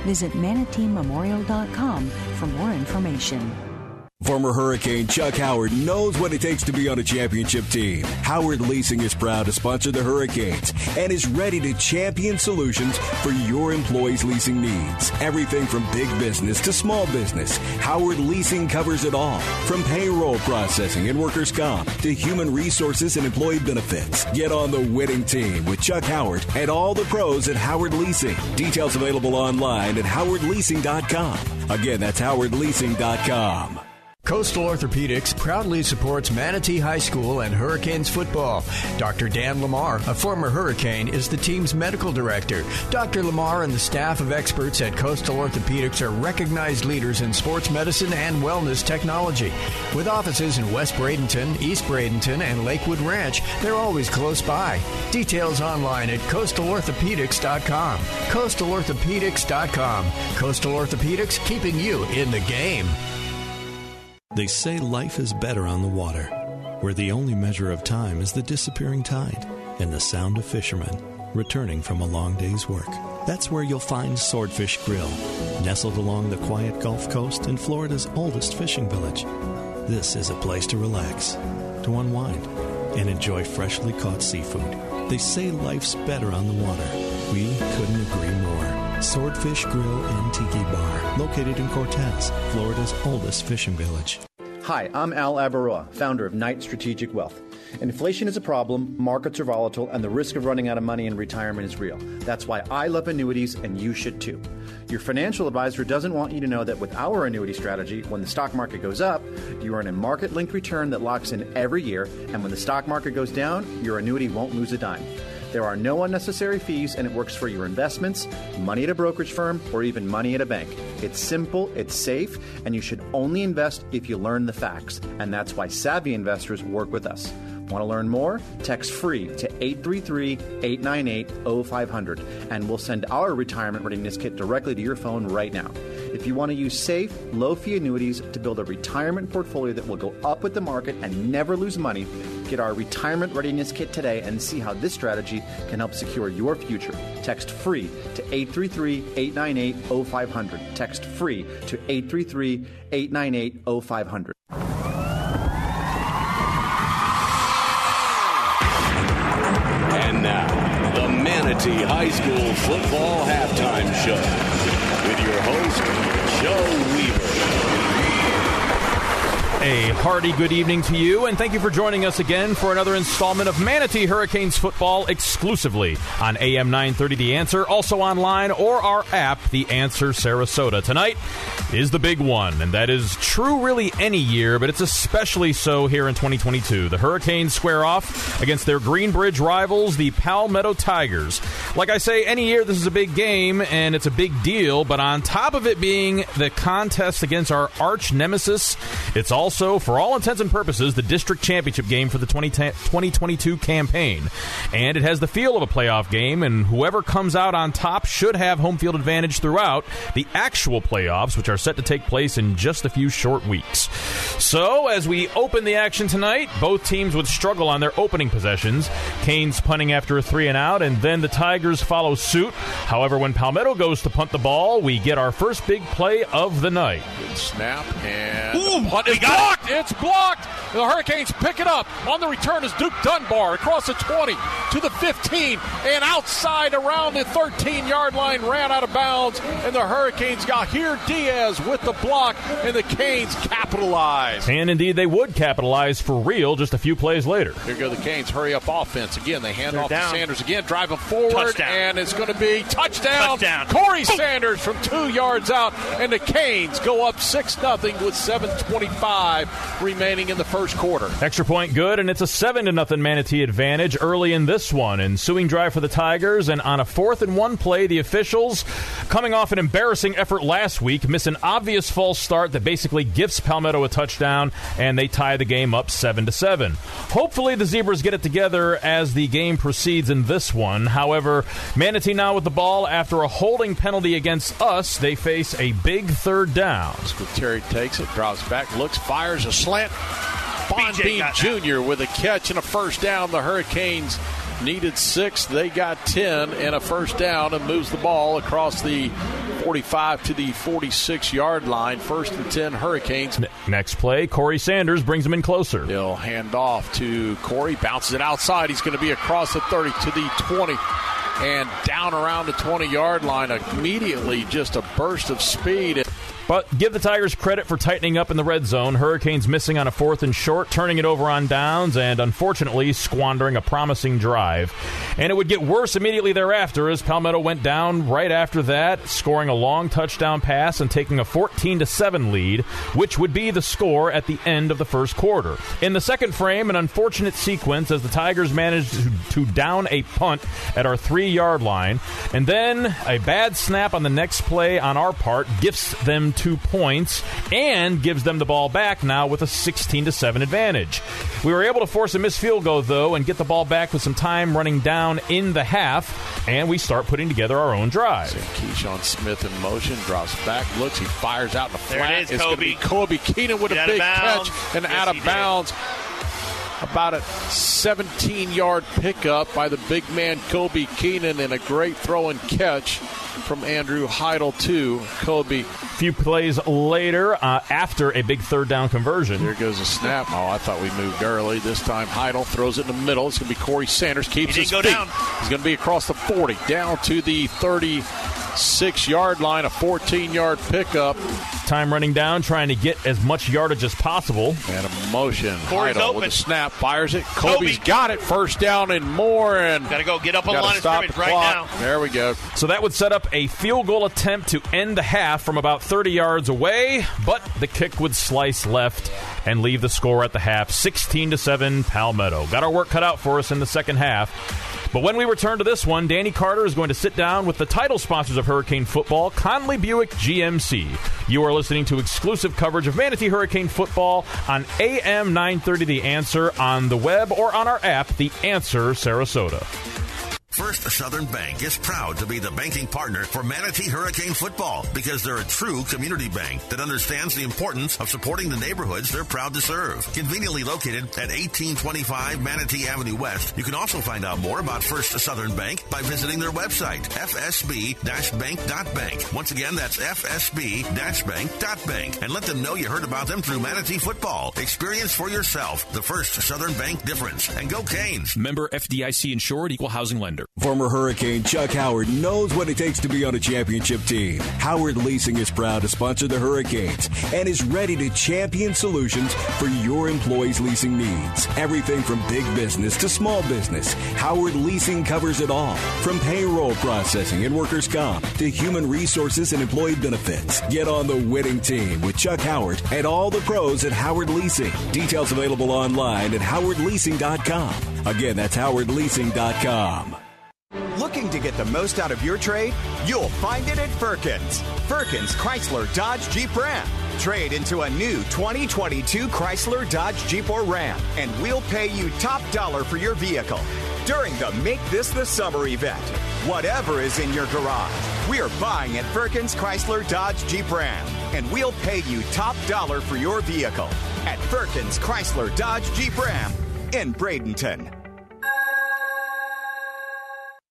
Visit manateememorial.com for more information. Former Hurricane Chuck Howard knows what it takes to be on a championship team. Howard Leasing is proud to sponsor the Hurricanes and is ready to champion solutions for your employees' leasing needs. Everything from big business to small business, Howard Leasing covers it all. From payroll processing and workers' comp to human resources and employee benefits. Get on the winning team with Chuck Howard and all the pros at Howard Leasing. Details available online at howardleasing.com. Again, that's howardleasing.com. Coastal Orthopedics proudly supports Manatee High School and Hurricanes football. Dr. Dan Lamar, a former Hurricane, is the team's medical director. Dr. Lamar and the staff of experts at Coastal Orthopedics are recognized leaders in sports medicine and wellness technology. With offices in West Bradenton, East Bradenton, and Lakewood Ranch, they're always close by. Details online at coastalorthopedics.com. Coastalorthopedics.com. Coastal Orthopedics, keeping you in the game. They say life is better on the water. where the only measure of time is the disappearing tide and the sound of fishermen returning from a long day's work. That's where you'll find Swordfish Grill, nestled along the quiet Gulf Coast in Florida's oldest fishing village. This is a place to relax, to unwind, and enjoy freshly caught seafood. They say life's better on the water. We couldn't agree more. Swordfish Grill and Tiki Bar, located in Cortez, Florida's oldest fishing village. Hi, I'm Al Abaroa, founder of Knight Strategic Wealth. Inflation is a problem, markets are volatile, and the risk of running out of money in retirement is real. That's why I love annuities, and you should too. Your financial advisor doesn't want you to know that with our annuity strategy, when the stock market goes up, you earn a market linked return that locks in every year, and when the stock market goes down, your annuity won't lose a dime. There are no unnecessary fees, and it works for your investments, money at a brokerage firm, or even money at a bank. It's simple, it's safe, and you should only invest if you learn the facts. And that's why savvy investors work with us. Want to learn more? Text free to 833 898 0500 and we'll send our retirement readiness kit directly to your phone right now. If you want to use safe, low fee annuities to build a retirement portfolio that will go up with the market and never lose money, get our retirement readiness kit today and see how this strategy can help secure your future. Text free to 833 898 0500. Text free to 833 898 0500. And now, the Manatee High School Football Halftime Show with your host, Joe. A hearty good evening to you, and thank you for joining us again for another installment of Manatee Hurricanes football exclusively on AM 930 The Answer, also online or our app, The Answer Sarasota. Tonight is the big one, and that is true really any year, but it's especially so here in 2022. The Hurricanes square off against their Greenbridge rivals, the Palmetto Tigers. Like I say, any year this is a big game, and it's a big deal, but on top of it being the contest against our arch nemesis, it's also also, for all intents and purposes, the district championship game for the 2022 campaign. And it has the feel of a playoff game, and whoever comes out on top should have home field advantage throughout the actual playoffs, which are set to take place in just a few short weeks. So, as we open the action tonight, both teams would struggle on their opening possessions. Canes punting after a three and out, and then the Tigers follow suit. However, when Palmetto goes to punt the ball, we get our first big play of the night. Good snap, and Ooh, punt is blocked. It's blocked. The Hurricanes pick it up. On the return is Duke Dunbar across the 20 to the 15 and outside around the 13 yard line, ran out of bounds. And the Hurricanes got here Diaz with the block, and the Canes capitalize. And indeed, they would capitalize for real just a few plays later. Here go the Canes. Hurry up offense. Again, they hand They're off down. to Sanders again, driving forward, Touchdown. and it's going to be touchdown. Touchdown. Corey Sanders from two yards out, and the Canes go up 6 0 with 7.25 remaining in the first quarter. Extra point good, and it's a seven to nothing Manatee advantage early in this one. Ensuing drive for the Tigers, and on a fourth and one play, the officials, coming off an embarrassing effort last week, miss an obvious false start that basically gifts Palmetto a touchdown, and they tie the game up seven to seven. Hopefully, the Zebras get it together as the game proceeds in this one. However, Manatee now with the ball after a holding penalty against us, they face a big third down. Terry takes it, drops back, looks, fires a slant. Bonbeam got Jr. with a catch and a first down. The Hurricanes needed six. They got 10 and a first down and moves the ball across the 45 to the 46 yard line. First and 10 Hurricanes. Next play, Corey Sanders brings him in closer. He'll hand off to Corey, bounces it outside. He's going to be across the 30 to the 20 and down around the 20 yard line. Immediately, just a burst of speed. But give the Tigers credit for tightening up in the red zone. Hurricanes missing on a fourth and short, turning it over on downs, and unfortunately squandering a promising drive. And it would get worse immediately thereafter as Palmetto went down right after that, scoring a long touchdown pass and taking a 14 to 7 lead, which would be the score at the end of the first quarter. In the second frame, an unfortunate sequence as the Tigers managed to, to down a punt at our three yard line, and then a bad snap on the next play on our part gifts them two points and gives them the ball back now with a 16 to 7 advantage. We were able to force a missed field goal though and get the ball back with some time running down in the half, and we start putting together our own drive. Keyshawn Smith in motion, drops back, looks, he fires out in the There it flat. is, it's going to be Kobe. Kobe Keenan with Get a big catch and Yes, out he of did. bounds. about a 17 yard pickup by the big man Kobe Keenan and a great throw and catch from Andrew Heidel to Kobe. A few plays later, uh, after a big third down conversion. There goes a snap. Oh, I thought we moved early. This time Heidel throws it in the middle. It's going to be Corey Sanders. Keeps He his go feet. down. He's going to be across the 40, down to the 36 yard line, a 14 yard pickup. Time running down, trying to get as much yardage as possible. And a motion. Corey's Heidel with a snap, fires it. Kobe's got it. First down and more. And Got to go get up on line of stop scrimmage right clock. now. There we go. So that would set up a field goal attempt to end the half from about 30 yards away, but the kick would slice left and leave the score at the half 16 to 7 Palmetto. Got our work cut out for us in the second half. But when we return to this one, Danny Carter is going to sit down with the title sponsors of Hurricane Football, Conley Buick GMC. You are listening to exclusive coverage of Manatee Hurricane Football on AM 930 The Answer on the web or on our app, The Answer Sarasota. First Southern Bank is proud to be the banking partner for Manatee Hurricane Football because they're a true community bank that understands the importance of supporting the neighborhoods they're proud to serve. Conveniently located at 1825 Manatee Avenue West, you can also find out more about First Southern Bank by visiting their website, fsb-bank.bank. Once again, that's fsb-bank.bank. And let them know you heard about them through Manatee Football. Experience for yourself the First Southern Bank difference. And go Canes! Member FDIC insured equal housing lender. Former Hurricane Chuck Howard knows what it takes to be on a championship team. Howard Leasing is proud to sponsor the Hurricanes and is ready to champion solutions for your employees' leasing needs. Everything from big business to small business, Howard Leasing covers it all. From payroll processing and workers' comp to human resources and employee benefits. Get on the winning team with Chuck Howard and all the pros at Howard Leasing. Details available online at howardleasing.com. Again, that's howardleasing.com. Looking to get the most out of your trade? You'll find it at Firkins. Firkins Chrysler Dodge Jeep Ram. Trade into a new 2022 Chrysler Dodge Jeep or Ram, and we'll pay you top dollar for your vehicle during the Make This the Summer event. Whatever is in your garage, we're buying at Firkins Chrysler Dodge Jeep Ram, and we'll pay you top dollar for your vehicle at Firkins Chrysler Dodge Jeep Ram in Bradenton.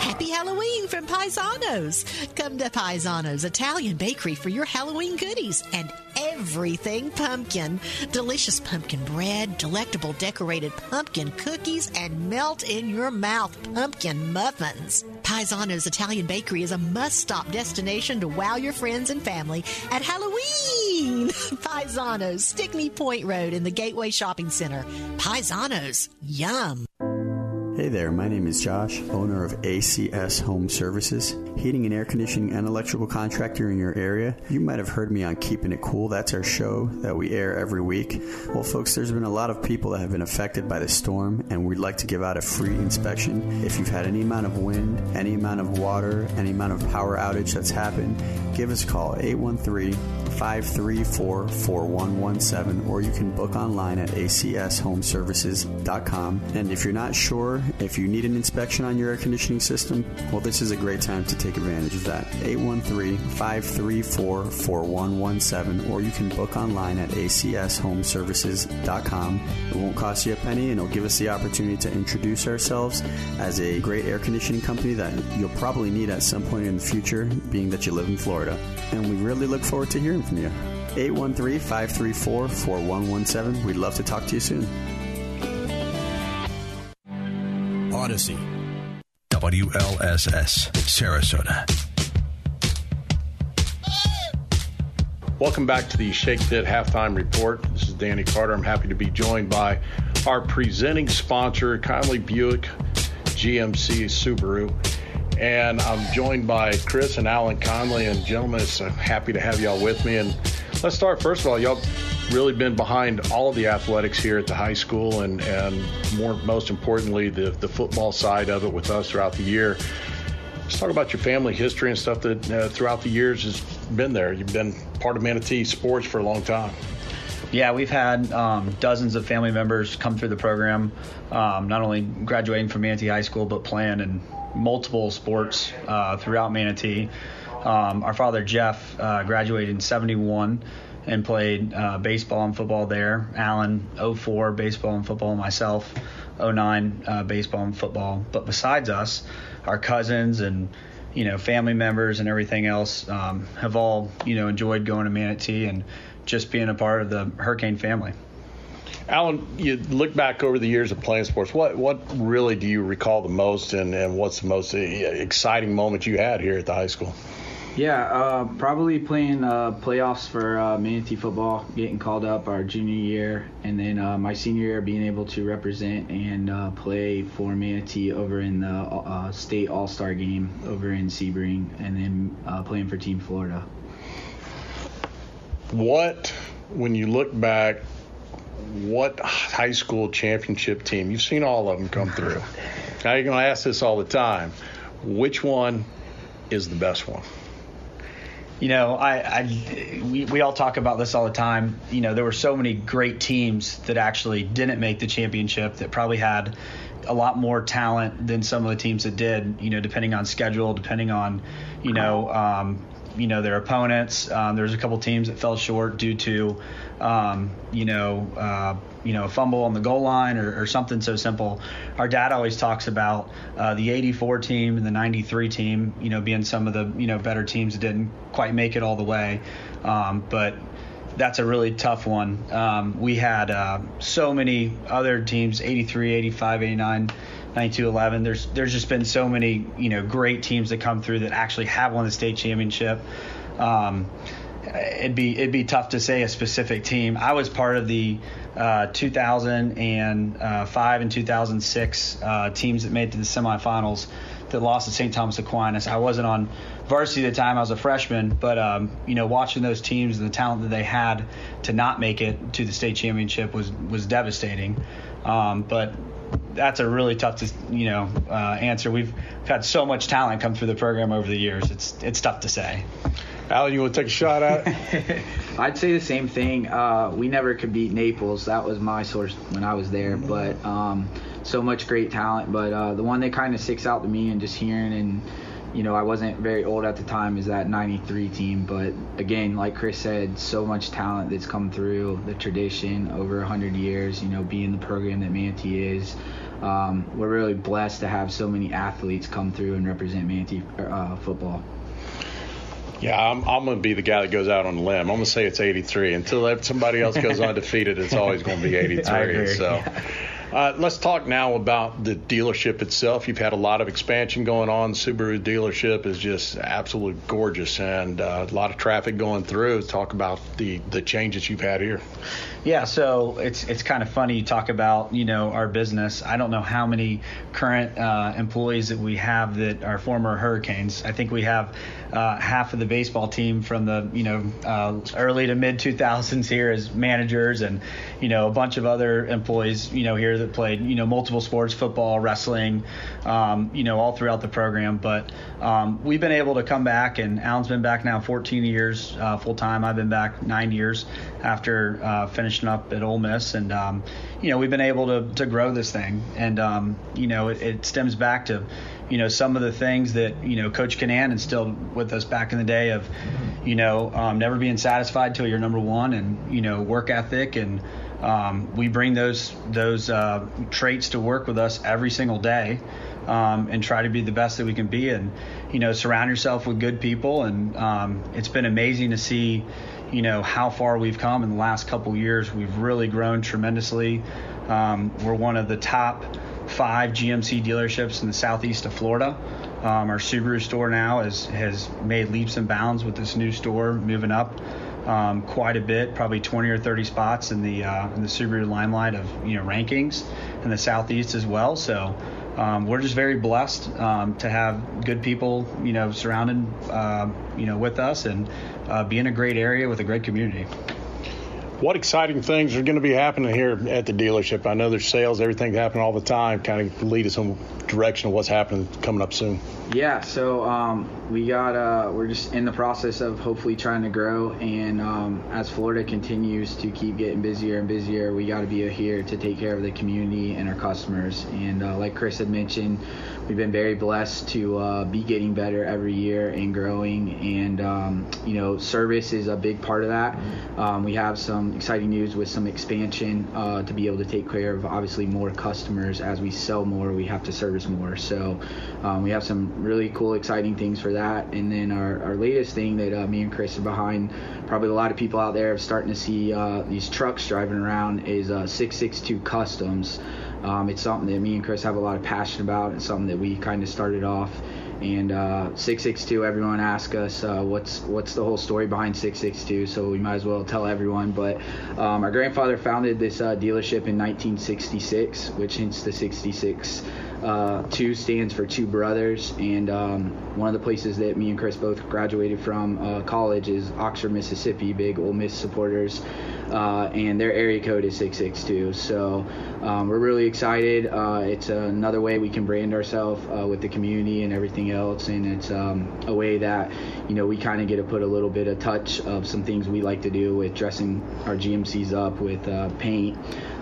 Happy Halloween from Paisanos. Come to Paisanos Italian Bakery for your Halloween goodies and everything pumpkin. Delicious pumpkin bread, delectable decorated pumpkin cookies, and melt in your mouth pumpkin muffins. Paisanos Italian Bakery is a must stop destination to wow your friends and family at Halloween. Paisanos, Stickney Point Road in the Gateway Shopping Center. Paisanos, yum. Hey there, my name is Josh, owner of ACS Home Services, heating and air conditioning and electrical contractor in your area. You might have heard me on Keeping It Cool. That's our show that we air every week. Well, folks, there's been a lot of people that have been affected by the storm, and we'd like to give out a free inspection. If you've had any amount of wind, any amount of water, any amount of power outage that's happened, give us a call 813 534 4117, or you can book online at acshomeservices.com. And if you're not sure if you need an inspection on your air conditioning system, well, this is a great time to take advantage of that. 813 534 4117, or you can book online at acshomeservices.com. It won't cost you a penny, and it'll give us the opportunity to introduce ourselves as a great air conditioning company that you'll probably need at some point in the future, being that you live in Florida. And we really look forward to hearing from you. 813 534 4117. We'd love to talk to you soon. Odyssey. WLSS, Sarasota. Welcome back to the Shake Fit Halftime Report. This is Danny Carter. I'm happy to be joined by our presenting sponsor, Conley Buick GMC Subaru. And I'm joined by Chris and Alan Conley. And gentlemen, it's uh, happy to have y'all with me. And let's start, first of all, y'all really been behind all of the athletics here at the high school and, and more most importantly, the, the football side of it with us throughout the year. Let's talk about your family history and stuff that uh, throughout the years has been there. You've been part of Manatee sports for a long time. Yeah, we've had um, dozens of family members come through the program, um, not only graduating from Manatee High School, but playing in multiple sports uh, throughout Manatee. Um, our father, Jeff, uh, graduated in 71 and played uh, baseball and football there. Alan 04 baseball and football. Myself 09 uh, baseball and football. But besides us, our cousins and you know family members and everything else um, have all you know enjoyed going to Manatee and just being a part of the Hurricane family. Alan, you look back over the years of playing sports. What what really do you recall the most, and, and what's the most exciting moment you had here at the high school? Yeah, uh, probably playing uh, playoffs for uh, Manatee football, getting called up our junior year, and then uh, my senior year being able to represent and uh, play for Manatee over in the uh, state All Star game over in Sebring, and then playing for Team Florida. What, when you look back, what high school championship team? You've seen all of them come through. now you're going to ask this all the time. Which one is the best one? You know, I, I we, we all talk about this all the time. You know, there were so many great teams that actually didn't make the championship that probably had a lot more talent than some of the teams that did. You know, depending on schedule, depending on, you know, um, you know their opponents. Um, there's a couple teams that fell short due to, um, you know, uh, you know, a fumble on the goal line or, or, something so simple. Our dad always talks about uh, the 84 team and the 93 team, you know, being some of the you know better teams that didn't quite make it all the way, um, but. That's a really tough one. Um, we had uh, so many other teams 83, 85, 89 92-11. There's there's just been so many you know great teams that come through that actually have won the state championship. Um, it'd be it'd be tough to say a specific team. I was part of the uh, 2005 and 2006 uh, teams that made to the semifinals that lost to St. Thomas Aquinas. I wasn't on varsity at the time; I was a freshman. But um, you know, watching those teams and the talent that they had to not make it to the state championship was was devastating. Um, but that's a really tough to you know uh, answer. We've had so much talent come through the program over the years. It's it's tough to say. Alan, you want to take a shot at it? I'd say the same thing. Uh, we never could beat Naples. That was my source when I was there. But um, so much great talent. But uh, the one that kind of sticks out to me and just hearing and you know, I wasn't very old at the time is that 93 team, but again, like Chris said, so much talent that's come through the tradition over 100 years, you know, being the program that Manatee is. Um, we're really blessed to have so many athletes come through and represent Manatee uh, football. Yeah, I'm, I'm going to be the guy that goes out on a limb. I'm going to say it's 83. Until somebody else goes undefeated, it's always going to be 83. so. Uh, let's talk now about the dealership itself. You've had a lot of expansion going on. Subaru dealership is just absolutely gorgeous and uh, a lot of traffic going through. Talk about the, the changes you've had here. Yeah, so it's it's kind of funny you talk about you know our business. I don't know how many current uh, employees that we have that are former Hurricanes. I think we have uh, half of the baseball team from the you know uh, early to mid 2000s here as managers, and you know a bunch of other employees you know here that played you know multiple sports, football, wrestling, um, you know all throughout the program. But um, we've been able to come back, and Alan's been back now 14 years uh, full time. I've been back nine years after uh, finishing up at Ole Miss, and um, you know we've been able to to grow this thing, and um, you know it, it, stems back to you know some of the things that you know Coach Kinnan instilled with us back in the day of you know um, never being satisfied till you're number one, and you know work ethic and um, we bring those those uh, traits to work with us every single day, um, and try to be the best that we can be. And you know, surround yourself with good people. And um, it's been amazing to see, you know how far we've come in the last couple years. We've really grown tremendously. Um, we're one of the top five GMC dealerships in the southeast of Florida. Um, our Subaru store now has has made leaps and bounds with this new store moving up um, quite a bit, probably 20 or 30 spots in the uh, in the Subaru limelight of you know rankings in the southeast as well. So um, we're just very blessed um, to have good people, you know, surrounded, uh, you know, with us and uh, be in a great area with a great community. what exciting things are going to be happening here at the dealership? I know there's sales, everything happening all the time. Kind of lead us in direction of what's happening coming up soon. Yeah, so um, we got uh, we're just in the process of hopefully trying to grow, and um, as Florida continues to keep getting busier and busier, we got to be here to take care of the community and our customers. And uh, like Chris had mentioned, we've been very blessed to uh, be getting better every year and growing. And um, you know, service is a big part of that. Um, we have some exciting news with some expansion uh, to be able to take care of obviously more customers as we sell more. We have to service more, so um, we have some really cool, exciting things for that. And then our, our latest thing that uh, me and Chris are behind, probably a lot of people out there are starting to see uh, these trucks driving around, is uh, 662 Customs. Um, it's something that me and Chris have a lot of passion about, and something that we kind of started off. And uh, 662, everyone asks us uh, what's what's the whole story behind 662, so we might as well tell everyone. But um, our grandfather founded this dealership in 1966, which hence the 66. Uh, two stands for two brothers, and um, one of the places that me and Chris both graduated from uh, college is Oxford, Mississippi. Big Ole Miss supporters, uh, and their area code is 662. So um, we're really excited. Uh, it's another way we can brand ourselves uh, with the community and everything else, and it's um, a way that you know we kind of get to put a little bit of touch of some things we like to do with dressing our GMCs up with uh, paint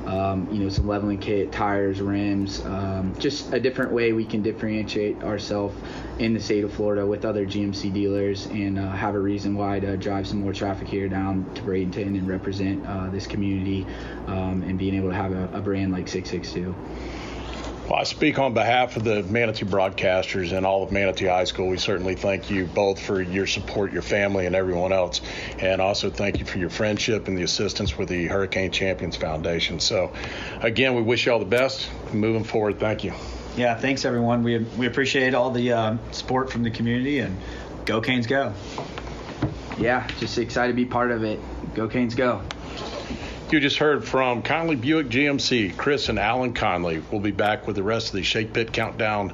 um, you know, some leveling kit, tires, rims, um, just a different way we can differentiate ourselves in the state of Florida with other GMC dealers and uh, have a reason why to drive some more traffic here down to Bradenton and represent uh, this community um, and being able to have a, a brand like 662. Well, I speak on behalf of the Manatee broadcasters and all of Manatee High School. We certainly thank you both for your support, your family, and everyone else. And also thank you for your friendship and the assistance with the Hurricane Champions Foundation. So, again, we wish you all the best moving forward. Thank you. Yeah, thanks, everyone. We, we appreciate all the uh, support from the community, and go Canes, go. Yeah, just excited to be part of it. Go Canes, go. You just heard from Conley Buick GMC, Chris and Alan Conley. We'll be back with the rest of the Shake Pit Countdown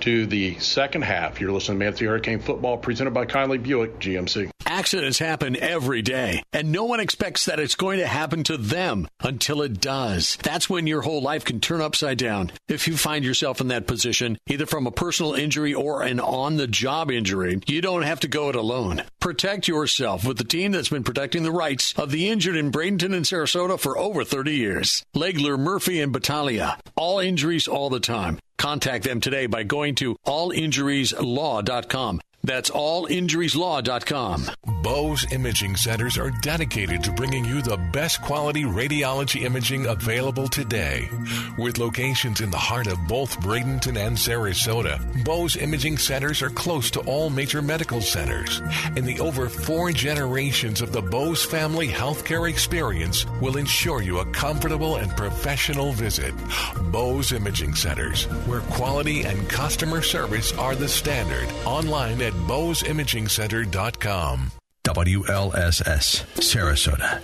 to the second half. You're listening to Manatee Hurricane Football presented by Conley Buick GMC. Accidents happen every day, and no one expects that it's going to happen to them until it does. That's when your whole life can turn upside down. If you find yourself in that position, either from a personal injury or an on the job injury, you don't have to go it alone. Protect yourself with the team that's been protecting the rights of the injured in Bradenton and Sarasota for over 30 years. Legler, Murphy, and Battaglia. All injuries all the time. Contact them today by going to allinjurieslaw.com. That's allinjurieslaw.com. Bowes Imaging Centers are dedicated to bringing you the best quality radiology imaging available today. With locations in the heart of both Bradenton and Sarasota, Bowes Imaging Centers are close to all major medical centers, and the over four generations of the Bowes family healthcare experience will ensure you a comfortable and professional visit. Bowes Imaging Centers, where quality and customer service are the standard. Online at bowesimagingcenter.com. WLSS, Sarasota.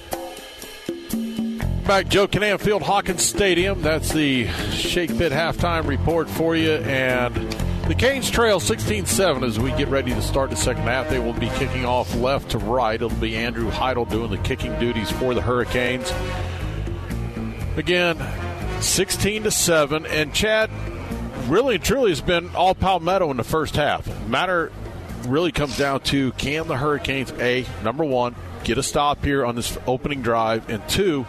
Back Joe Kinnan Field Hawkins Stadium. That's the Shake Pit halftime report for you. And the Canes trail 16 7 as we get ready to start the second half. They will be kicking off left to right. It'll be Andrew Heidel doing the kicking duties for the Hurricanes. Again, 16 to 7. And Chad really and truly has been all Palmetto in the first half. Matter really comes down to can the Hurricanes, A, number one, get a stop here on this opening drive, and two,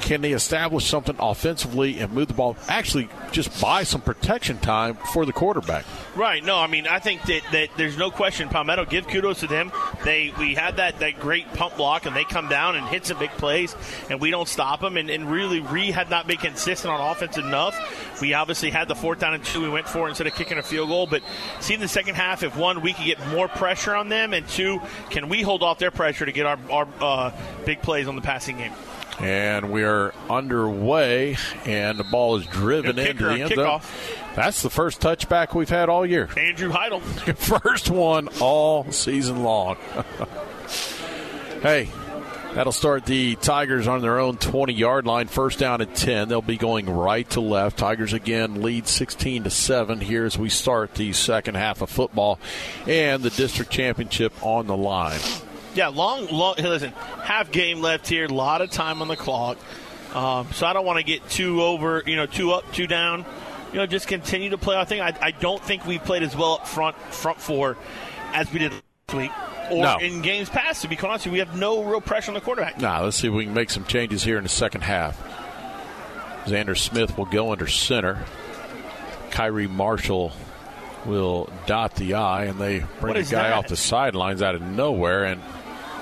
can they establish something offensively and move the ball? Actually, just buy some protection time for the quarterback. Right. No, I mean, I think that, that there's no question. Palmetto, give kudos to them. They we had that, that great punt block, and they come down and hit some big plays, and we don't stop them. And, and really, Ree had not been consistent on offense enough. We obviously had the fourth down and two we went for instead of kicking a field goal. But see in the second half, if one, we can get more pressure on them, and two, can we hold off their pressure to get our, our uh, big plays on the passing game? And we are underway, and the ball is driven into the end zone. That's the first touchback we've had all year. Andrew Heidel. first one all season long. hey, that'll start the Tigers on their own 20 yard line, first down at 10. They'll be going right to left. Tigers again lead 16 to 7 here as we start the second half of football and the district championship on the line. Yeah, long, long. Listen, half game left here. A lot of time on the clock. Um, so I don't want to get too over, you know, too up, too down. You know, just continue to play. I think I, I don't think we played as well up front, front four, as we did last week or No. in games past. To be honest, with you, we have no real pressure on the quarterback. Now, let's see if we can make some changes here in the second half. Xander Smith will go under center. Kyrie Marshall will dot the I, and they bring a guy that? off the sidelines out of nowhere. And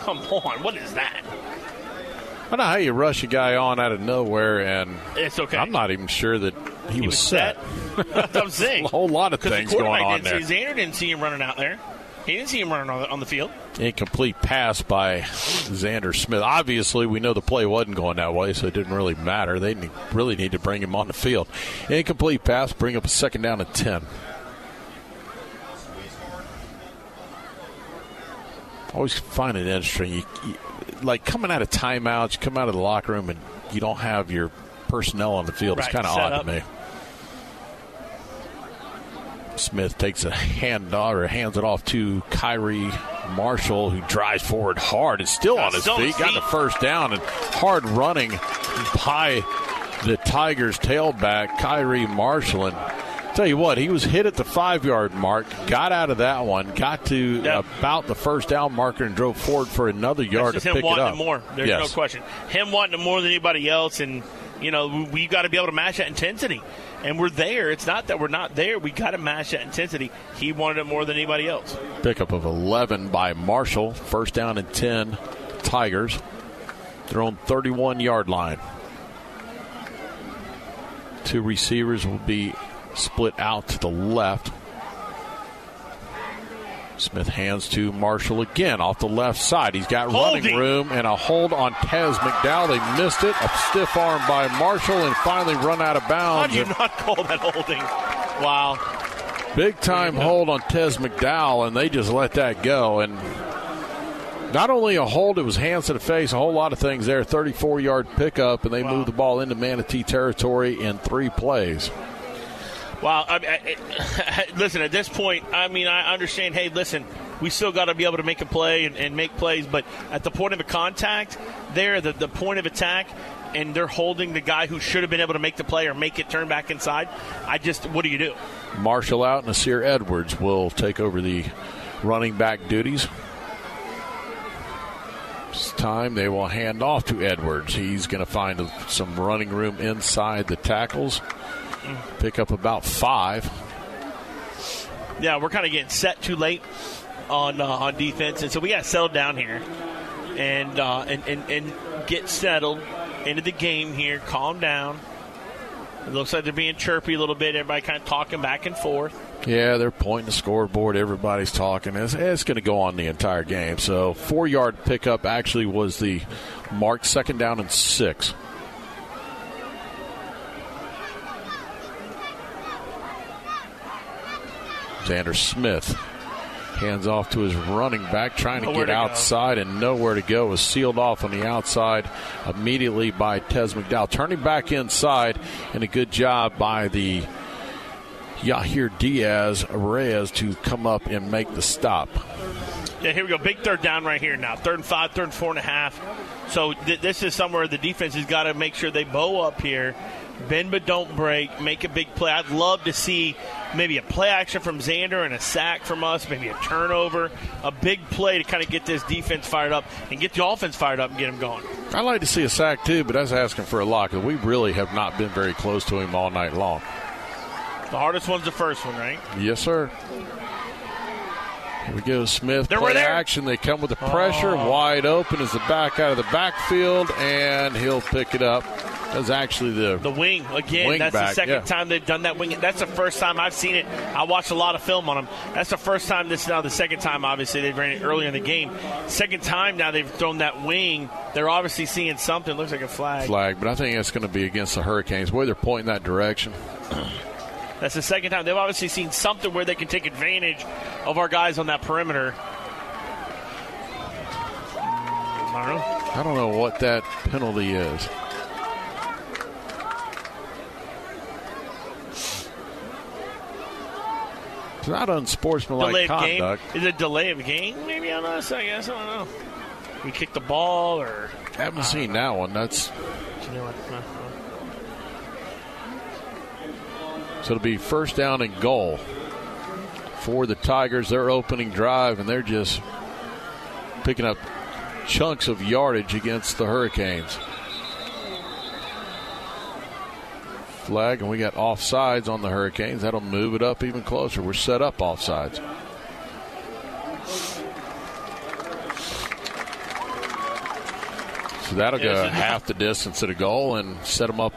Come on, what is that? I don't know how you rush a guy on out of nowhere, and It's okay. I'm not even sure that he, was, set. That's what I'm saying. a whole lot of things going on there. See, Xander didn't see him running out there. He didn't see him running on the, on the field. Incomplete pass by Xander Smith. Obviously, we know the play wasn't going that way, so it didn't really matter. They really need to bring him on the field. Incomplete pass, bring up a second down and 10. Always find it interesting. You, you, like coming out of timeouts, you come out of the locker room, and you don't have your personnel on the field. Right, it's kind of odd up. to me. Smith takes a hand uh, or hands it off to Kyrie Marshall, who drives forward hard and still on his Still feet. his Got the first down and hard running by the Tigers tailback, Kyrie Marshall. And tell you what, he was hit at the five yard mark, got out of that one, got to about the first down marker, and drove forward for another yard to him pick it up. it more. There's yes. no question. Him wanting it more than anybody else, and you know we, we got to be able to match that intensity. And we're there. It's not that we're not there. We got to match that intensity. He wanted it more than anybody else. Pickup of 11 by Marshall. First down and 10, Tigers. Their own 31 yard line. Two receivers will be split out to the left. Smith hands to Marshall again off the left side. He's got running room and a hold on Tez McDowell. They missed it. A stiff arm by Marshall and finally run out of How bounds. do you not call that holding? Wow. Big time hold on Tez McDowell, and they just let that go. And not only a hold, it was hands to the face, a whole lot of things there. 34 yard pickup, and they moved the ball into Manatee territory in three plays. Wow. I, I, listen, at this point, I mean, I understand. Hey, listen, we still got to be able to make a play and, and make plays, but at the point of a contact, there, the, the point of attack, and they're holding the guy who should have been able to make the play or make it turn back inside. I just, what do you do? Marshall out, and Nasir Edwards will take over the running back duties. This time they will hand off to Edwards. He's going to find some running room inside the tackles. Pick up about five. Yeah, we're kind of getting set too late on uh, on defense, and so we got to settle down here and, uh, and and and get settled into the game here. Calm down. It looks like they're being chirpy a little bit. Everybody kind of talking back and forth. Yeah, they're pointing the scoreboard. Everybody's talking. It's, it's going to go on the entire game. So, four yard pickup actually was the mark, second down and six. Xander Smith hands off to his running back, trying to get to go. outside and nowhere to go. Was sealed off on the outside immediately by Tez McDowell. Turning back inside, and a good job by the Yahir Diaz Reyes to come up and make the stop. Yeah, here we go. Big third down right here now. Third and five, third and four and a half. So th- this is somewhere the defense has got to make sure they bow up here, bend but don't break, make a big play. I'd love to see maybe a play action from Xander and a sack from us, maybe a turnover, a big play to kind of get this defense fired up and get the offense fired up and get them going. I'd like to see a sack too, but that's asking for a lot because we really have not been very close to him all night long. The hardest one's the first one, right? Yes, sir. Here we go, Smith. Play there. action. They come with the pressure. Oh. Wide open is the back out of the backfield, and he'll pick it up. That's actually the The wing again. Wing that's back, the second yeah. time they've done that wing. That's the first time I've seen it. I watched a lot of film on them. That's the first time. This is now the second time. Obviously, they ran it earlier in the game. Second time now they've thrown that wing. They're obviously seeing something. Looks like a flag. flag, but I think it's going to be against the Hurricanes. The way they're pointing that direction. That's the second time they've obviously seen something where they can take advantage of our guys on that perimeter. I don't know. I don't know what that penalty is. It's not unsportsmanlike delay of game. conduct. Is it delay of game? Maybe on us. I guess I don't know. we kick the ball or I haven't seen that one. That's you know what? uh, so it'll be first down and goal for the Tigers. Their opening drive, and they're just picking up chunks of yardage against the Hurricanes. Flag, and we got offsides on the Hurricanes. That'll move it up even closer. We're set up offsides. So that'll go half the distance of the goal and set them up.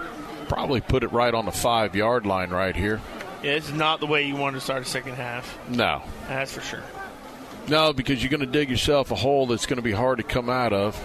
Probably put it right on the five yard line right here. Yeah, it's not the way you want to start a second half. No, That's for sure. no, because you're going to dig yourself a hole that's going to be hard to come out of.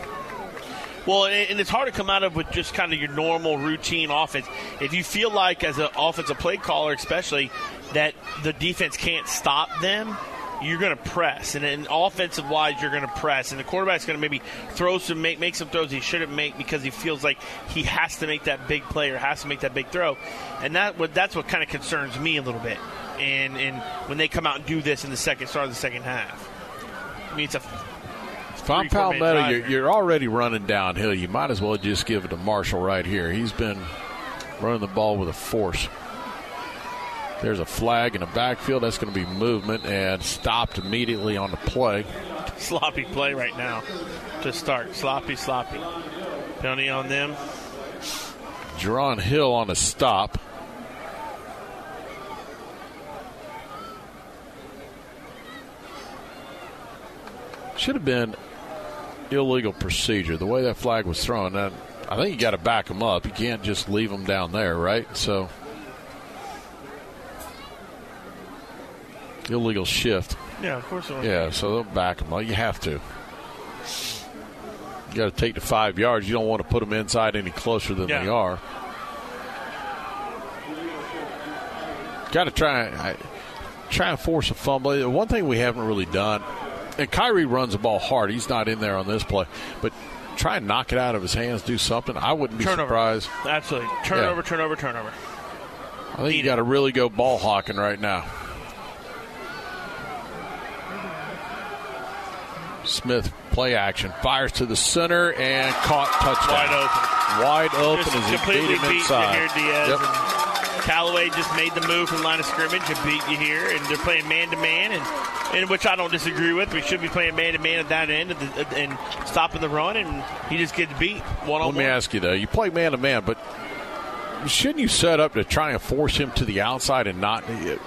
Well, and it's hard to come out of with just kind of your normal routine offense. If you feel like, as an offensive play caller, especially, that the defense can't stop them, you're going to press. And then offensive wise, you're going to press. And the quarterback's going to maybe throw some, make, make some throws he shouldn't make because he feels like he has to make that big play or has to make that big throw. And that what that's what kind of concerns me a little bit. And and when they come out and do this in the second start of the second half, I mean it's a If I'm Three, four minute Palmetto, you're, you're already running downhill. You might as well just give it to Marshall right here. He's been running the ball with a force. There's a flag in the backfield. That's going to be movement and stopped immediately on the play. sloppy play right now to start. Sloppy, sloppy. Penalty on them. Jerron Hill on a stop. Should have been illegal procedure. The way that flag was thrown, that I think you got to back them up. You can't just leave them down there, right? So illegal shift. Yeah, of course. Yeah, so they'll back them up. You have to. You got to take the five yards. You don't want to put them inside any closer than Yeah. they are. Got to try I, try and force a fumble. The One thing we haven't really done, and Kyrie runs the ball hard. He's not in there on this play, but try and knock it out of his hands. Do something. I wouldn't be Turnover. surprised. Absolutely. Turnover, turnover, turnover. I think you got to really go ball hawking right now. Smith play action fires to the center and caught touchdown. Wide open. Wide open Just completely beat him inside. here, Diaz. Yep. Callaway just made the move from the line of scrimmage and beat you here, and they're playing man to man, and in which I don't disagree with. We should be playing man to man at that end and, the, uh, and stopping the run, and he just gets beat one on one. Let me ask you though, you play man to man, but shouldn't you set up to try and force him to the outside and not? Obviously,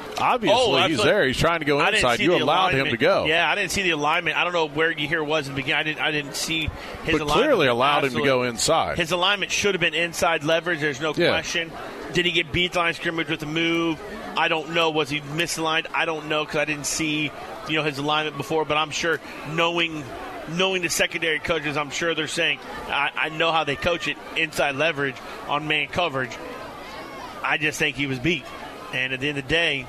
Oh, he's absolutely. there. He's trying to go inside. You allowed him to go. Yeah, I didn't see the alignment. I don't know where you here was in the beginning. I didn't. I didn't see his But alignment. clearly allowed him to go inside. His alignment should have been inside leverage. There's no Yeah. question. Did he get beat line scrimmage with a move? I don't know. Was he misaligned? I don't know because I didn't see you know his alignment before. But I'm sure knowing knowing the secondary coaches, I'm sure they're saying I, I know how they coach it inside leverage on man coverage. I just think he was beat. And at the end of the day,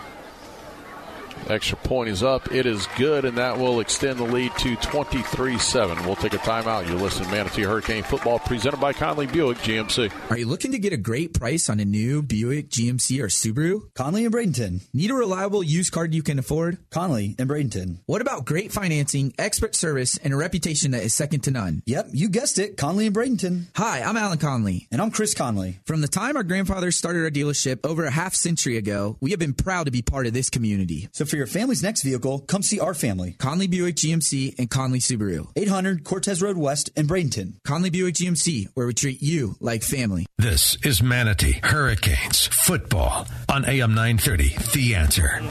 Extra point is up. It is good, and that will extend the lead to 23 7. We'll take a timeout. You're listening to Manatee Hurricane Football presented by Conley Buick GMC. Are you looking to get a great price on a new Buick, GMC, or Subaru? Conley and Bradenton. Need a reliable used car you can afford? Conley and Bradenton. What about great financing, expert service, and a reputation that is second to none? Yep, you guessed it. Conley and Bradenton. Hi, I'm Alan Conley. And I'm Chris Conley. From the time our grandfathers started our dealership over a half century ago, we have been proud to be part of this community. So for your family's next vehicle, come see our family. Conley Buick GMC and Conley Subaru. 800 Cortez Road West in Bradenton. Conley Buick GMC, where we treat you like family. This is Manatee Hurricanes football on AM 930. The answer.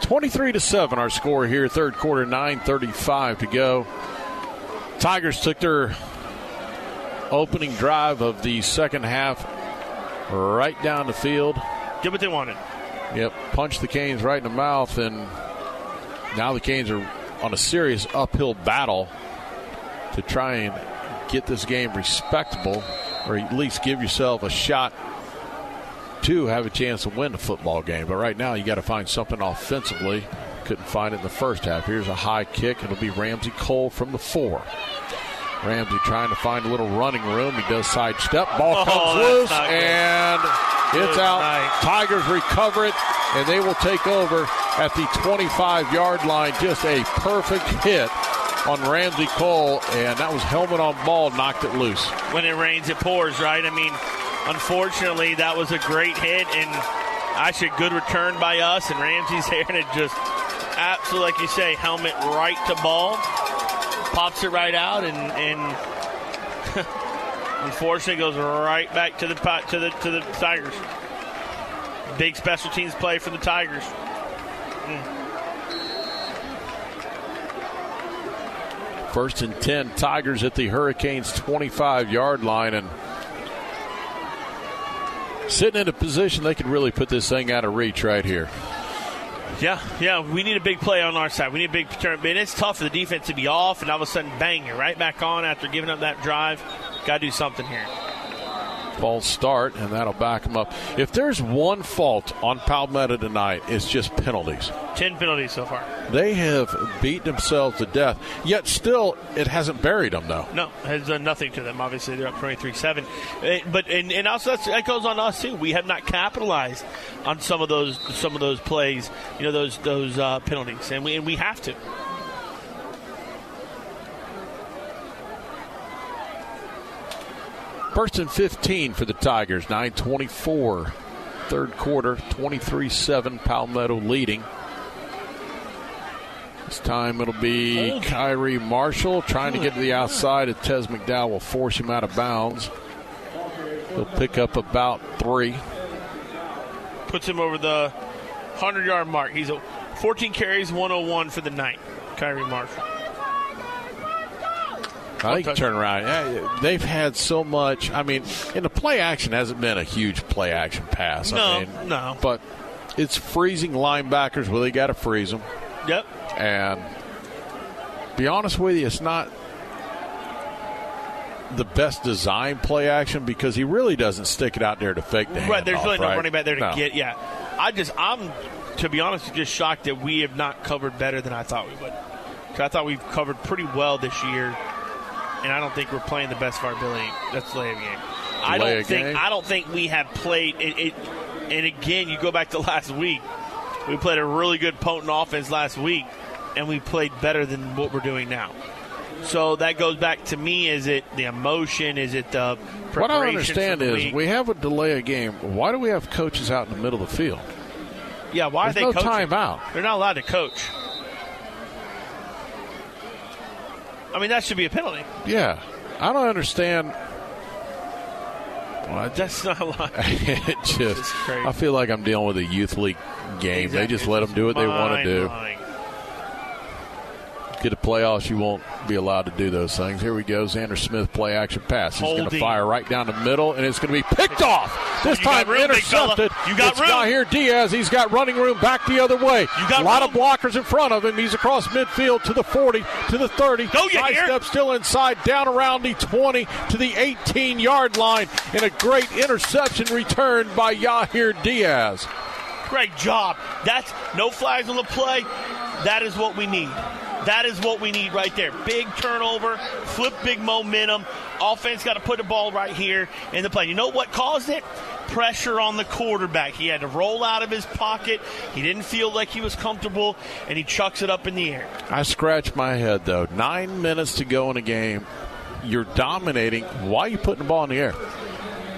23 to 7 our score here third quarter 935 to go tigers took their opening drive of the second half right down the field did what they wanted. Yep punched the canes right in the mouth and now the canes are on a serious uphill battle to try and get this game respectable or at least give yourself a shot to have a chance to win the football game. But right now, you got to find something offensively. Couldn't find it in the first half. Here's a high kick. It'll be Ramsey Cole from the four. Ramsey trying to find a little running room. He does sidestep. Ball Oh, comes that's loose and it's out. night. Tigers recover it and they will take over at the 25 yard line. Just a perfect hit on Ramsey Cole, and that was helmet on ball, knocked it loose. When it rains, it pours, right? I mean, unfortunately, that was a great hit, and actually a good return by us, and Ramsey's there, and it just absolutely, like you say, helmet right to ball, pops it right out, and, and unfortunately goes right back to the to the to the Tigers. Big special teams play for the Tigers. Mm. First and 10, Tigers at the Hurricanes 25 yard line. And sitting in a position they could really put this thing out of reach right here. Yeah, yeah, we need a big play on our side. We need a big turn. And it's tough for the defense to be off and all of a sudden, bang, you're right back on after giving up that drive. Got to do something here false start, and that'll back them up. If there's one fault on Palmetto tonight, it's just penalties. Ten penalties so far. They have beat themselves to death. Yet still, it hasn't buried them though. No, has done nothing to them. Obviously, they're up twenty-three-seven. Eh, but and, and also that goes on us too. We have not capitalized on some of those some of those plays. You know those those uh, penalties, and we and we have to. First and 15 for the Tigers. 924. Third quarter, 23 7. Palmetto leading. This time it'll be Kyrie Marshall trying to get to the outside, and Tez McDowell will force him out of bounds. He'll pick up about three. Puts him over the 100 yard mark. He's a 14 carries, 101 for the night. Kyrie Marshall. I think turn around. They've had so much. I mean, in the play action hasn't been a huge play action pass. No, I mean, no. But it's freezing linebackers where they got to freeze them. Yep. And be honest with you, it's not the best design play action because he really doesn't stick it out there to fake the Right, there's really right? no running back there to no. get. Yeah, I just I'm to be honest just shocked that we have not covered better than I thought we would. Cause I thought we've covered pretty well this year and I don't think we're playing the best of our ability. That's the lay of game. I don't think game? I don't think we have played it, it. And again, you go back to last week. We played a really good potent offense last week, and we played better than what we're doing now. So that goes back to me: is it the emotion? Is it the What I understand is week? we have a delay of game. Why do we have coaches out in the middle of the field? Yeah, why There's are they no coaching? timeout. They're not allowed to coach. I mean, that should be a penalty. Yeah, I don't understand. Well, That's not a lot. it just. I feel like I'm dealing with a youth league game. They just let them do what they want to do. Mind-blowing. Get a playoffs, you won't be allowed to do those things. Here we go. Xander Smith play action pass. He's going to fire right down the middle, and it's going to be picked off. This You got time room, intercepted. You got it's room. here, Diaz. He's got running room back the other way. You got a lot room. of blockers in front of him. He's across midfield to the 40, to the 30. Go, High Yahir. step still inside, down around the 20 to the 18 yard line, and a great interception return by Yahir Diaz. Great job. That's no flags on the play. That is what we need. That is what we need right there. Big turnover, flip big momentum. Offense got to put the ball right here in the play. You know what caused it? Pressure on the quarterback. He had to roll out of his pocket. He didn't feel like he was comfortable, and he chucks it up in the air. I scratch my head though. Nine minutes to go in a game. You're dominating. Why are you putting the ball in the air?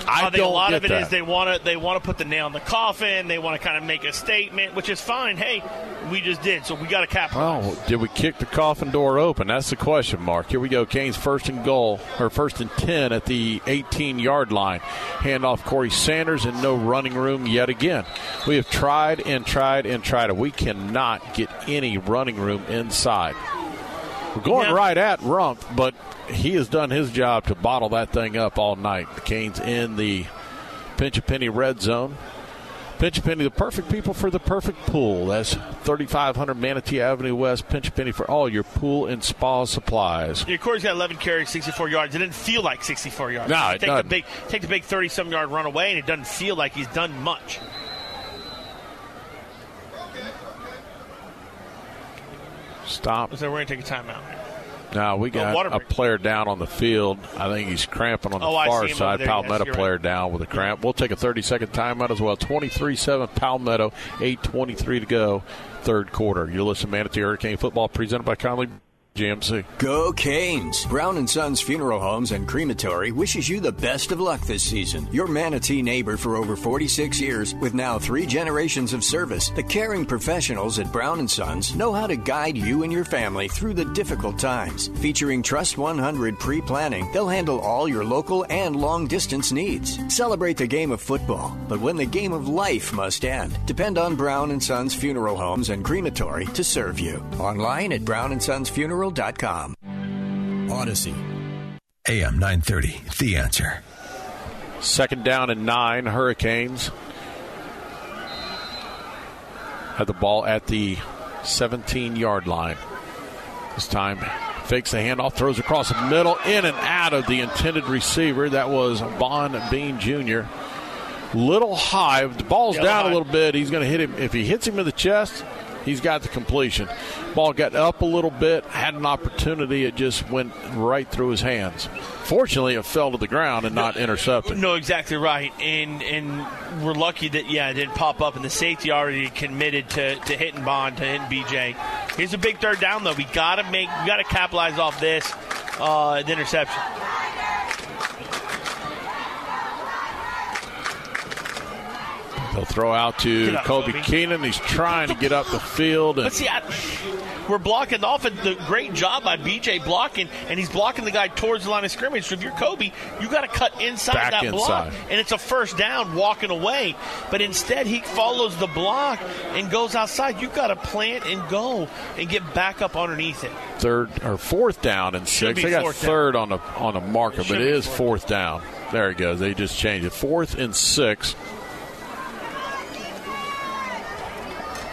I, think a lot of it that. is they want to they want to put the nail in the coffin. They want to kind of make a statement, which is fine. Hey, we just did, so we got to capitalize. Oh, did we kick the coffin door open? That's the question mark. Here we go. Canes first and goal, or first and 10 at the 18 yard line. Hand off Corey Sanders and no running room yet again. We have tried and tried and tried, and we cannot get any running room inside. We're going Yeah. right at Rump, but he has done his job to bottle that thing up all night. The Canes in the pinch a penny red zone. Pinch a Penny, the perfect people for the perfect pool. That's 3500 Manatee Avenue West. Pinch a Penny for all your pool and spa supplies. Yeah, Corey's got 11 carries, 64 yards. It didn't feel like 64 yards. No, it take the doesn't. big, take the big 30 some yard run away, and it doesn't feel like he's done much. Stop. So we're gonna take a timeout. Now we got water a player down on the field. I think he's cramping on the Oh, far see him over side. there. Palmetto you're player right. down with a cramp. We'll take a 30 second timeout as well. 23 7 Palmetto, 8.23 to go, third quarter. You're listening to Manatee Hurricane Football presented by Conley GMC. Go Canes! Brown and Sons Funeral Homes and Crematory wishes you the best of luck this season. Your Manatee neighbor for over 46 years, with now three generations of service, the caring professionals at Brown and Sons know how to guide you and your family through the difficult times. Featuring Trust 100 pre-planning, they'll handle all your local and long-distance needs. Celebrate the game of football, but when the game of life must end, depend on Brown and Sons Funeral Homes and Crematory to serve you. Online at Brown and Sons Funeral Odyssey. AM 930, The Answer. Second down and nine, Hurricanes. Had the ball at the 17 yard line. This time fakes the handoff, throws across the middle, in and out of the intended receiver. That was Bond Bean Jr. Little high. The ball's Yeah, down high. a little bit, he's going to hit him. If he hits him in the chest, he's got the completion. Ball got up a little bit, had an opportunity. It just went right through his hands. Fortunately, it fell to the ground and not intercepted. No, exactly right, and and we're lucky that yeah, it didn't pop up, and the safety already committed to, to hitting Bond, to hitting BJ. Here's a big third down though. We gotta make, we gotta capitalize off this, uh, the interception. They'll throw out to up, Kobe Kobe. Keenan. He's trying to get up the field. And But see, I, we're blocking off and the great job by BJ blocking, and he's blocking the guy towards the line of scrimmage. So if you're Kobe, you got to cut inside Back that block, and it's a first down walking away. But instead, he follows the block and goes outside. You've got to plant and go and get back up underneath it. third or fourth down and six. They got fourth down. third on a on the marker, Should but it is fourth fourth down. There it goes. They just changed it. Fourth and six.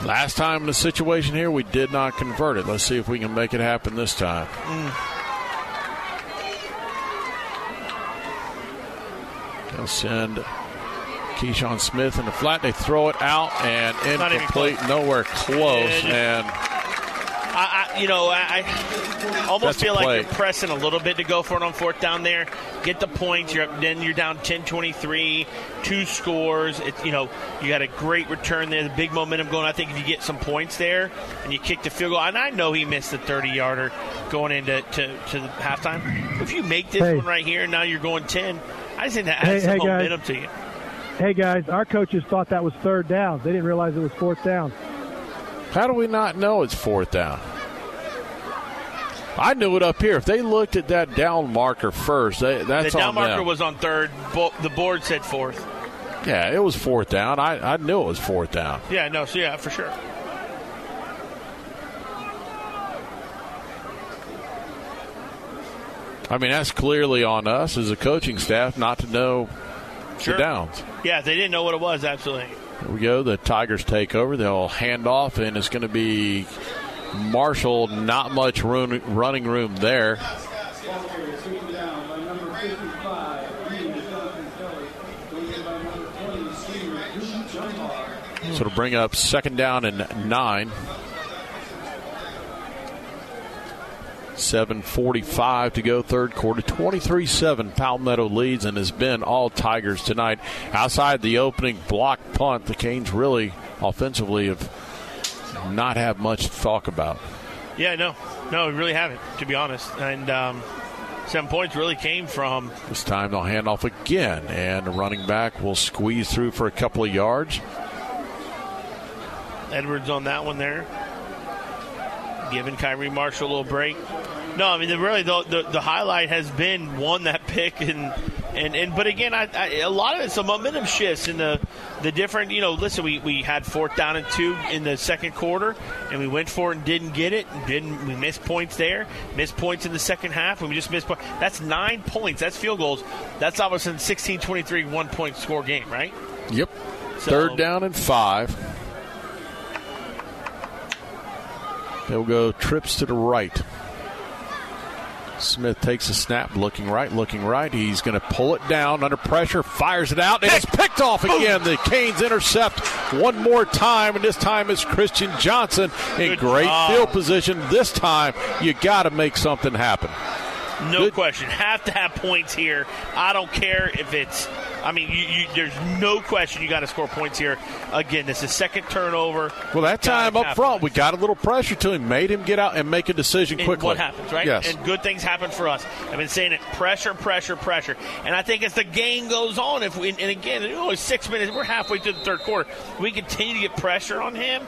Last time in the situation here, we did not convert it. Let's see if we can make it happen this time. They'll send Keyshawn Smith in the flat. They throw it out and incomplete, nowhere close. Yeah, And you know, I, I almost That's feel like you're pressing a little bit to go for it on fourth down there. Get the points. You're up, then you're down 10-23, two scores. It, you know, you got a great return there. The big momentum going. I think if you get some points there and you kick the field goal, and I know he missed the 30 yarder going into to, to the halftime. If you make this Hey. one right here, and now you're going 10. I just think that Hey, adds some hey, guys. momentum to you. Hey guys, our coaches thought that was third down. They didn't realize it was fourth down. How do we not know it's fourth down? I knew it up here. If they looked at that down marker first, they, that's the down marker them. was on third. Bo- the board said fourth. yeah, it was fourth down. I, I knew it was fourth down. Yeah, no, so yeah, for sure. I mean, that's clearly on us as a coaching staff not to know Sure. the downs. Yeah, they didn't know what it was. Absolutely. Here we go. The Tigers take over. They'll hand off, and it's going to be Marshall. Not much room, running room there. So to bring up second down and nine. 7.45 to go, third quarter. 23 7. Palmetto leads and has been all Tigers tonight. Outside the opening block punt, the Canes really offensively have not have much to talk about. Yeah, no, no, we really haven't, to be honest. And um, seven points really came from This time they'll hand off again, and the running back will squeeze through for a couple of yards. Edwards on that one there, giving Kyrie Marshall a little break. No, I mean, really, the, the the highlight has been one that pick and. And, and but again, I, I, a lot of it's the momentum shifts in the the different. You know, listen, we, we had fourth down and two in the second quarter, and we went for it and didn't get it. And didn't we missed points there? Missed points in the second half, and we just missed. points. That's nine points. That's field goals. That's obviously a 16-23 one point score game, right? Yep. So- Third down and five. They'll go trips to the right. Smith takes a snap, looking right, looking right. He's going to pull it down under pressure, fires it out, and it's picked off again. The Canes intercept one more time, and this time it's Christian Johnson in Good great job. field position. This time, you got to make something happen. No question. Have to have points here. I don't care if it's I mean, you, you, there's no question you got to score points here. Again, this is second turnover. Well, that time up front, we got a little pressure to him, made him get out and make a decision And quickly. what happens, right? Yes. And good things happen for us. I've been saying it: pressure, pressure, pressure. And I think as the game goes on, if we and again, only six minutes, we're halfway through the third quarter. We continue to get pressure on him.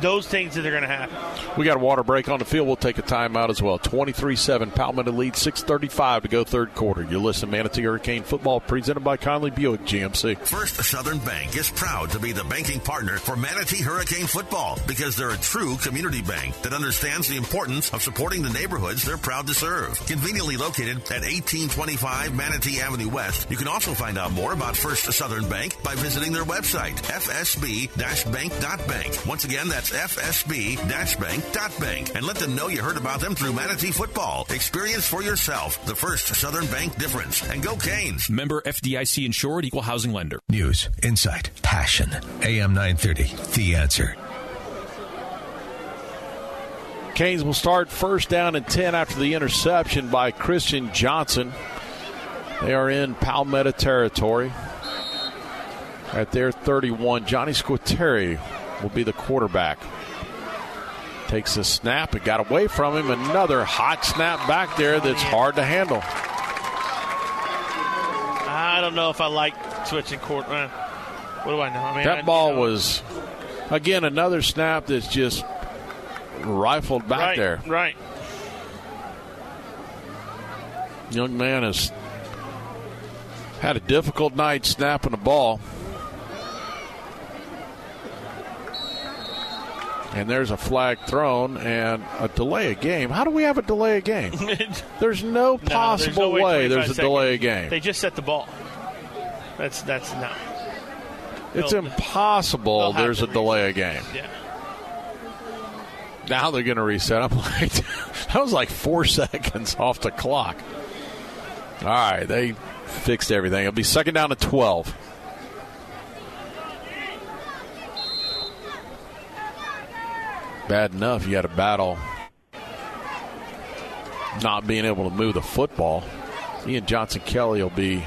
Those things that are going to happen. We got a water break on the field. We'll take a timeout as well. 23 7, Palmetto lead, 6.35 to go third quarter. You're listening to Manatee Hurricane Football, presented by Conley Buick GMC. First Southern Bank is proud to be the banking partner for Manatee Hurricane Football because they're a true community bank that understands the importance of supporting the neighborhoods they're proud to serve. Conveniently located at 1825 Manatee Avenue West, you can also find out more about First Southern Bank by visiting their website, fsb-bank.bank. Once again, that's fsb-bank.bank. And let them know you heard about them through Manatee Football. Experience for yourself the First Southern Bank difference. And go Canes. Member FDIC insured equal housing lender. News, insight, passion. AM 930, The Answer. Canes will start first down and 10 after the interception by Christian Johnson. They are in Palmetto territory. At their 31, Johnny Squateri will be the quarterback. Takes a snap. It got away from him. Another hot snap back there that's hard to handle. I don't know if I like switching court. Uh, what do I know? I mean, I- That ball was, again, another snap that's just rifled back right, there. Right. Young man has had a difficult night snapping the ball. And there's a flag thrown and a delay of game. How do we have a delay of game? There's no No, there's possible no way 25 there's a delay of game. They just set the ball. That's that's no. It's They'll- impossible they'll there's a delay of game. Yeah. Now they're going to reset. I'm like, that was like four seconds off the clock. All right, they fixed everything. It'll be second down to 12. Bad enough you had to battle not being able to move the football. Ian Johnson Kelly will be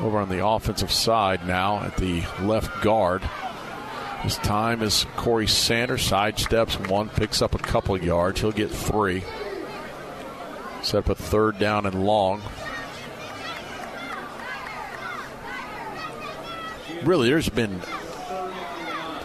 over on the offensive side now at the left guard. His time is Corey Sanders. Sidesteps one, picks up a couple yards. He'll get three. Set up a third down and long. Really, there's been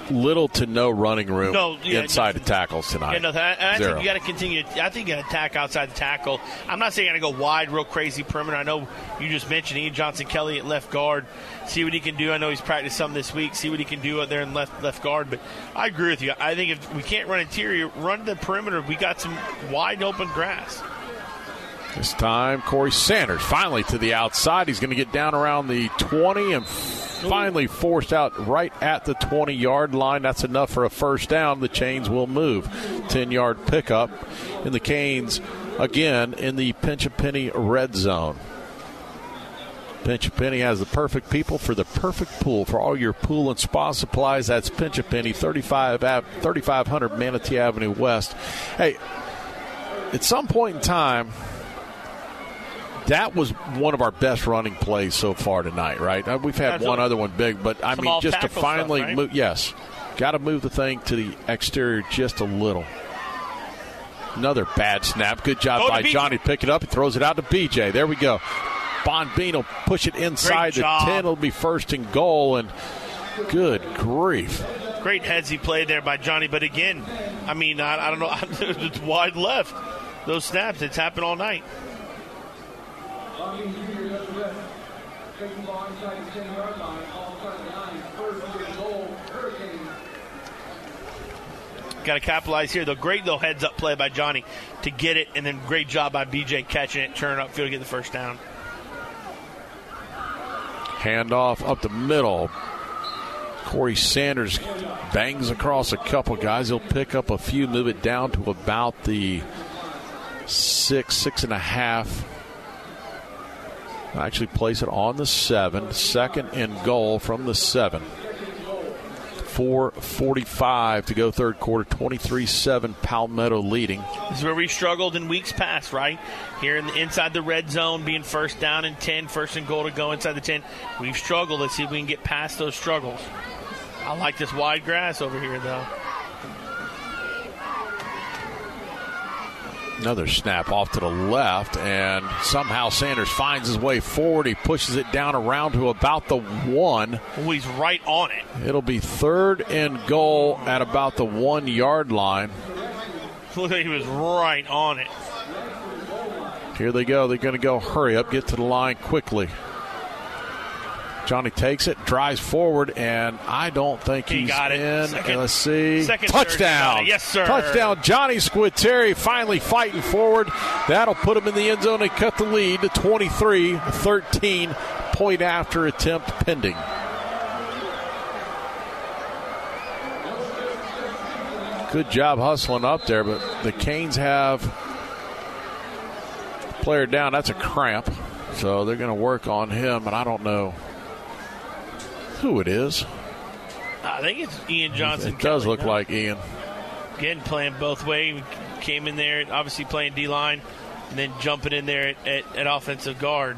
little to no running room No, yeah, inside the tackles tonight. Yeah, no, I, think you got to continue. I think you got to attack outside the tackle. I'm not saying you got to go wide, real crazy perimeter. I know you just mentioned Ian Johnson Kelly at left guard. See what he can do. I know he's practiced some this week. See what he can do out there in left left guard. But I agree with you. I think if we can't run interior, run the perimeter. We got some wide open grass. This time, Corey Sanders finally to the outside. He's going to get down around the 20 and finally forced out right at the 20 yard line. That's enough for a first down. The Chains will move. 10 yard pickup. in the Canes again in the pinch a penny red zone. Pinch a Penny has the perfect people for the perfect pool. For all your pool and spa supplies, that's Pinch a Penny, 35 Ave- 3500 Manatee Avenue West. Hey, at some point in time, that was one of our best running plays so far tonight, right? Uh, We've had Absolutely. one other one big, but I Some mean, just to off-tackle stuff, finally right? move, yes, got to move the thing to the exterior just a little. Another bad snap. Good job Go by. Johnny pick it up. He throws it out to BJ. There we go. Bonbean will push it inside the 10. It'll be first and goal. And good grief. Great headsy play there by Johnny. But again, I mean, I, I don't know. it's wide left. Those snaps, it's happened all night. Got to capitalize here. The great little heads up play by Johnny to get it, and then great job by BJ catching it, turn upfield to get the first down. Handoff up the middle. Corey Sanders bangs across a couple guys. He'll pick up a few, move it down to about the six, six and a half. Actually, place it on the seven. Second and goal from the seven. 4.45 to go third quarter, 23 7, Palmetto leading. This is where we've struggled in weeks past, right? Here in the, inside the red zone, being first down and 10, first and goal to go inside the 10. We've struggled. Let's see if we can get past those struggles. I like this wide grass over here, though. Another snap off to the left, and somehow Sanders finds his way forward. He pushes it down around to about the one. Oh, he's right on it. It'll be third and goal at about the one yard line. Look like he was right on it. Here they go. They're going to go hurry up, get to the line quickly. Johnny takes it, drives forward, and I don't think He he's got it. in. Second- uh, Let's see. second Touchdown. it. Yes, sir. Touchdown. Johnny Squitieri finally fighting forward. That'll put him in the end zone and cut the lead to 23 13. Point after attempt pending. Good job hustling up there, but the Canes have player down. That's a cramp. So they're going to work on him, and I don't know who it is. I think it's Ian Johnson. It does Kelly, look no? like Ian. Again, playing both ways. Came in there, obviously playing D line, and then jumping in there at, at, at offensive guard.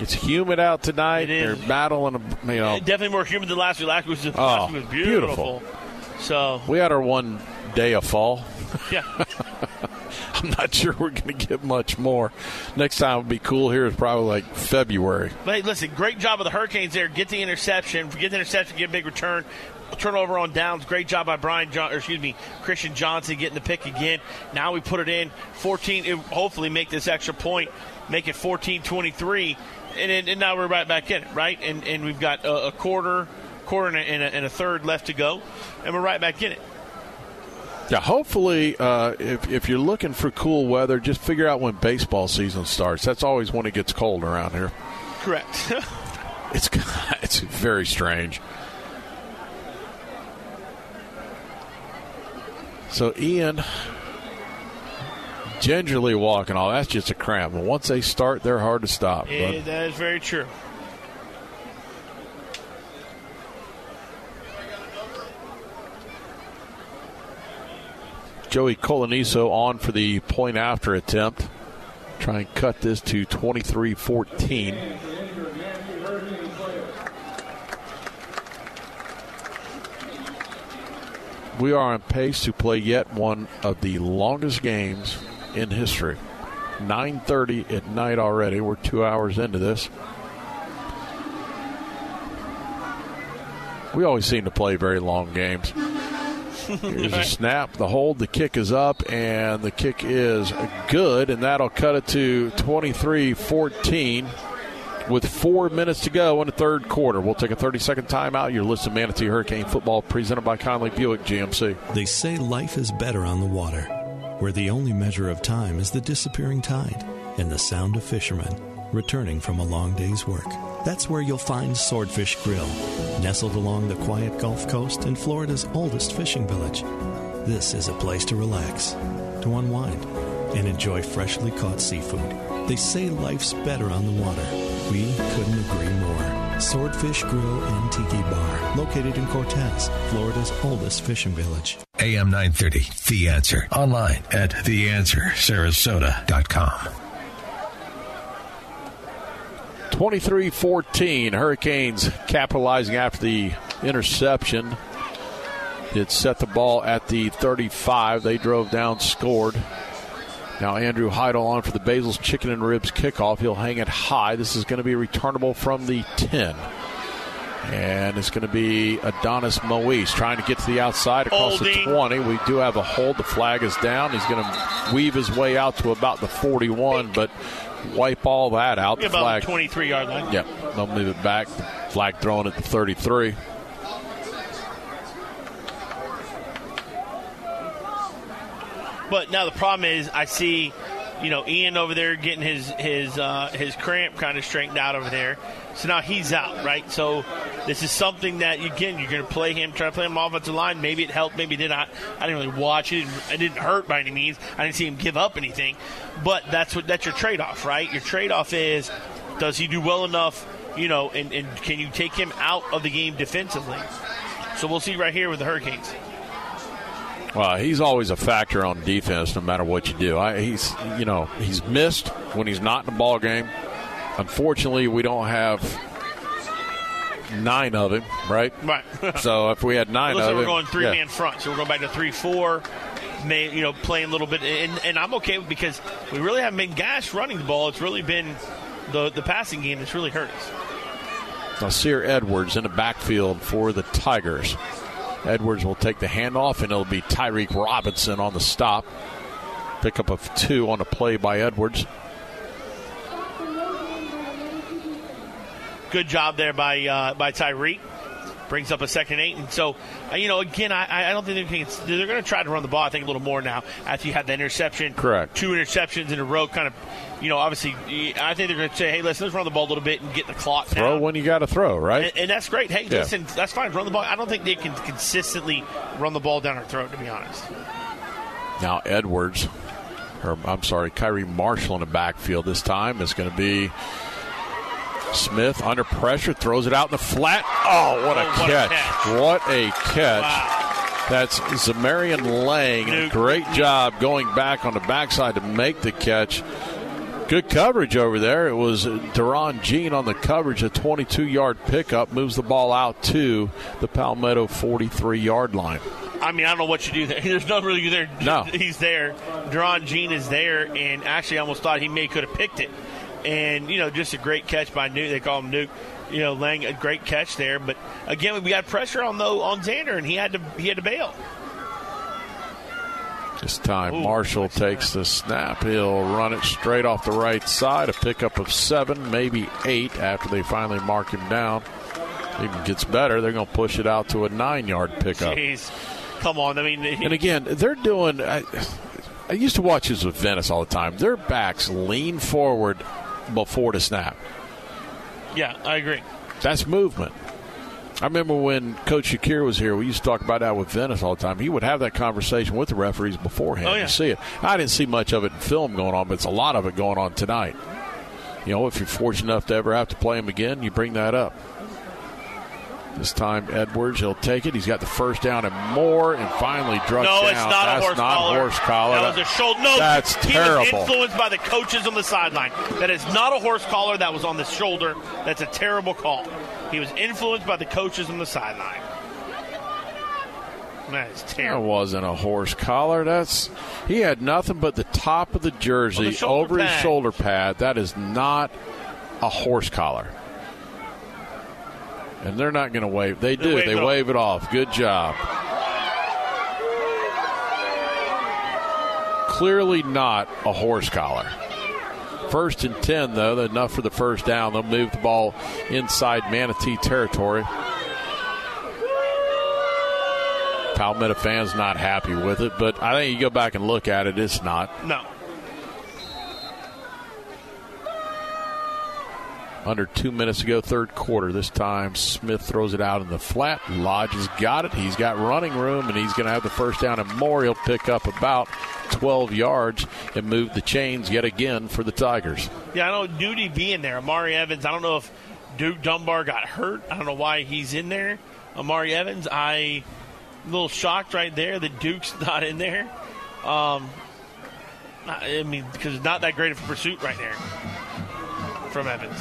It's humid out tonight. They're battling, you know. Definitely more humid than last week. Last week was, Oh, last week was beautiful. beautiful. So, We had our one day of fall. yeah. I'm not sure we're going to get much more. Next time it'll be cool here is probably like February. But hey, listen, great job of the Hurricanes there. Get the interception, get the interception, get a big return. Turnover on downs. Great job by Brian John, or excuse me, Christian Johnson getting the pick again. Now we put it in 14. It, hopefully make this extra point, make it 14-23, and, and now we're right back in it, right? And and we've got a, a quarter, quarter and a, and, a, and a third left to go, and we're right back in it. Yeah, hopefully, uh, if, if you're looking for cool weather, just figure out when baseball season starts. That's always when it gets cold around here. Correct. It's it's very strange. So Ian gingerly walking off. That's just a cramp. But once they start, they're hard to stop. Yeah, that is very true. Joey Coloniso on for the point after attempt. Try and cut this to 23 14. We are on pace to play yet one of the longest games in history. 9:30 at night already. We're 2 hours into this. We always seem to play very long games. Here's a snap, the hold, the kick is up, and the kick is good, and that'll cut it to 23 14 with four minutes to go in the third quarter. We'll take a 30 second timeout. You're listening to Manatee Hurricane Football presented by Conley Buick GMC. They say life is better on the water, where the only measure of time is the disappearing tide and the sound of fishermen returning from a long day's work. That's where you'll find Swordfish Grill, nestled along the quiet Gulf Coast in Florida's oldest fishing village. This is a place to relax, to unwind, and enjoy freshly caught seafood. They say life's better on the water. We couldn't agree more. Swordfish Grill and Tiki Bar, located in Cortez, Florida's oldest fishing village. AM 930, The Answer. Online at theanswersarasota.com. 23 14. Hurricanes capitalizing after the interception. It set the ball at the 35. They drove down, scored. Now Andrew Heidel on for the Basil's Chicken and Ribs kickoff. He'll hang it high. This is going to be returnable from the 10. And it's going to be Adonis Moise trying to get to the outside across Holding. the 20. We do have a hold. The flag is down. He's going to weave his way out to about the 41, but wipe all that out. The About flag. the 23 yard line. Yep, they'll move it back. Flag thrown at the 33. But now the problem is, I see, you know, Ian over there getting his his uh, his cramp kind of straightened out over there. So now he's out, right? So this is something that again you're going to play him, try to play him offensive line. Maybe it helped, maybe it did not. I didn't really watch it. It didn't hurt by any means. I didn't see him give up anything. But that's what that's your trade off, right? Your trade off is does he do well enough you know, and, and can you take him out of the game defensively? So we'll see right here with the Hurricanes. Well, he's always a factor on defense, no matter what you do. I, he's, you know, he's missed when he's not in the ball game. Unfortunately, we don't have nine of him, right? Right. so if we had nine Looks of we're going three yeah. man front, so we're going back to three four. May you know playing a little bit, and, and I'm okay because we really haven't been gash running the ball. It's really been the the passing game that's really hurt us. Nasir Edwards in the backfield for the Tigers. Edwards will take the handoff, and it'll be Tyreek Robinson on the stop. Pickup of two on a play by Edwards. Good job there by uh, by Tyreek. Brings up a second eight, and so uh, you know again, I, I don't think they're, they're going to try to run the ball. I think a little more now after you had the interception. Correct. Two interceptions in a row, kind of. You know, obviously, I think they're going to say, "Hey, listen, let's run the ball a little bit and get the clock Throw down." when you got to throw, right? And, and that's great. Hey, Yeah. listen, that's fine. Run the ball. I don't think they can consistently run the ball down our throat, to be honest. Now Edwards, or I'm sorry, Kyrie Marshall in the backfield this time is going to be Smith under pressure, throws it out in the flat. Oh, what a, Oh, what a catch. catch. What a catch. That's Zamarian Lang. Great job going back on the backside to make the catch. Good coverage over there. It was Duran Jean on the coverage, a 22 yard pickup, moves the ball out to the Palmetto 43 yard line. I mean, I don't know what you do there. There's no really there. No. He's there. Deron Jean is there, and actually, I almost thought he may could have picked it. And you know, just a great catch by Nuke. They call him Nuke. You know, Lang a great catch there. But again, we got pressure on though on Xander, and he had to he had to bail. This time, Marshall takes the snap. He'll run it straight off the right side. A pickup of seven, maybe eight after they finally mark him down. Even gets better. They're going to push it out to a nine yard pickup. Jeez, come on. I mean, And again, they're doing. I, I used to watch this with Venice all the time. Their backs lean forward before the snap. yeah, I agree. That's movement. I remember when Coach Shakir was here, we used to talk about that with Venice all the time. He would have that conversation with the referees beforehand. Oh, yeah. You see it. I didn't see much of it in film going on, but it's a lot of it going on tonight. You know, if you're fortunate enough to ever have to play him again, you bring that up. This time, Edwards, he'll take it. He's got the first down and more, and finally drugged no, down. it's not That's a horse not collar. horse collar. That was a shoulder. No, That's he terrible. was influenced by the coaches on the sideline. That is not a horse collar. That was on the shoulder. That's a terrible call. He was influenced by the coaches on the sideline. That is terrible. That wasn't a horse collar. That's he had nothing but the top of the jersey the over his shoulder pad. That is not a horse collar. And they're not going to wave. They They do. wave They off. wave it off. Good job. Clearly not a horse collar. First and 10, though, enough for the first down. They'll move the ball inside Manatee territory. Palmetto fans not happy with it, but I think you go back and look at it, it's not. No. Under two minutes to go, third quarter. This time, Smith throws it out in the flat. Lodge has got it. He's got running room, and he's going to have the first down and more. He'll pick up about 12 yards and move the chains yet again for the Tigers. Yeah, I know Duty being there. Amari Evans. I don't know if Duke Dunbar got hurt. I don't know why he's in there. Amari Evans. I a little shocked right there that Duke's not in there. Um, I I mean, because it's not that great of a pursuit right there from Evans.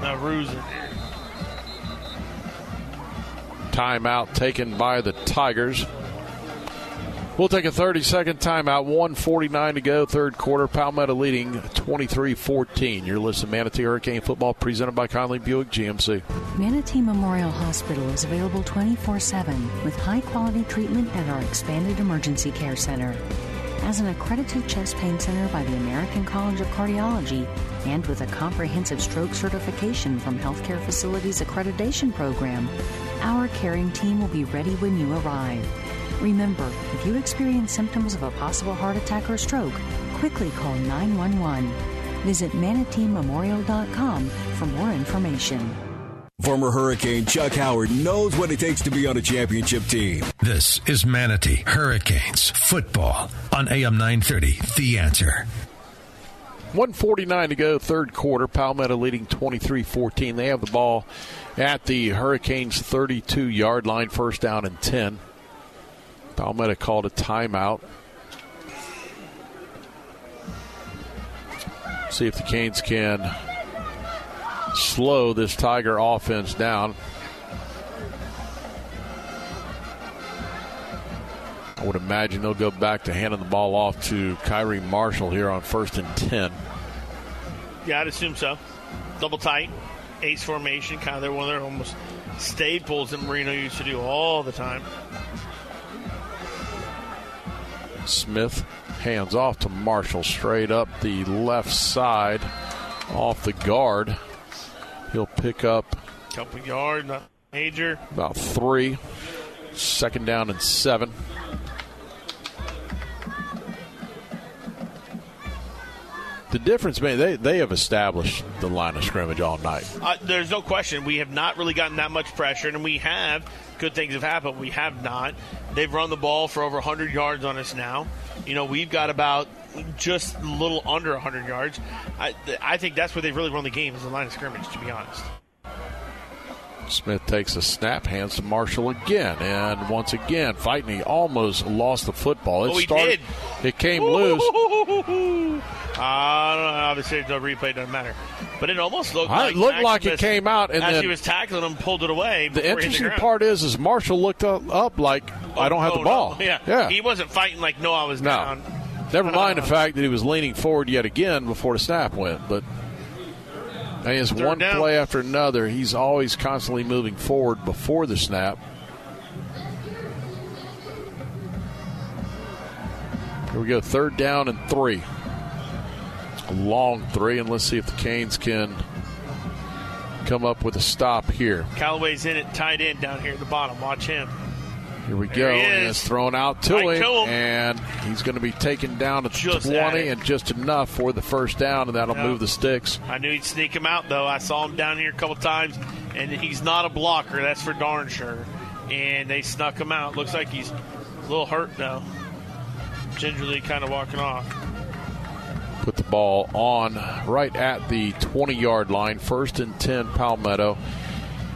Now Rue's in there. Timeout taken by the Tigers. We'll take a 30 second timeout. 149 to go, third quarter. Palmetto leading 23 14. You're listening to Manatee Hurricane Football presented by Conley Buick GMC. Manatee Memorial Hospital is available 24 7 with high quality treatment at our expanded emergency care center. As an accredited chest pain center by the American College of Cardiology and with a comprehensive stroke certification from Healthcare Facilities Accreditation Program, our caring team will be ready when you arrive. Remember, if you experience symptoms of a possible heart attack or stroke, quickly call 911. Visit manateememorial.com for more information. Former Hurricane Chuck Howard knows what it takes to be on a championship team. This is Manatee Hurricanes football on AM 930. The answer. 149 to go, third quarter. Palmetto leading 23 14. They have the ball at the Hurricanes' 32 yard line, first down and 10. Palmetto called a timeout. See if the Canes can slow this Tiger offense down. I would imagine they'll go back to handing the ball off to Kyrie Marshall here on first and 10. Yeah, I'd assume so. Double tight, ace formation, kind of they're one of their almost staples that Marino used to do all the time. Smith hands off to Marshall straight up the left side off the guard. He'll pick up a couple yard, not major. About three. Second down and seven. The difference, man, they, they have established the line of scrimmage all night. Uh, there's no question. We have not really gotten that much pressure, and we have. Good things have happened. We have not. They've run the ball for over 100 yards on us now. You know, we've got about just a little under 100 yards. I, I think that's where they've really run the game is the line of scrimmage, to be honest. Smith takes a snap, hands to Marshall again, and once again, fighting. He almost lost the football. It oh, started. Did. It came loose. I don't know. Obviously, the replay doesn't matter, but it almost looked like it looked like it came out, and as then he was tackling him, pulled it away. The interesting part is, is Marshall looked up, up like oh, I don't have oh, the ball. No. Yeah, yeah. He wasn't fighting like no, I was no. down. Never mind the fact that he was leaning forward yet again before the snap went, but. And it's one down. play after another. He's always constantly moving forward before the snap. Here we go, third down and three. A long three, and let's see if the Canes can come up with a stop here. Callaway's in it, tight end down here at the bottom. Watch him. Here we go. he And it's thrown out to Right him, to him. and he's going to be taken down to Just 20 it. and just enough for the first down, and that'll Yeah. move the sticks. I knew he'd sneak him out, though. I saw him down here a couple times, and he's not a blocker. That's for darn sure. And they snuck him out. Looks like he's a little hurt, though. Gingerly kind of walking off. Put the ball on right at the 20 yard line, first and 10, Palmetto.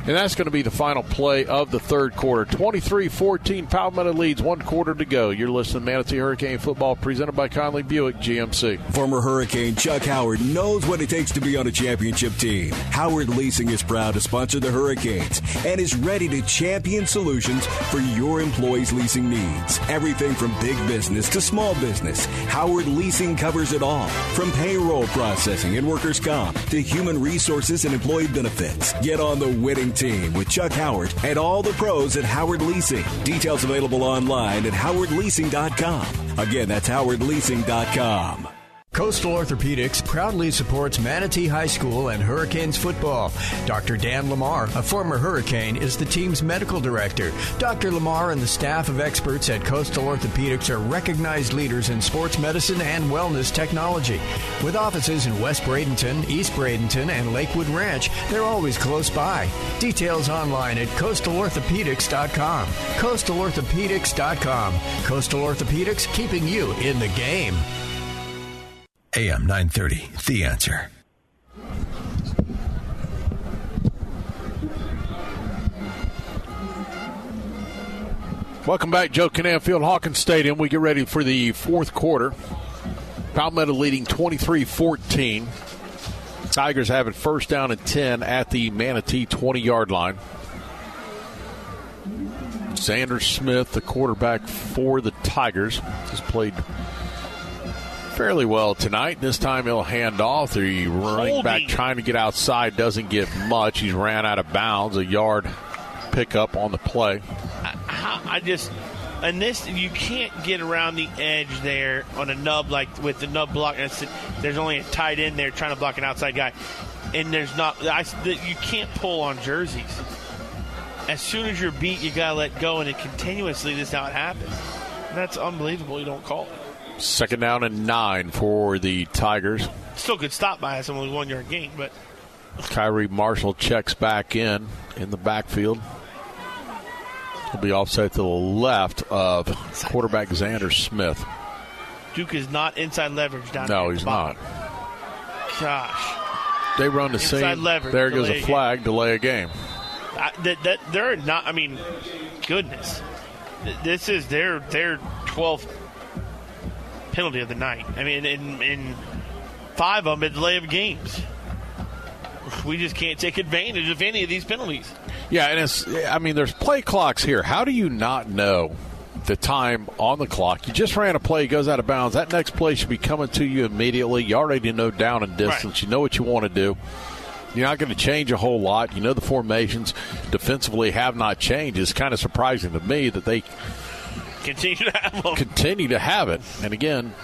And that's going to be the final play of the third quarter. 23 14, Palmetto leads, one quarter to go. You're listening to Manatee Hurricane Football presented by Conley Buick GMC. Former Hurricane Chuck Howard knows what it takes to be on a championship team. Howard Leasing is proud to sponsor the Hurricanes and is ready to champion solutions for your employees' leasing needs. Everything from big business to small business, Howard Leasing covers it all. From payroll processing and workers' comp to human resources and employee benefits. Get on the winning team with Chuck Howard and all the pros at Howard Leasing. Details available online at howardleasing.com. Again, that's howardleasing.com. Coastal Orthopedics proudly supports Manatee High School and Hurricanes football. Dr. Dan Lamar, a former Hurricane, is the team's medical director. Dr. Lamar and the staff of experts at Coastal Orthopedics are recognized leaders in sports medicine and wellness technology. With offices in West Bradenton, East Bradenton, and Lakewood Ranch, they're always close by. Details online at coastalorthopedics.com. Coastalorthopedics.com. Coastal Orthopedics, keeping you in the game. AM 930, The Answer. Welcome back, Joe Kinnan Field, Hawkins Stadium. We get ready for the fourth quarter. Palmetto leading 23 14. Tigers have it first down and 10 at the Manatee 20 yard line. Xander Smith, the quarterback for the Tigers, has played fairly well tonight. This time he'll hand off. The running back trying to get outside doesn't get much. He's ran out of bounds. A yard pickup on the play. How, I just and this you can't get around the edge there on a nub like with the nub block. There's only a tight end there trying to block an outside guy, and there's not. I, you can't pull on jerseys. As soon as you're beat, you gotta let go, and it continuously. This is how it happens. That's unbelievable. You don't call it. Second down and nine for the Tigers. Still could stop by us only one yard gain, but Kyrie Marshall checks back in in the backfield. He'll be offside to the left of quarterback Xander Smith. Duke is not inside leverage down No, he's not. Gosh. They run the Inside same. leverage, there goes a a flag, delay a game. I, that, that they're not. I mean, goodness, this is their their twelfth penalty of the night. I mean, in, in five of them, it's delay of games. We just can't take advantage of any of these penalties. Yeah, and it's. I mean, there's play clocks here. How do you not know the time on the clock? You just ran a play, goes out of bounds. That next play should be coming to you immediately. You already know down and distance. You know what you want to do. You're not going to change a whole lot. You know the formations defensively have not changed. It's kind of surprising to me that they Continue to have them. continue to have it. And again,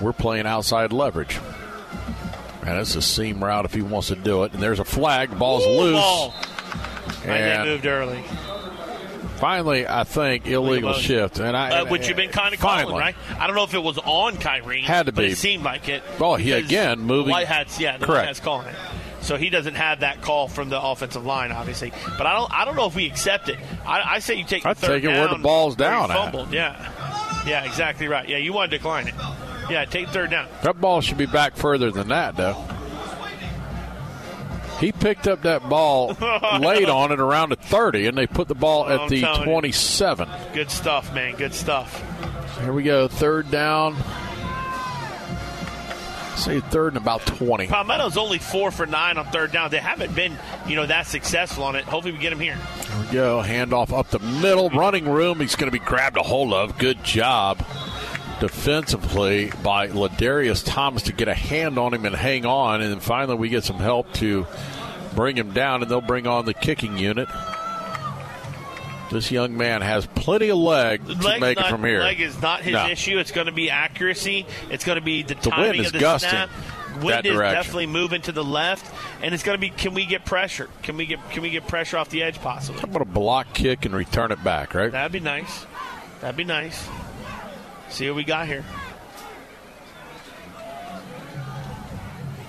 we're playing outside leverage. And it's a seam route if he wants to do it. And there's a flag. Ball's Ooh, loose. ball. And they moved early. finally, I think illegal shift. And I, Uh, which you've been kind of calling, Finally. right? I don't know if it was on Kyrie. Had to but be. It seemed like it. Oh, he again moving- White Hats, yeah, the Correct. White Hats calling it. So he doesn't have that call from the offensive line, obviously. But I don't. I don't know if we accept it. I, I say you take. the I'd third take it where the ball's down at. Fumbled. Yeah. Yeah. Exactly right. Yeah. You want to decline it. Yeah. Take third down. That ball should be back further than that, though. He picked up that ball late on it around the 30, and they put the ball I'm at the telling you. 27. Good stuff, man. Good stuff. Here we go, third down. Say third and about 20. Palmetto's only four for nine on third down. They haven't been, you know, that successful on it. Hopefully, we get him here. Here we go, handoff up the middle, running room. He's going to be grabbed a hold of. Good job defensively by Ladarius Thomas to get a hand on him and hang on. And then finally, we get some help to bring him down, and they'll bring on the kicking unit. This young man has plenty of leg to Leg's make not, it from here. Leg is not his No. issue. It's going to be accuracy. It's going to be the The timing wind is of the gusting snap. Wind is direction. definitely moving to the left, and it's going to be. Can we get pressure? Can we get? Can we get pressure off the edge? Possibly. I'm going to block kick and return it back, right? That'd be nice. That'd be nice. See what we got here.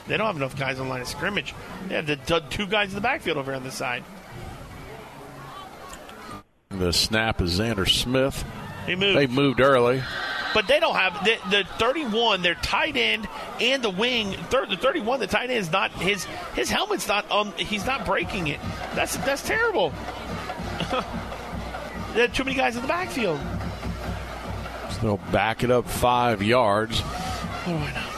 They don't have enough guys on line of scrimmage. They have the two guys in the backfield over on this side. The snap is Xander Smith. He moved. They moved early. But they don't have the, the 31. Their tight end and the wing. Thir- the 31, the tight end is not his. His helmet's not on. He's not breaking it. That's that's terrible. had too many guys in the backfield. So they'll back it up five yards. What do I know?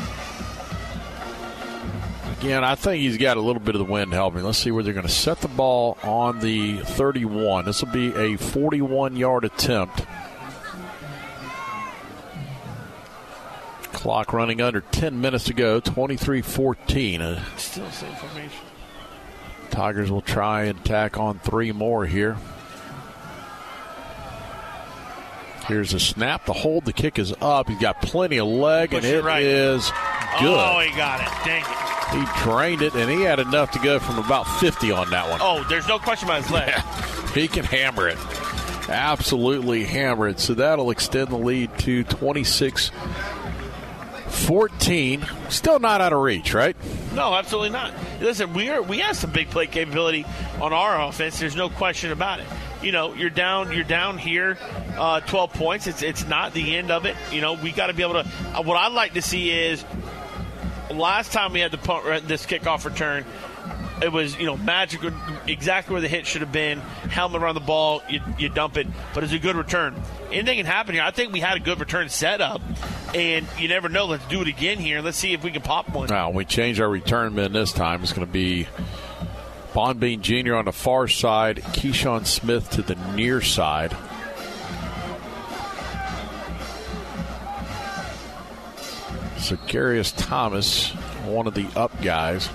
Again, I think he's got a little bit of the wind helping. Let's see where they're going to set the ball on the 31. This will be a 41 yard attempt. Clock running under 10 minutes to go, 23 14. Uh, Still same formation. Tigers will try and tack on three more here. Here's a snap. The hold, the kick is up. He's got plenty of leg, Push and it it right. is good. Oh, he got it. Dang it. He drained it, and he had enough to go from about 50 on that one. Oh, there's no question about his leg. He can hammer it. Absolutely hammer it. So that'll extend the lead to 26 14. Still not out of reach, right? No, absolutely not. Listen, we are we have some big play capability on our offense. There's no question about it. You know, you're down you're down here, uh, 12 points. It's it's not the end of it. You know, we got to be able to. Uh, what I'd like to see is last time we had the punt, this kickoff return. It was, you know, magical, exactly where the hit should have been. Helmet around the ball, you, you dump it, but it's a good return. Anything can happen here. I think we had a good return setup, and you never know. Let's do it again here. Let's see if we can pop one. Now, we change our return men this time. It's going to be Bonbean Jr. on the far side, Keyshawn Smith to the near side. Zacharias Thomas, one of the up guys.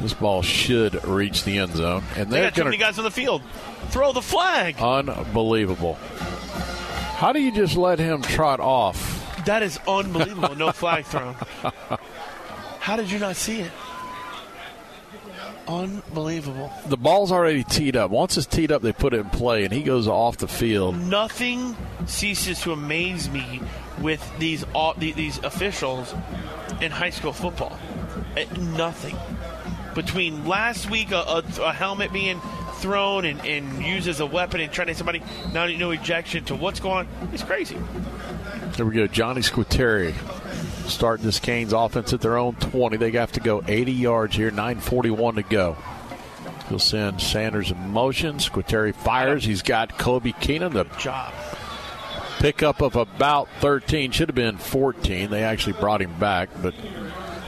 This ball should reach the end zone. And They they're got too going many guys on the field. Throw the flag. Unbelievable. How do you just let him trot off? That is unbelievable. no flag thrown. How did you not see it? Unbelievable. The ball's already teed up. Once it's teed up, they put it in play, and he goes off the field. Nothing ceases to amaze me with these all, these officials in high school football. Eh, Nothing. Between last week, a, a, a helmet being thrown and, and used as a weapon and trying to somebody, now no ejection to what's going on, it's crazy. There we go. Johnny Squitieri start this Canes offense at their own 20. They have to go 80 yards here, 9.41 to go. He'll send Sanders in motion. Squitieri fires. He's got Kobe Keenan. The job. Pickup of about 13. Should have been 14. They actually brought him back, but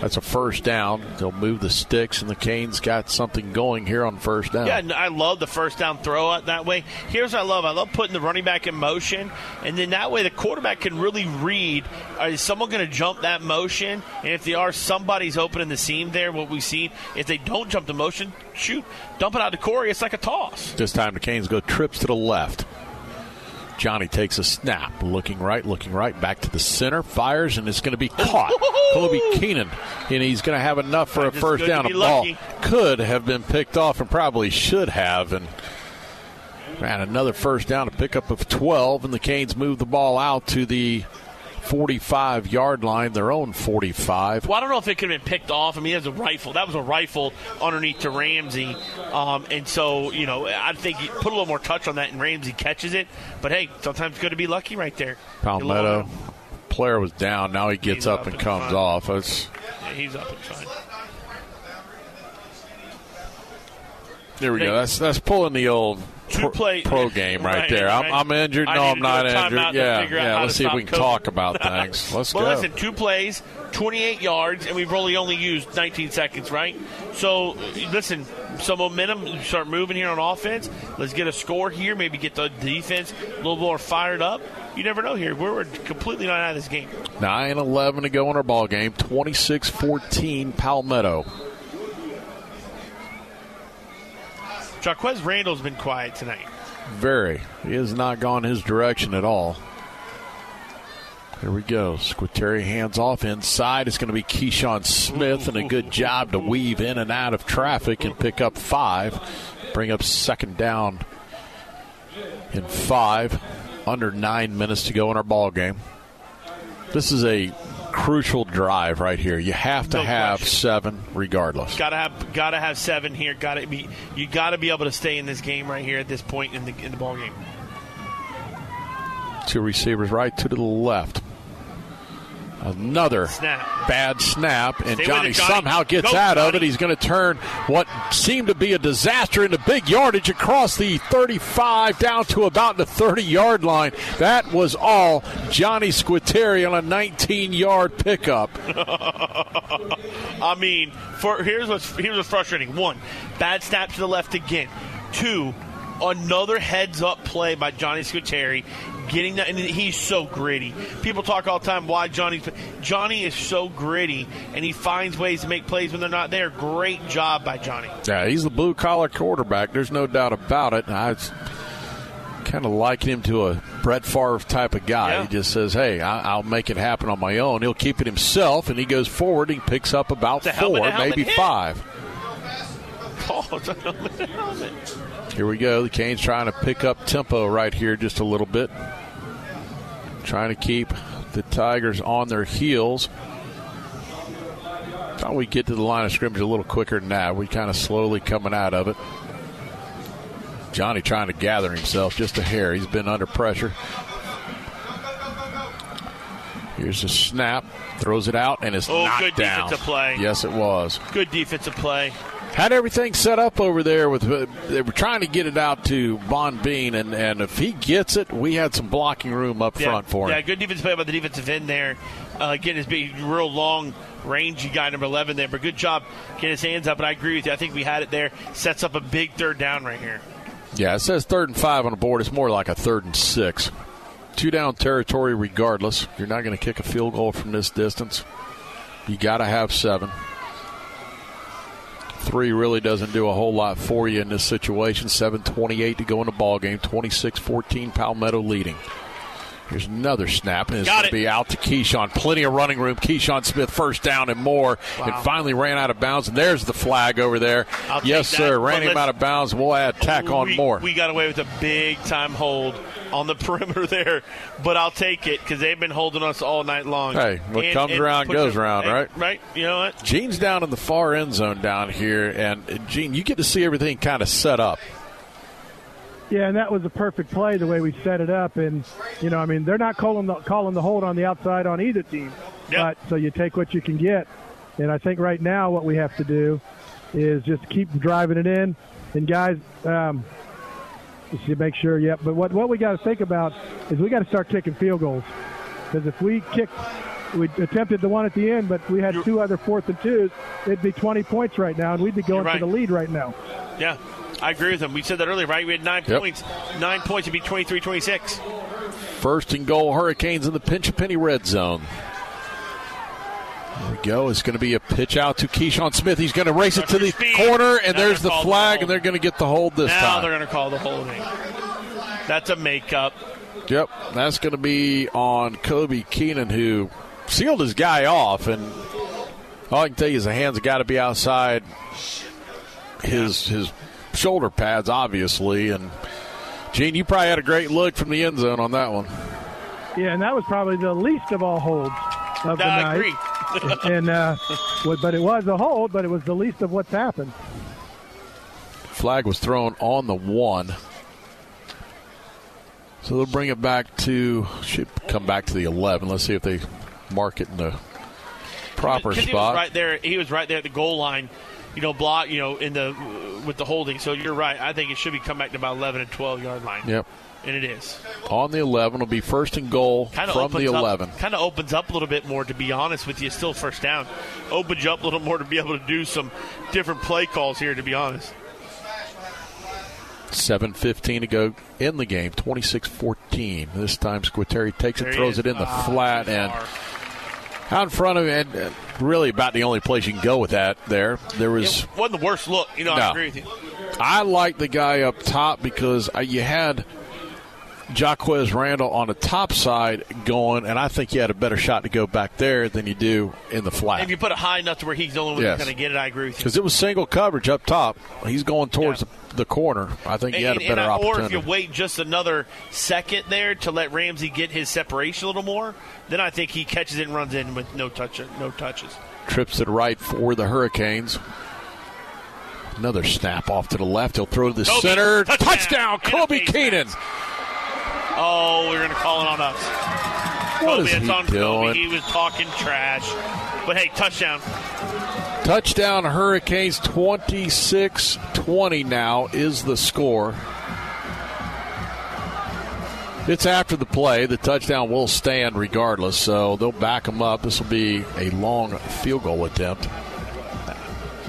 that's a first down. They'll move the sticks, and the Canes got something going here on first down. Yeah, I love the first down throw out that way. Here's what I love. I love putting the running back in motion, and then that way the quarterback can really read uh, is someone going to jump that motion, and if they are, somebody's opening the seam there. What we see, if they don't jump the motion, shoot, dump it out to Corey. It's like a toss. This time the Canes go trips to the left. Johnny takes a snap, looking right, looking right, back to the center, fires, and it's going to be caught. Kobe Keenan, and he's going to have enough for a first down. A ball lucky. could have been picked off and probably should have, and ran another first down, a pickup of 12, and the Canes move the ball out to the 45 yard line, their own 45. Well, I don't know if it could have been picked off. I mean, he has a rifle. That was a rifle underneath to Ramsey. Um, and so, you know, I think you put a little more touch on that and Ramsey catches it. But hey, sometimes good to be lucky right there. Palmetto player was down. Now he gets He's up, up and comes fine. off. That's, Yeah, he's up and fine. there we go. That's that's pulling the old pro, play- pro game right, Right, there. I'm. I'm injured. I No, I'm not do a timeout injured. Yeah, yeah. Let's see if we can COVID. talk about things. Let's well, go. Well, listen, two plays, 28 yards, and we've really only used 19 seconds, right? So, listen, some momentum, start moving here on offense. Let's get a score here, maybe get the defense a little more fired up. You never know here. We're completely not out of this game. 9 11 to go in our ball game. 26 14 Palmetto. Jaquez Randall's been quiet tonight. Very. He has not gone his direction at all. Here we go. Squitieri hands off inside. It's going to be Keyshawn Smith, and a good job to weave in and out of traffic and pick up five. Bring up second down in five. Under nine minutes to go in our ball game. This is a crucial drive right here. You have to No have question. seven regardless. Gotta have, gotta have seven here. Gotta be, you gotta be able to stay in this game right here at this point in the in the ball game. Two receivers right, two to the left. Another Snap. bad snap, and Johnny, Johnny. somehow gets Go, out of it. He's going to turn what seemed to be a disaster into big yardage across the 35 down to about the 30 yard line. That was all Johnny Squitieri on a 19 yard pickup. I mean, for here's what's here's what's frustrating. One, bad snap to the left again. Two, another heads up play by Johnny Squitieri, getting that, and he's so gritty. People talk all the time why Johnny's. Johnny is so gritty, and he finds ways to make plays when they're not there. Great job by Johnny. Yeah, he's the blue collar quarterback. There's no doubt about it. I kind of liken him to a Brett Favre type of guy. Yeah. He just says, "Hey, I- I'll make it happen on my own." He'll keep it himself, and he goes forward. He picks up about four, helmet maybe hit. five. Oh, helmet, helmet. Here we go. The Canes trying to pick up tempo right here just a little bit. Trying to keep the Tigers on their heels. Thought we get to the line of scrimmage a little quicker than that. We kind of slowly coming out of it. Johnny trying to gather himself just a hair. He's been under pressure. Here's a snap, throws it out, and it's Oh, knocked good down. defensive play. Yes, it was. Good defensive play. Had everything set up over there with uh, they were trying to get it out to Von Bean, and, and if he gets it, we had some blocking room up Yeah, front for him. Yeah, good defensive play by the defensive end there. Uh, getting his big, real long, rangy guy, number 11 there. But good job getting his hands up. And I agree with you. I think we had it there. Sets up a big third down right here. Yeah, it says third and five on the board. It's more like a third and six. Two down territory, regardless. You're not going to kick a field goal from this distance. You got to have seven. Three really doesn't do a whole lot for you in this situation. 7:28 to go in the ball game. 26-14, Palmetto leading. Here's another snap, and it's Got going to it. be out to Keyshawn. Plenty of running room. Keyshawn Smith first down and more, and finally ran out of bounds. And there's the flag over there. I'll yes, sir. Ran him out of bounds. We'll add tack on we, more. We got away with a big time hold on the perimeter there, but I'll take it because they've been holding us all night long. Hey, what comes around goes them- around, right? Right. You know what? Gene's down in the far end zone down here, and Gene, you get to see everything kind of set up. Yeah, and that was a perfect play the way we set it up. And you know, I mean, they're not calling the calling the hold on the outside on either team. But so you take what you can get, and I think right now what we have to do is just keep driving it in. And guys, um, just to make sure. Yep. But what what we got to think about is we got to start kicking field goals because if we kicked we attempted the one at the end, but we had two other fourth and twos. It'd be 20 points right now, and we'd be going right. for the lead right now. Yeah, I agree with him. We said that earlier, right? We had nine Yep. points. Nine points would be 23 26. First and goal, Hurricanes in the pinch a penny red zone. There we go. It's going to be a pitch out to Keyshawn Smith. He's going to race it to the speed. corner, and Now there's the flag, the and they're going to get the hold this now time. they're going to call the holding. That's a makeup. Yep, that's going to be on Kobe Keenan, who sealed his guy off, and all I can tell you is the hands got to be outside his his shoulder pads, obviously. And Gene, you probably had a great look from the end zone on that one. Yeah, and that was probably the least of all holds of the I night. agree. and uh, but it was a hold, but it was the least of what's happened. Flag was thrown on the one. So they'll bring it back to should come back to the eleven. Let's see if they mark it in the proper 'Cause He was spot. right there. He was right there at the goal line. You know, block. You know, in the with the holding. So you're right. I think it should be come back to about 11 and 12 yard line. Yep. And it is. On the 11 will be first and goal Kind of from the 11. Up, kind of opens up a little bit more. To be honest with you, still first down. Opens you up a little more to be able to do some different play calls here. To be honest. 7.15 to go in the game, 26 14. This time Squitieri takes There it, throws is. it in the Ah, flat, and far. Out in front of him, and uh, really about the only place you can go with that there. There was. It wasn't the worst look. You know, I agree with you. I like the guy up top because uh, you had Jaquez Randall on the top side going, and I think you had a better shot to go back there than you do in the flat. If you put it high enough to where he's the only one Yes. going to get it, I agree with you. Because it was single coverage up top. He's going towards the, the corner. I think he had a better and opportunity. Or if you wait just another second there to let Ramsey get his separation a little more, then I think he catches it and runs in with no touch, no touches. Trips the right for the Hurricanes. Another snap off to the left. He'll throw to the Kobe, center. touchdown. Touchdown, Kobe Keenan. Oh, we're going to call it on us. What Kobe, is it's he on doing? Kobe. He was talking trash. But hey, touchdown. Touchdown Hurricanes 26 20 now is the score. It's after the play. The touchdown will stand regardless, so they'll back them up. This will be a long field goal attempt.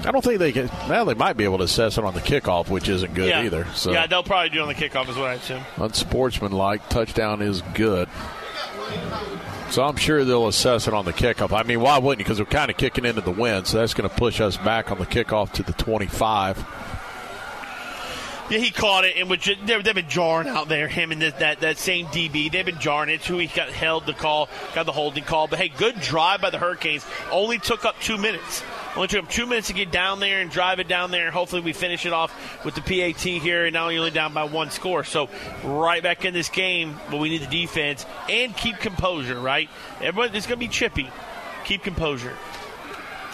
I don't think they can. Well, they might be able to assess it on the kickoff, which isn't good yeah. either. So Yeah, they'll probably do it on the kickoff, is what I assume. unsportsmanlike. Touchdown is good. So I'm sure they'll assess it on the kickoff. I mean, why wouldn't you? Because we're kind of kicking into the wind, so that's going to push us back on the kickoff to the 25. Yeah, he caught it, and which they've been jarring out there. Him and that that same DB, they've been jarring it. It's who he got held the call, got the holding call. But hey, good drive by the Hurricanes. Only took up two minutes. Only took them two minutes to get down there and drive it down there. Hopefully, we finish it off with the PAT here, and now you're only down by one score. So right back in this game, but we need the defense and keep composure. Right, everyone, it's going to be chippy. Keep composure.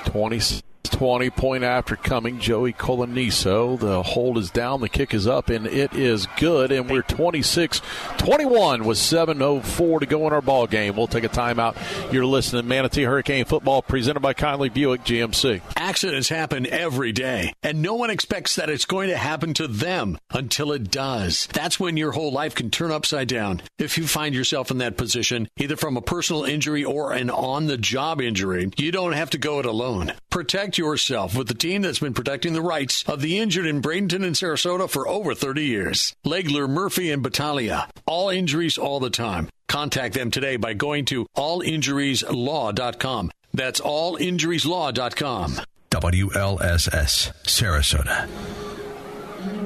20 20 point after coming. Joey Coloniso. The hold is down, the kick is up, and it is good. And we're 26 21 with 7.04 to go in our ball game. We'll take a timeout. You're listening to Manatee Hurricane Football presented by Conley Buick GMC. Accidents happen every day, and no one expects that it's going to happen to them until it does. That's when your whole life can turn upside down. If you find yourself in that position, either from a personal injury or an on the job injury, you don't have to go it alone. Protect yourself with the team that's been protecting the rights of the injured in Bradenton and Sarasota for over 30 years. Legler, Murphy, and Battaglia. All injuries all the time. Contact them today by going to allinjurieslaw.com. That's allinjurieslaw.com. WLSS, Sarasota.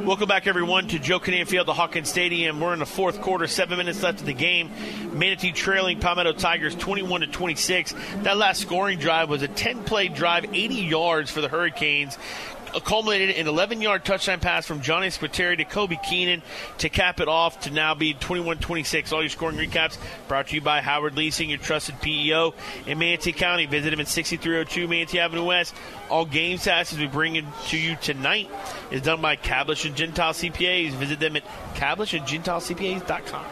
Welcome back, everyone, to Joe Kinnan Field, the Hawkins Stadium. We're in the fourth quarter, seven minutes left of the game. Manatee trailing Palmetto Tigers 21 to 26. That last scoring drive was a 10 play drive, 80 yards for the Hurricanes. Culminated in an 11 yard touchdown pass from Johnny Squitieri to Kobe Keenan to cap it off to now be 21 26. All your scoring recaps brought to you by Howard Leasing, your trusted PEO in Manatee County. Visit them at 6302 Manatee Avenue West. All game stats we bring in to you tonight is done by Cablish and Gentile CPAs. Visit them at cablishandgentilecpas.com.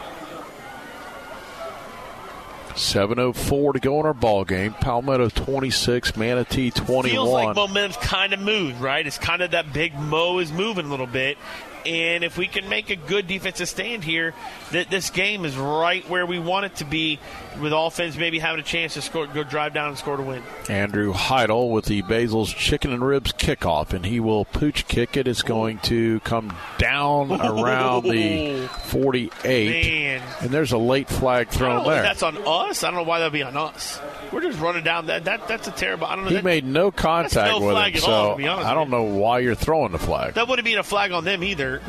7.04 to go in our ball game. Palmetto 26, Manatee 21. Feels like momentum's kind of moved, right? It's kind of that big mo is moving a little bit. And if we can make a good defensive stand here, that this game is right where we want it to be, with offense maybe having a chance to score, go drive down and score to win. Andrew Heidel with the Basil's Chicken and Ribs kickoff, and he will pooch kick it. It's going to come down around the 48. Man. And there's a late flag thrown there. that's on us. I don't know why that'd be on us. We're just running down that. That that's a terrible. I don't know. He that, made no contact no with flag him, at all, so honest I don't know why you're throwing the flag. that wouldn't be a flag on them either.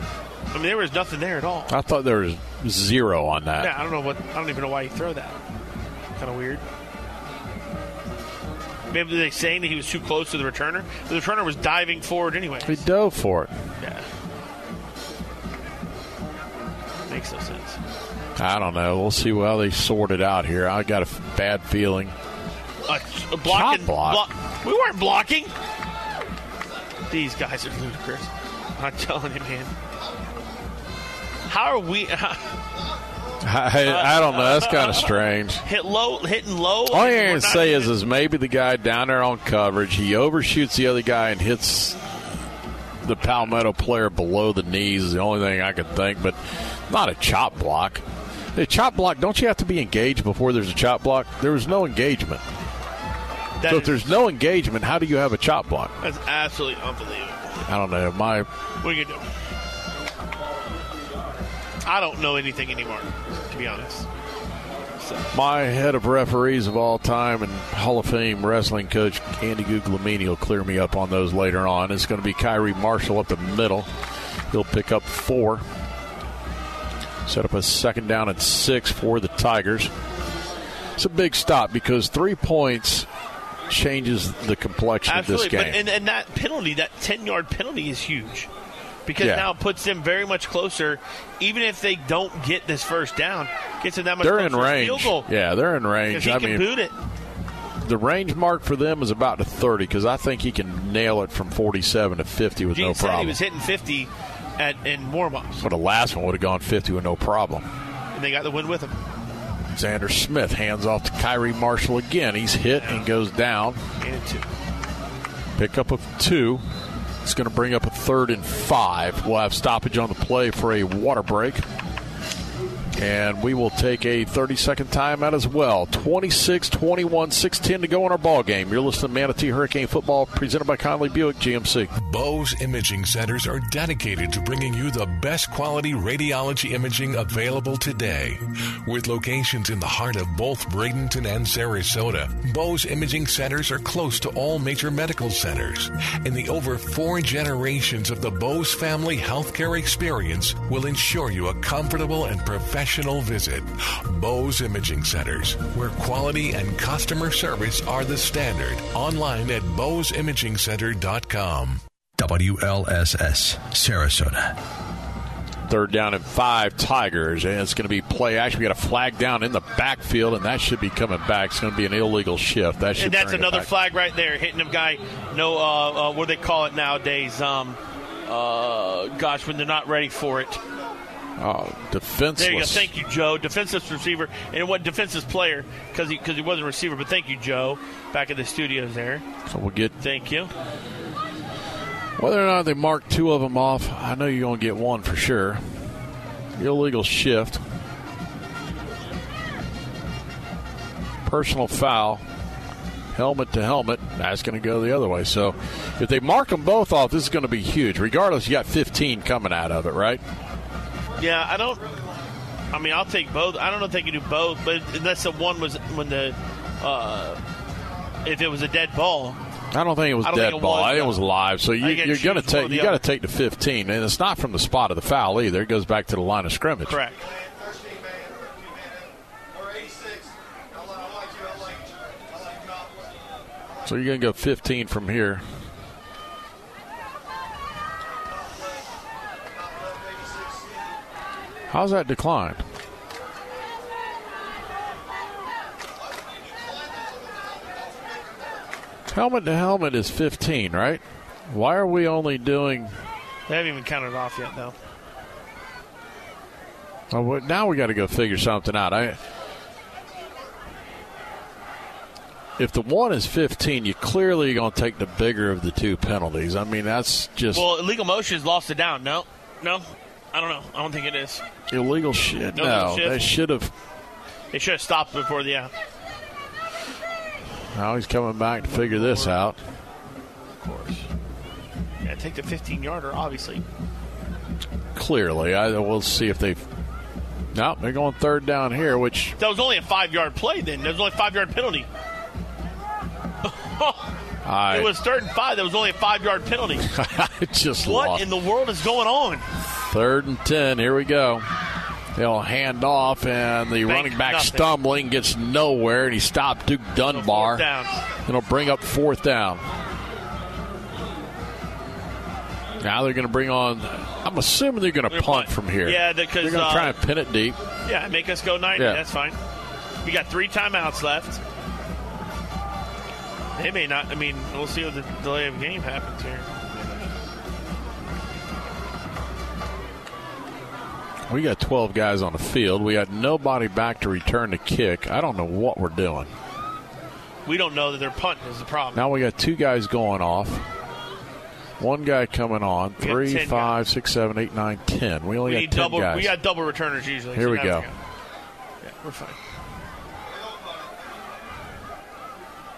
I mean, there was nothing there at all. I thought there was zero on that. Yeah, I don't know what. I don't even know why you throw that. Kind of weird. Maybe they're saying that he was too close to the returner. The returner was diving forward anyway. He dove for it. Yeah. Makes no sense. I don't know. We'll see how they sort it out here. I got a f- bad feeling. A, a blocking, block. block- We weren't blocking. These guys are ludicrous. I'm telling you, man. How are we? I, I don't know. That's kind of strange. hit low, hitting low. All I can say is, is maybe the guy down there on coverage, he overshoots the other guy and hits the Palmetto player below the knees. Is the only thing I could think, but not a chop block. A chop block, don't you have to be engaged before there's a chop block? There was no engagement. That so if is- there's no engagement, how do you have a chop block? That's absolutely unbelievable. I don't know. My What are you gonna do? I don't know anything anymore, to be honest. My head of referees of all time and Hall of Fame wrestling coach Andy Guglielmini will clear me up on those later on. It's going to be Kyrie Marshall up the middle. He'll pick up four. Set up a second down and six for the Tigers. It's a big stop because three points changes the complexion Absolutely, of this but game. and, and that penalty, that ten yard penalty, is huge because Yeah. now it puts them very much closer. Even if they don't get this first down, gets them that much they're closer in range. Field goal. Yeah, they're in range. he I can mean, boot it, the range mark for them is about to 30 because I think he can nail it from 47 to 50 with Gene no said he was hitting fifty at in warm ups, But the last one would have gone 50 with no problem. and they got the win with him. Xander Smith hands off to Kyrie Marshall again. He's hit and goes down. And two. Pick up of two. It's going to bring up a third and five. We'll have stoppage on the play for a water break. And we will take a 30 second timeout as well. 26 21, 6 to go in our ball game. You're listening to Manatee Hurricane Football presented by Conley Buick GMC. Bowes Imaging Centers are dedicated to bringing you the best quality radiology imaging available today. With locations in the heart of both Bradenton and Sarasota, Bowes Imaging Centers are close to all major medical centers. And the over four generations of the Bowes family healthcare experience will ensure you a comfortable and professional visit. Bowes Imaging Centers, where quality and customer service are the standard. Online at bowesimagingcenter.com. WLSS, Sarasota. Third down and five Tigers, and it's going to be play. Actually, we got a flag down in the backfield, and that should be coming back. It's going to be an illegal shift. That should And that's another flag right there, hitting a guy. No, uh, uh, what do they call it nowadays? Um, uh, gosh, when they're not ready for it. Oh, defenseless. There you go. Thank you, Joe. Defenseless receiver, and what defenseless player because he because he wasn't a receiver. But thank you, Joe. Back at the studios there. So we'll get Thank you. whether or not they mark two of them off. I know you're going to get one for sure. Illegal shift. Personal foul. Helmet to helmet. That's going to go the other way. So if they mark them both off, this is going to be huge. Regardless, you got 15 coming out of it, right? Yeah, I don't. I mean, I'll take both. I don't know if they can do both, but unless the one was when the uh, if it was a dead ball. I don't think it was dead ball. was, I think it was live. So you, you're going to choose one or take you got to take the 15, and it's not from the spot of the foul either. It goes back to the line of scrimmage. Correct. So you're going to go 15 from here. How's that decline? Helmet to helmet is 15, right? Why are we only doing? They haven't even counted it off yet, though. Oh, well, now we got to go figure something out. I if the one is 15, you clearly going to take the bigger of the two penalties. I mean, that's just Well, illegal motion has lost it down. No, no, I don't know. I don't think it is. illegal shit. No No, they should have. They should have stopped before the. Yeah. Now he's coming back to figure this out. Of course. Yeah, take the 15 yarder, obviously. Clearly, I we'll see if they. No, they're going third down here, which That was only a five yard play. Then that was only a five yard penalty. Oh, I it was third and five. That was only a five yard penalty. I just what lost. in the world is going on? Third and ten. Here we go. They'll hand off, and the running back nothing. stumbling gets nowhere, and he stopped Duke Dunbar. down. It'll bring up fourth down. Now they're going to bring on. I'm assuming they're going to punt from here. Yeah, because they're going to uh, try and pin it deep. Yeah, make us go 90. Yeah. That's fine. We got three timeouts left. They may not. I mean, we'll see what the delay of game happens here. We got 12 guys on the field. We got nobody back to return the kick. I don't know what we're doing. We don't know that they're punting is the problem. Now we got two guys going off. One guy coming on. We Three, 10 five, six, seven, eight, nine, ten. We only we got need ten double. guys. We got double returners usually. Here so we now go. Yeah, we're fine.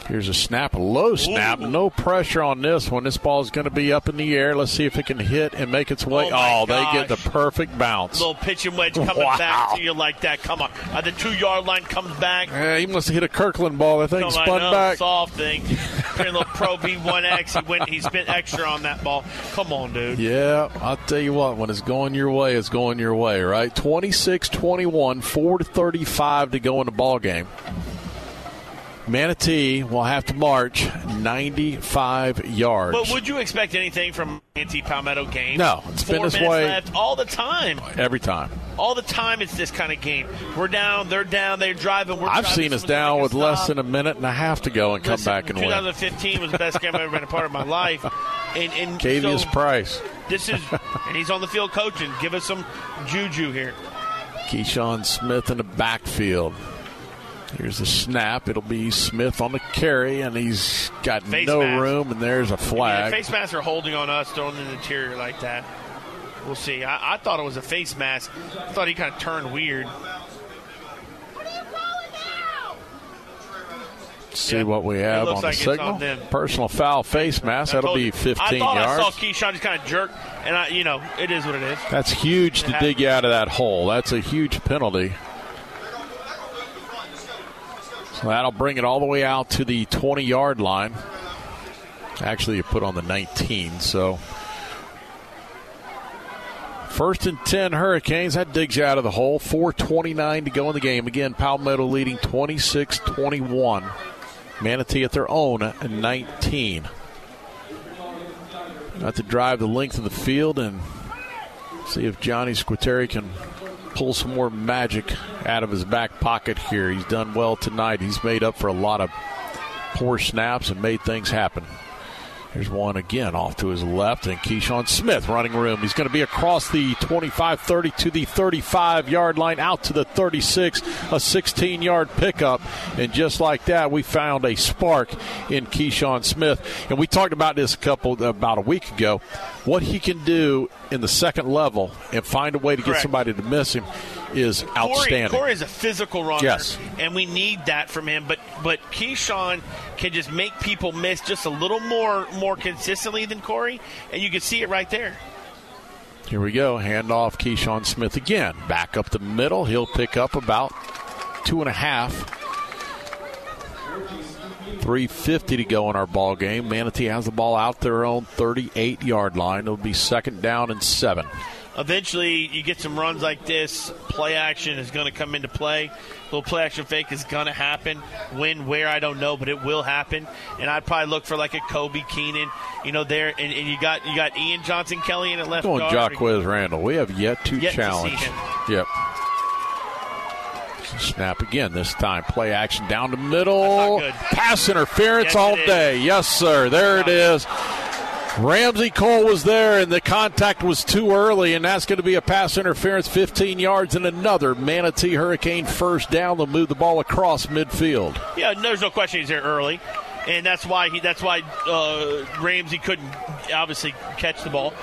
Here's a snap, a low snap, no pressure on this one. This ball is going to be up in the air. Let's see if it can hit and make its way. Oh, Oh, they get the perfect bounce. Little pitch and wedge coming Wow. back to you like that. Come on, uh, the two yard line comes back. Yeah, he must have hit a Kirkland ball. I think Come spun no, back. soft thing. Pretty little Pro V1X. He went. He spent extra on that ball. Come on, dude. Yeah, I'll tell you what, when it's going your way, it's going your way, right? 26 21, 4 to 35 to go in the ball game. Manatee will have to march 95 yards. But would you expect anything from Manatee Palmetto game? No, it's Four been this minutes way- left all the time. Every time. All the time, it's this kind of game. We're down, they're down, they're driving. We're I've driving, seen us down with less than a minute and a half to go and come back and win. 2015 was the best game I've ever been a part of my life. And, and Cavius so Price. this is, and he's on the field coaching. Give us some juju here. Keyshawn Smith in the backfield. Here's the snap. It'll be Smith on the carry, and he's got Face no mask. room, and there's a flag. face masks are holding on us, throwing in the interior like that. We'll see. I, I thought it was a face mask. I thought he kind of turned weird. See what we have on the signal. on. Personal foul face mask. That'll be you. 15 I thought yards. I saw Keyshawn just kind of jerk, and I, you know, it is what it is. That's huge It to happened. dig you out of that hole. That's a huge penalty. That'll bring it all the way out to the 20 yard line. Actually, you put on the 19, so. First and 10 Hurricanes. That digs you out of the hole. 4.29 to go in the game. Again, Palmetto leading 26 21. Manatee at their own 19. Got to drive the length of the field and see if Johnny Squitieri can pull some more magic out of his back pocket here. He's done well tonight. He's made up for a lot of poor snaps and made things happen. Here's one again off to his left, and Keyshawn Smith running room. He's going to be across the 25 30 to the 35 yard line, out to the 36, a 16 yard pickup. And just like that, we found a spark in Keyshawn Smith. And we talked about this a couple, about a week ago. What he can do in the second level and find a way to get Correct. somebody to miss him is Corey, outstanding. Corey is a physical runner, Yes. and we need that from him. But but Keyshawn can just make people miss just a little more more consistently than Corey, and you can see it right there. Here we go. Hand off Keyshawn Smith again. Back up the middle. He'll pick up about two and a half. 350 to go in our ball game. Manatee has the ball out their own 38 yard line. It'll be second down and seven. Eventually, you get some runs like this. Play action is going to come into play. A little play action fake is going to happen. When, where, I don't know, but it will happen. And I'd probably look for like a Kobe Keenan, you know, there. And, and you got you got Ian Johnson Kelly in at left Going guard. Jacquez Randall. We have yet to Yet to challenge. him. Yep. Snap again this time. Play action down the middle. Pass interference Yes, all day. Yes, sir. There it is. Ramsey Cole was there, and the contact was too early, and that's going to be a pass interference, 15 yards, and another Manatee Hurricane first down. They'll move the ball across midfield. Yeah, there's no question he's there early, and that's why he that's why uh, Ramsey couldn't obviously catch the ball.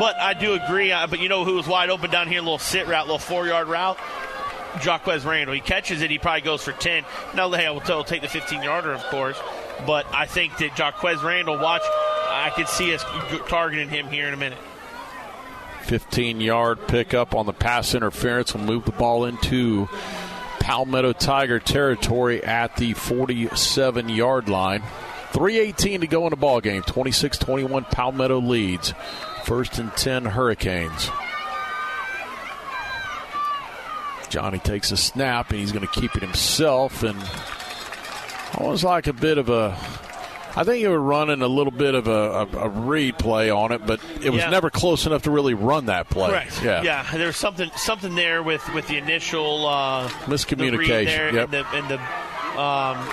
But I do agree. uh, But you know who was wide open down here? A little sit route, little four yard route. Jaquez Randall. He catches it, he probably goes for 10. Now, hey, I will tell, take the 15 yarder, of course. But I think that Jaquez Randall, watch, I could see us targeting him here in a minute. 15 yard pickup on the pass interference will move the ball into Palmetto Tiger territory at the 47 yard line. 3.18 to go in the ball game. 26 21 Palmetto leads. First and 10 Hurricanes. Johnny takes a snap and he's going to keep it himself. And almost like a bit of a. I think you were running a little bit of a, a, a read play on it, but it was Yeah. never close enough to really run that play. Correct. Yeah. Yeah. There was something something there with with the initial uh, Miscommunication, the yep. and the, and the um,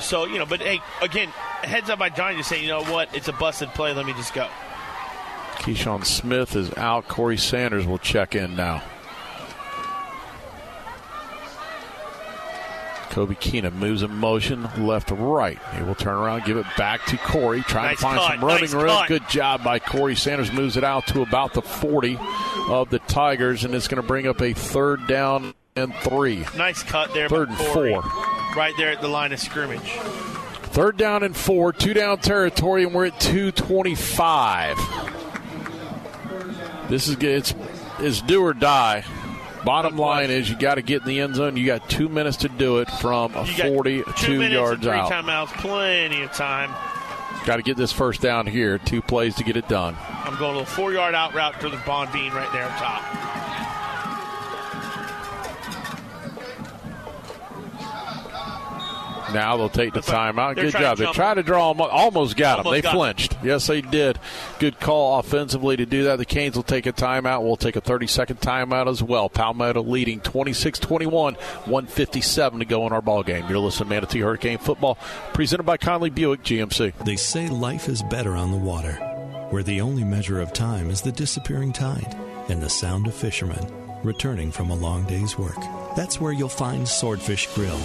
so you know, but hey, again, heads up by Johnny just saying, you know what, it's a busted play. Let me just go. Keyshawn Smith is out. Corey Sanders will check in now. Kobe Keenan moves in motion left to right. He will turn around, give it back to Corey, trying Nice to find cut, some running nice room. cut. Good job by Corey Sanders. Moves it out to about the 40 of the Tigers, and it's going to bring up a third down and three. Nice cut there. Third by and Corey. four. Right there at the line of scrimmage. Third down and four, two down territory, and we're at 225. This is good. It's, it's do or die. Bottom line is you got to get in the end zone. You got two minutes to do it from a You got 42 two minutes yards three out. timeouts, plenty of time. Got to get this first down here. Two plays to get it done. I'm going a four yard out route to the Bondine right there up top. Now they'll take the timeout. They're Good job. They jump tried to draw them. Almost got them. They got 'em. flinched. Yes, they did. Good call offensively to do that. The Canes will take a timeout. We'll take a 30 second timeout as well. Palmetto leading 26 21, 157 to go in our ball game. You're listening to Manatee Hurricane Football, presented by Conley Buick GMC. They say life is better on the water, where the only measure of time is the disappearing tide and the sound of fishermen returning from a long day's work. That's where you'll find Swordfish Grill,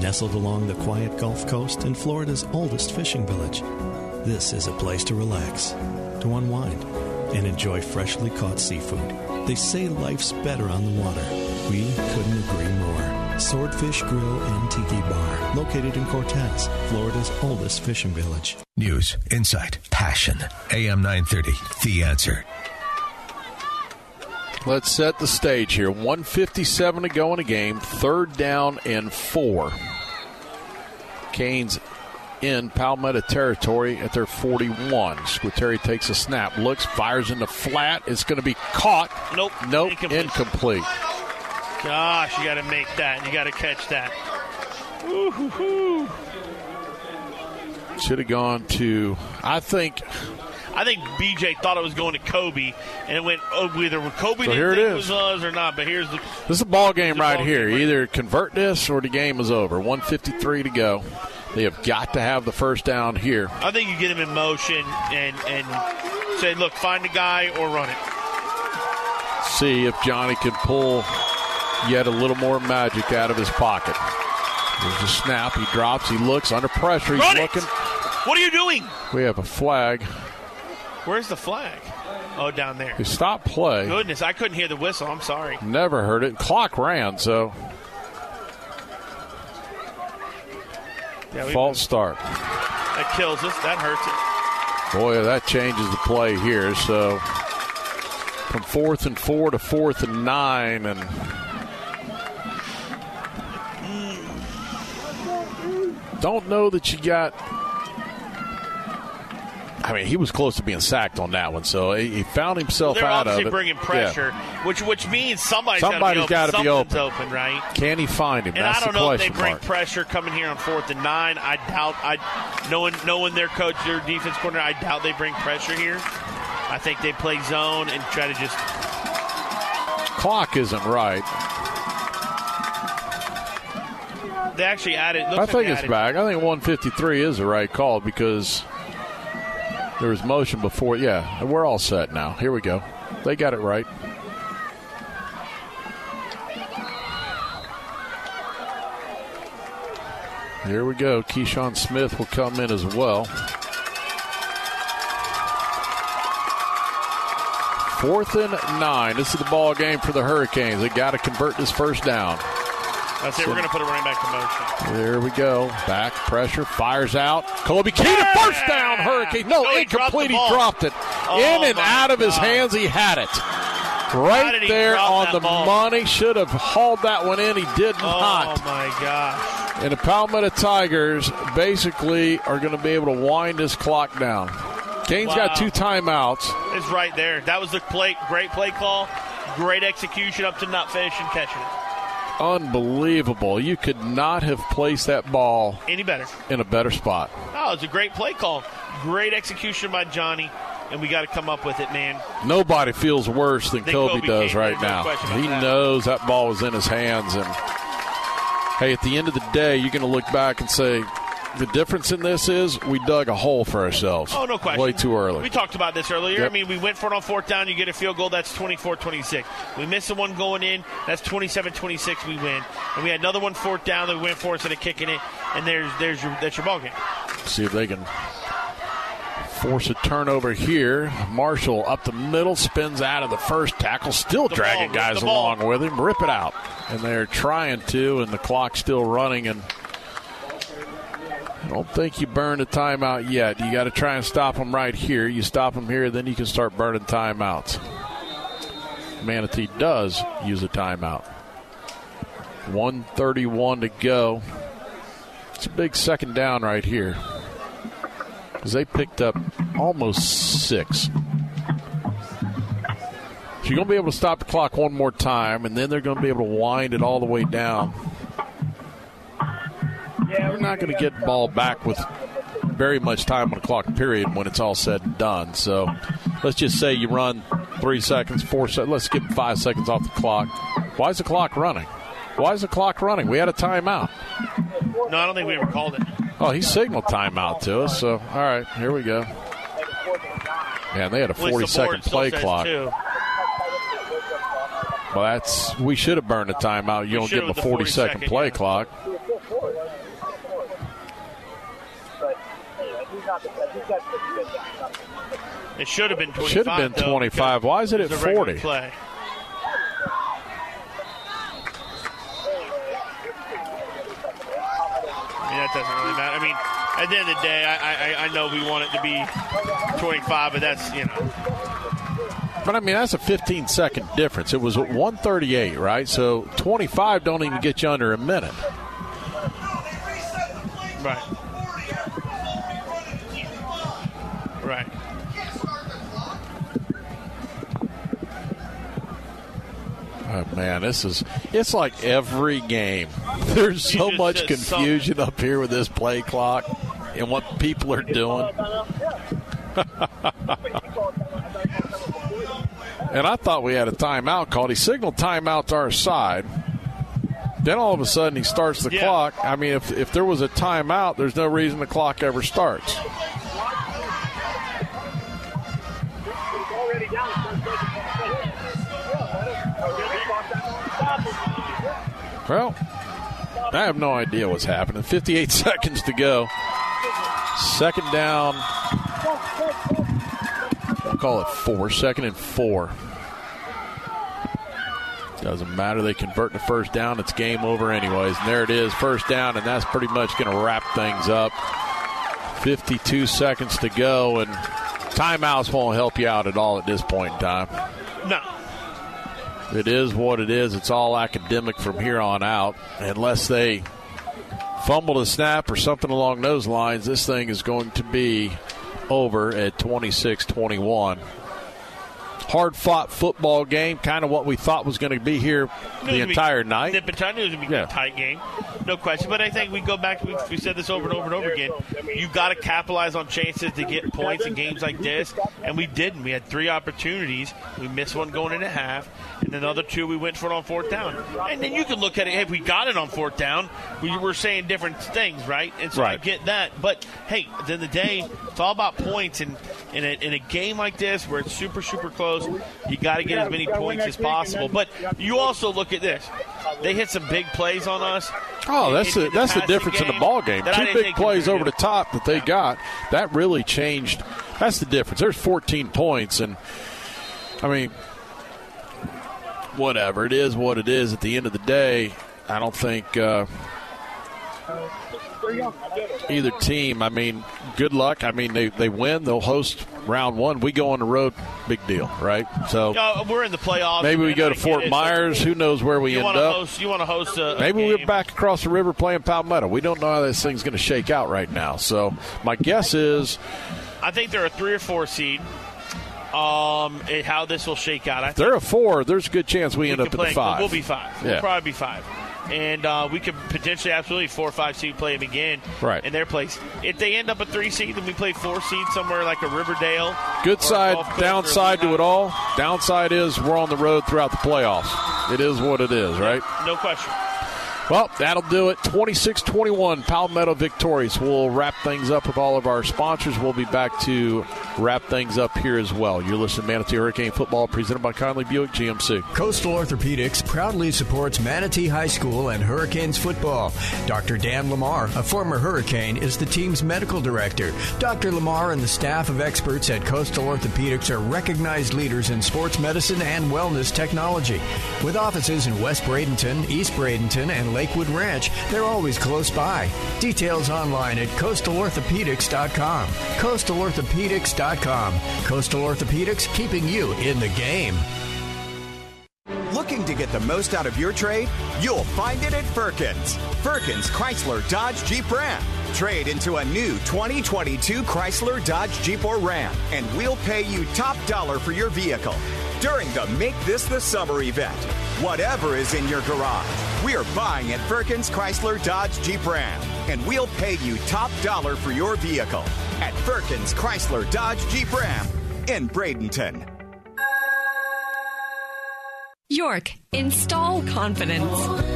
nestled along the quiet Gulf Coast in Florida's oldest fishing village. This is a place to relax, to unwind, and enjoy freshly caught seafood. They say life's better on the water. We couldn't agree more. Swordfish Grill and Tiki Bar, located in Cortez, Florida's oldest fishing village. News, insight, passion. AM 930, The Answer. Let's set the stage here. 157 to go in a game. Third down and four. Canes in Palmetto territory at their 41. Squitieri takes a snap, looks, fires in the flat. It's going to be caught. Nope. Nope. Incomplete. Incomplete. Gosh, you got to make that. You got to catch that. Should have gone to, I think, I think BJ thought it was going to Kobe, and it went oh, either Kobe So didn't it think is. it was us or not. But here's the This is a ball game right ball here. game Either convert this or the game is over. 153 to go. They have got to have the first down here. I think you get him in motion and and say, look, find a guy or run it. See if Johnny can pull yet a little more magic out of his pocket. There's a snap. He drops. He looks under pressure. He's it! looking. What are you doing? We have a flag. Where's the flag? Oh, down there. He stopped play. Goodness, I couldn't hear the whistle. I'm sorry. Never heard it. Clock ran, so Yeah, false start. That kills us. That hurts it. Boy, that changes the play here. So from fourth and four to fourth and nine, and don't know that you got. I mean, he was close to being sacked on that one, so he he found himself They're out of it. bringing Yeah. pressure, which which means somebody's, Somebody's got to be open. open. Something's open, right? Can he find him? And That's I don't know if they bring mark. pressure coming here on fourth and nine. I doubt. I knowing knowing their coach, their defense corner. I doubt they bring pressure here. I think they play zone and try to just. Clock isn't right. They actually added. I think they it's added- back. I think 153 is the right call because There was motion before. Yeah, we're all set now. Here we go. They got it right. Here we go. Keyshawn Smith will come in as well. Fourth and nine. This is the ball game for the Hurricanes. They got to convert this first down. That's it. We're going to put a running back in motion. There we go. Back pressure. Fires out. Kobe Keenan, first down, Hurricane. No, No, he incomplete. dropped He dropped it. Oh, In and out of his hands, he had it. Right there on the ball? money. Should have hauled that one in. He did not. Oh my gosh! And the Palmetto Tigers basically are going to be able to wind this clock down. Canes got two timeouts. It's right there. That was the play. Great play call. Great execution up to Nutfish and catching it. Unbelievable. You could not have placed that ball Any better? in a better spot. Oh, it's a great play call. Great execution by Johnny, and we got to come up with it, man. Nobody feels worse than Kobe, Kobe does right no now. question He that. knows that ball was in his hands. And hey, at the end of the day, you're going to look back and say, the difference in this is we dug a hole for ourselves. Oh, no question. Way too early. We talked about this earlier. Yep. I mean, we went for it on fourth down. You get a field goal. That's 24-26. We missed the one going in. That's 27-26. We win. And we had another one fourth down that we went for instead of kicking it. And there's there's your that's your ball game. See if they can force a turnover here. Marshall up the middle, spins out of the first tackle, still dragging ball, guys the along with him. Rip it out. And they're trying to, and the clock's still running. And I don't think you burned a timeout yet. You got to try and stop them right here. You stop them here, then you can start burning timeouts. Manatee does use a timeout. 131 to go. It's a big second down right here. Because they picked up almost six. So you're going to be able to stop the clock one more time, and then they're going to be able to wind it all the way down. You're not going to get the ball back with very much time on the clock period when it's all said and done. So let's just say you run three seconds, four seconds. Let's get five seconds off the clock. Why is the clock running? Why is the clock running? We had a timeout. No, I don't think we ever called it. Oh, he signaled timeout to us. So, all right, here we go. Man, they had a At least 40 the second play clock. two. Well, that's we should have burned a timeout. You We don't give them a 40 40 second second, play yeah. clock. It should have been 25. Should have been though, 25. Why is it because at it's a regular 40? Play. I mean, that doesn't really matter. I mean, at the end of the day, I, I, I know we want it to be 25, but that's, you know. But I mean, that's a 15 second difference. It was at 138, right? So 25 don't even get you under a minute. Right. Right. Oh, man, this is it's like every game. There's so much confusion up here with this play clock and what people are doing. and I thought we had a timeout called. He signaled timeout to our side. Then all of a sudden he starts the Yeah. clock. I mean, if, if there was a timeout, there's no reason the clock ever starts. Well, I have no idea what's happening. 58 seconds to go. Second down. We'll call it four. Second and four. Doesn't matter. They convert to first down. It's game over, anyways. And there it is, first down, and that's pretty much going to wrap things up. 52 seconds to go, and timeouts won't help you out at all at this point in time. No. It is what it is. It's all academic from here on out. Unless they fumble the snap or something along those lines, this thing is going to be over at 26 21. Hard fought football game, kind of what we thought was going to be here the gonna be- entire night. The entire it was going to be a tight game, no question. But I think we go back. We, we said this over and over and over again. You've got to capitalize on chances to get points in games like this, and we didn't. We had three opportunities. We missed one going into half, and then the other two we went for it on fourth down. And then you can look at it. Hey, if we got it on fourth down, we were saying different things, right? And so I get that. But hey, at the end of the day, it's all about points. And in a, in a game like this where it's super super close, you got to get as many points as possible. But you also look at this. They hit some big plays on us. Oh, that's in- the in that's the difference in the ball game. that Two big plays over the top that they got. That really changed. That's the difference. There's 14 points, and I mean, whatever it is, what it is. At the end of the day, I don't think uh, either team. I mean, good luck. I mean, they they win, they'll host round one. We go on the road, big deal, right? So. Uh, we're in the playoffs. Maybe we go to Fort. Myers. Who knows where we You end want to up? host? You want to host a, Maybe we're back across the river playing Palmetto. We don't know how this thing's going to shake out right now. So my guess is I think they're a three or four seed. Um, how this will shake out. I if they're a four. There's a good chance we, end could up at play, the five. We'll be five. We'll Yeah. probably be five. And uh, we could potentially, absolutely, four or five seed play them again Right. in their place. If they end up a three seed, then we play four seed somewhere like a Riverdale. Good side, Gulf Coast or downside to it all. Downside is we're on the road throughout the playoffs. It is what it is, right? No question. Well, that'll do it. 26 21, Palmetto victorious. We'll wrap things up with all of our sponsors. We'll be back to wrap things up here as well. You're listening to Manatee Hurricane Football presented by Conley Buick GMC. Coastal Orthopedics proudly supports Manatee High School and Hurricanes football. Dr. Dan Lamar, a former Hurricane, is the team's medical director. Dr. Lamar and the staff of experts at Coastal Orthopedics are recognized leaders in sports medicine and wellness technology. With offices in West Bradenton, East Bradenton, and Lakewood Ranch, they're always close by. Details online at coastalorthopedics.com. Coastalorthopedics.com. Coastal Orthopedics, keeping you in the game. Looking to get the most out of your trade? You'll find it at Firkins. Firkins Chrysler Dodge Jeep Ram. Trade into a new 2022 Chrysler Dodge Jeep or Ram, and we'll pay you top dollar for your vehicle during the Make This the Summer event. Whatever is in your garage, we are buying at Firkins Chrysler Dodge Jeep Ram, and we'll pay you top dollar for your vehicle at Firkins Chrysler Dodge Jeep Ram in Bradenton. York, install confidence.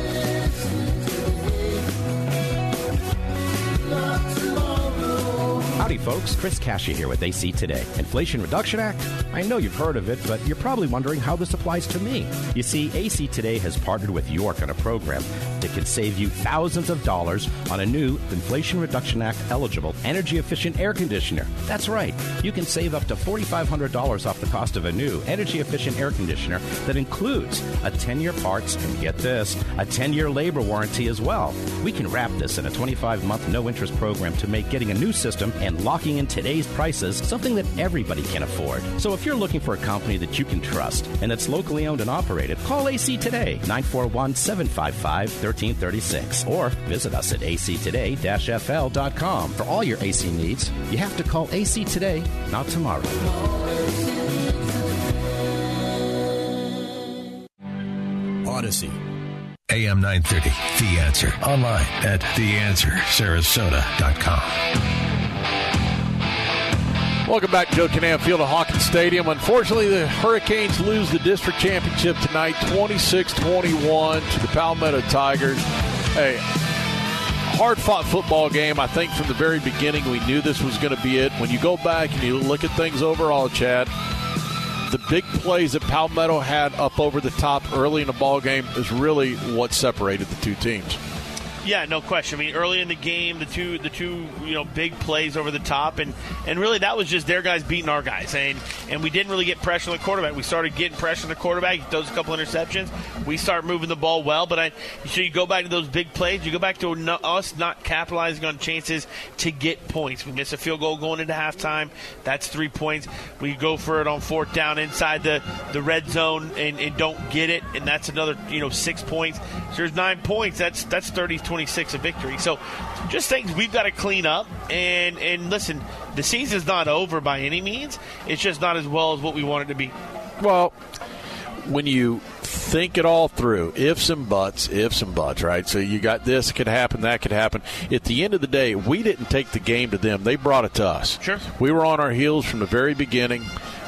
Howdy, folks. Chris Cashy here with AC Today. Inflation Reduction Act? I know you've heard of it, but you're probably wondering how this applies to me. You see, AC Today has partnered with York on a program that can save you thousands of dollars on a new Inflation Reduction Act eligible energy efficient air conditioner. That's right. You can save up to $4,500 off the cost of a new energy efficient air conditioner that includes a 10 year parts and get this, a 10 year labor warranty as well. We can wrap this in a 25 month no interest program to make getting a new system and locking in today's prices something that everybody can afford. So if you're looking for a company that you can trust and that's locally owned and operated, call AC today, 941 755 1336, or visit us at actoday fl.com. For all your AC needs, you have to call AC today, not tomorrow. Odyssey. AM 930, The Answer. Online at theanswersarasota.com. Welcome back Joe Kinnan Field at Hawkins Stadium. Unfortunately, the Hurricanes lose the district championship tonight, 26-21 to the Palmetto Tigers. Hey, hard-fought football game. I think from the very beginning we knew this was going to be it. When you go back and you look at things overall, Chad, the big plays that Palmetto had up over the top early in the ball game is really what separated the two teams. Yeah, no question. I mean, early in the game, the two the two you know big plays over the top, and and really that was just their guys beating our guys, and and we didn't really get pressure on the quarterback. We started getting pressure on the quarterback. He throws a couple interceptions. We start moving the ball well, but I so you go back to those big plays. You go back to us not capitalizing on chances to get points. We miss a field goal going into halftime. That's three points. We go for it on fourth down inside the the red zone and, and don't get it, and that's another you know six points. So there's nine points. That's that's 30 26 a victory. So just things we've got to clean up. And and listen, the season's not over by any means. It's just not as well as what we want it to be. Well, when you think it all through, ifs and buts, ifs and buts, right? So you got this could happen, that could happen. At the end of the day, we didn't take the game to them; they brought it to us. Sure. We were on our heels from the very beginning.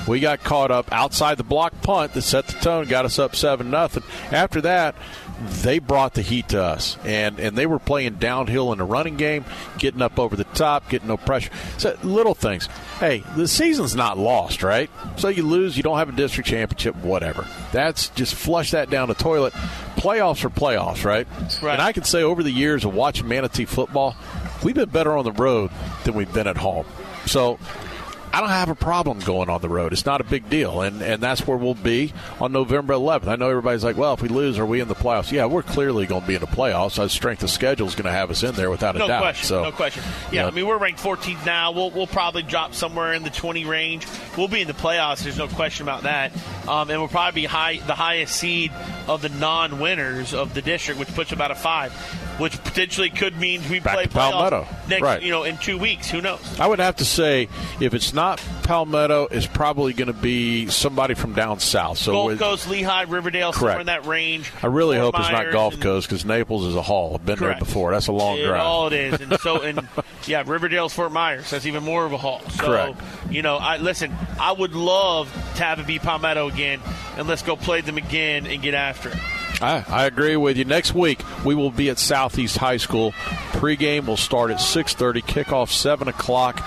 We got caught up outside the block punt that set the tone, got us up seven nothing. After that, they brought the heat to us, and and they were playing downhill in the running game, getting up over the top, getting no pressure. So little things. Hey, the season's not lost, right? So you lose, you don't have a district championship, whatever. That's just flush that down the toilet. Playoffs are playoffs, right? Right. And I can say over the years of watching Manatee football, we've been better on the road than we've been at home. So I don't have a problem going on the road. It's not a big deal, and and that's where we'll be on November 11th. I know everybody's like, well, if we lose, are we in the playoffs? Yeah, we're clearly going to be in the playoffs. Our strength of schedule is going to have us in there without a no doubt. question. So, no question. Yeah, yeah. I mean we're ranked 14th now. We'll we'll probably drop somewhere in the 20 range. We'll be in the playoffs. There's no question about that. Um, and we'll probably be high the highest seed of the non-winners of the district, which puts about a five, which potentially could mean we Back play to Palmetto. next Right. you know in two weeks. Who knows? I would have to say, if it's not Palmetto, it's probably going to be somebody from down south. So Gulf Coast, Lehigh, Riverdale, somewhere Correct. in that range. I really Fort hope it's not Myers Gulf Coast because Naples is a haul. I've been Correct. there before. That's a long It drive. all it is, and so and yeah, Riverdale's Fort Myers. That's even more of a haul. So Correct. you know, I listen. I would love to have it be Palmetto again, and let's go play them again and get after it. I, I agree with you. Next week we will be at Southeast High School. Pregame will start at six thirty. Kickoff seven o'clock.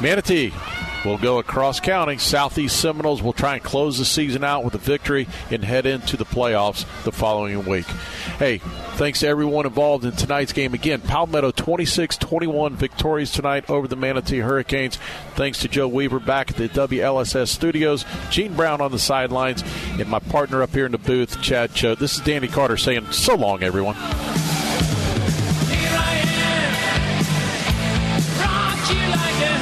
Manatee will go across county. Southeast Seminoles will try and close the season out with a victory and head into the playoffs the following week. Hey, thanks to everyone involved in tonight's game. Again, Palmetto 26-21 victorious tonight over the Manatee Hurricanes. Thanks to Joe Weaver back at the WLSS studios, Gene Brown on the sidelines, and my partner up here in the booth, Chad Choate. This is Danny Carter saying so long, everyone. Rock you like a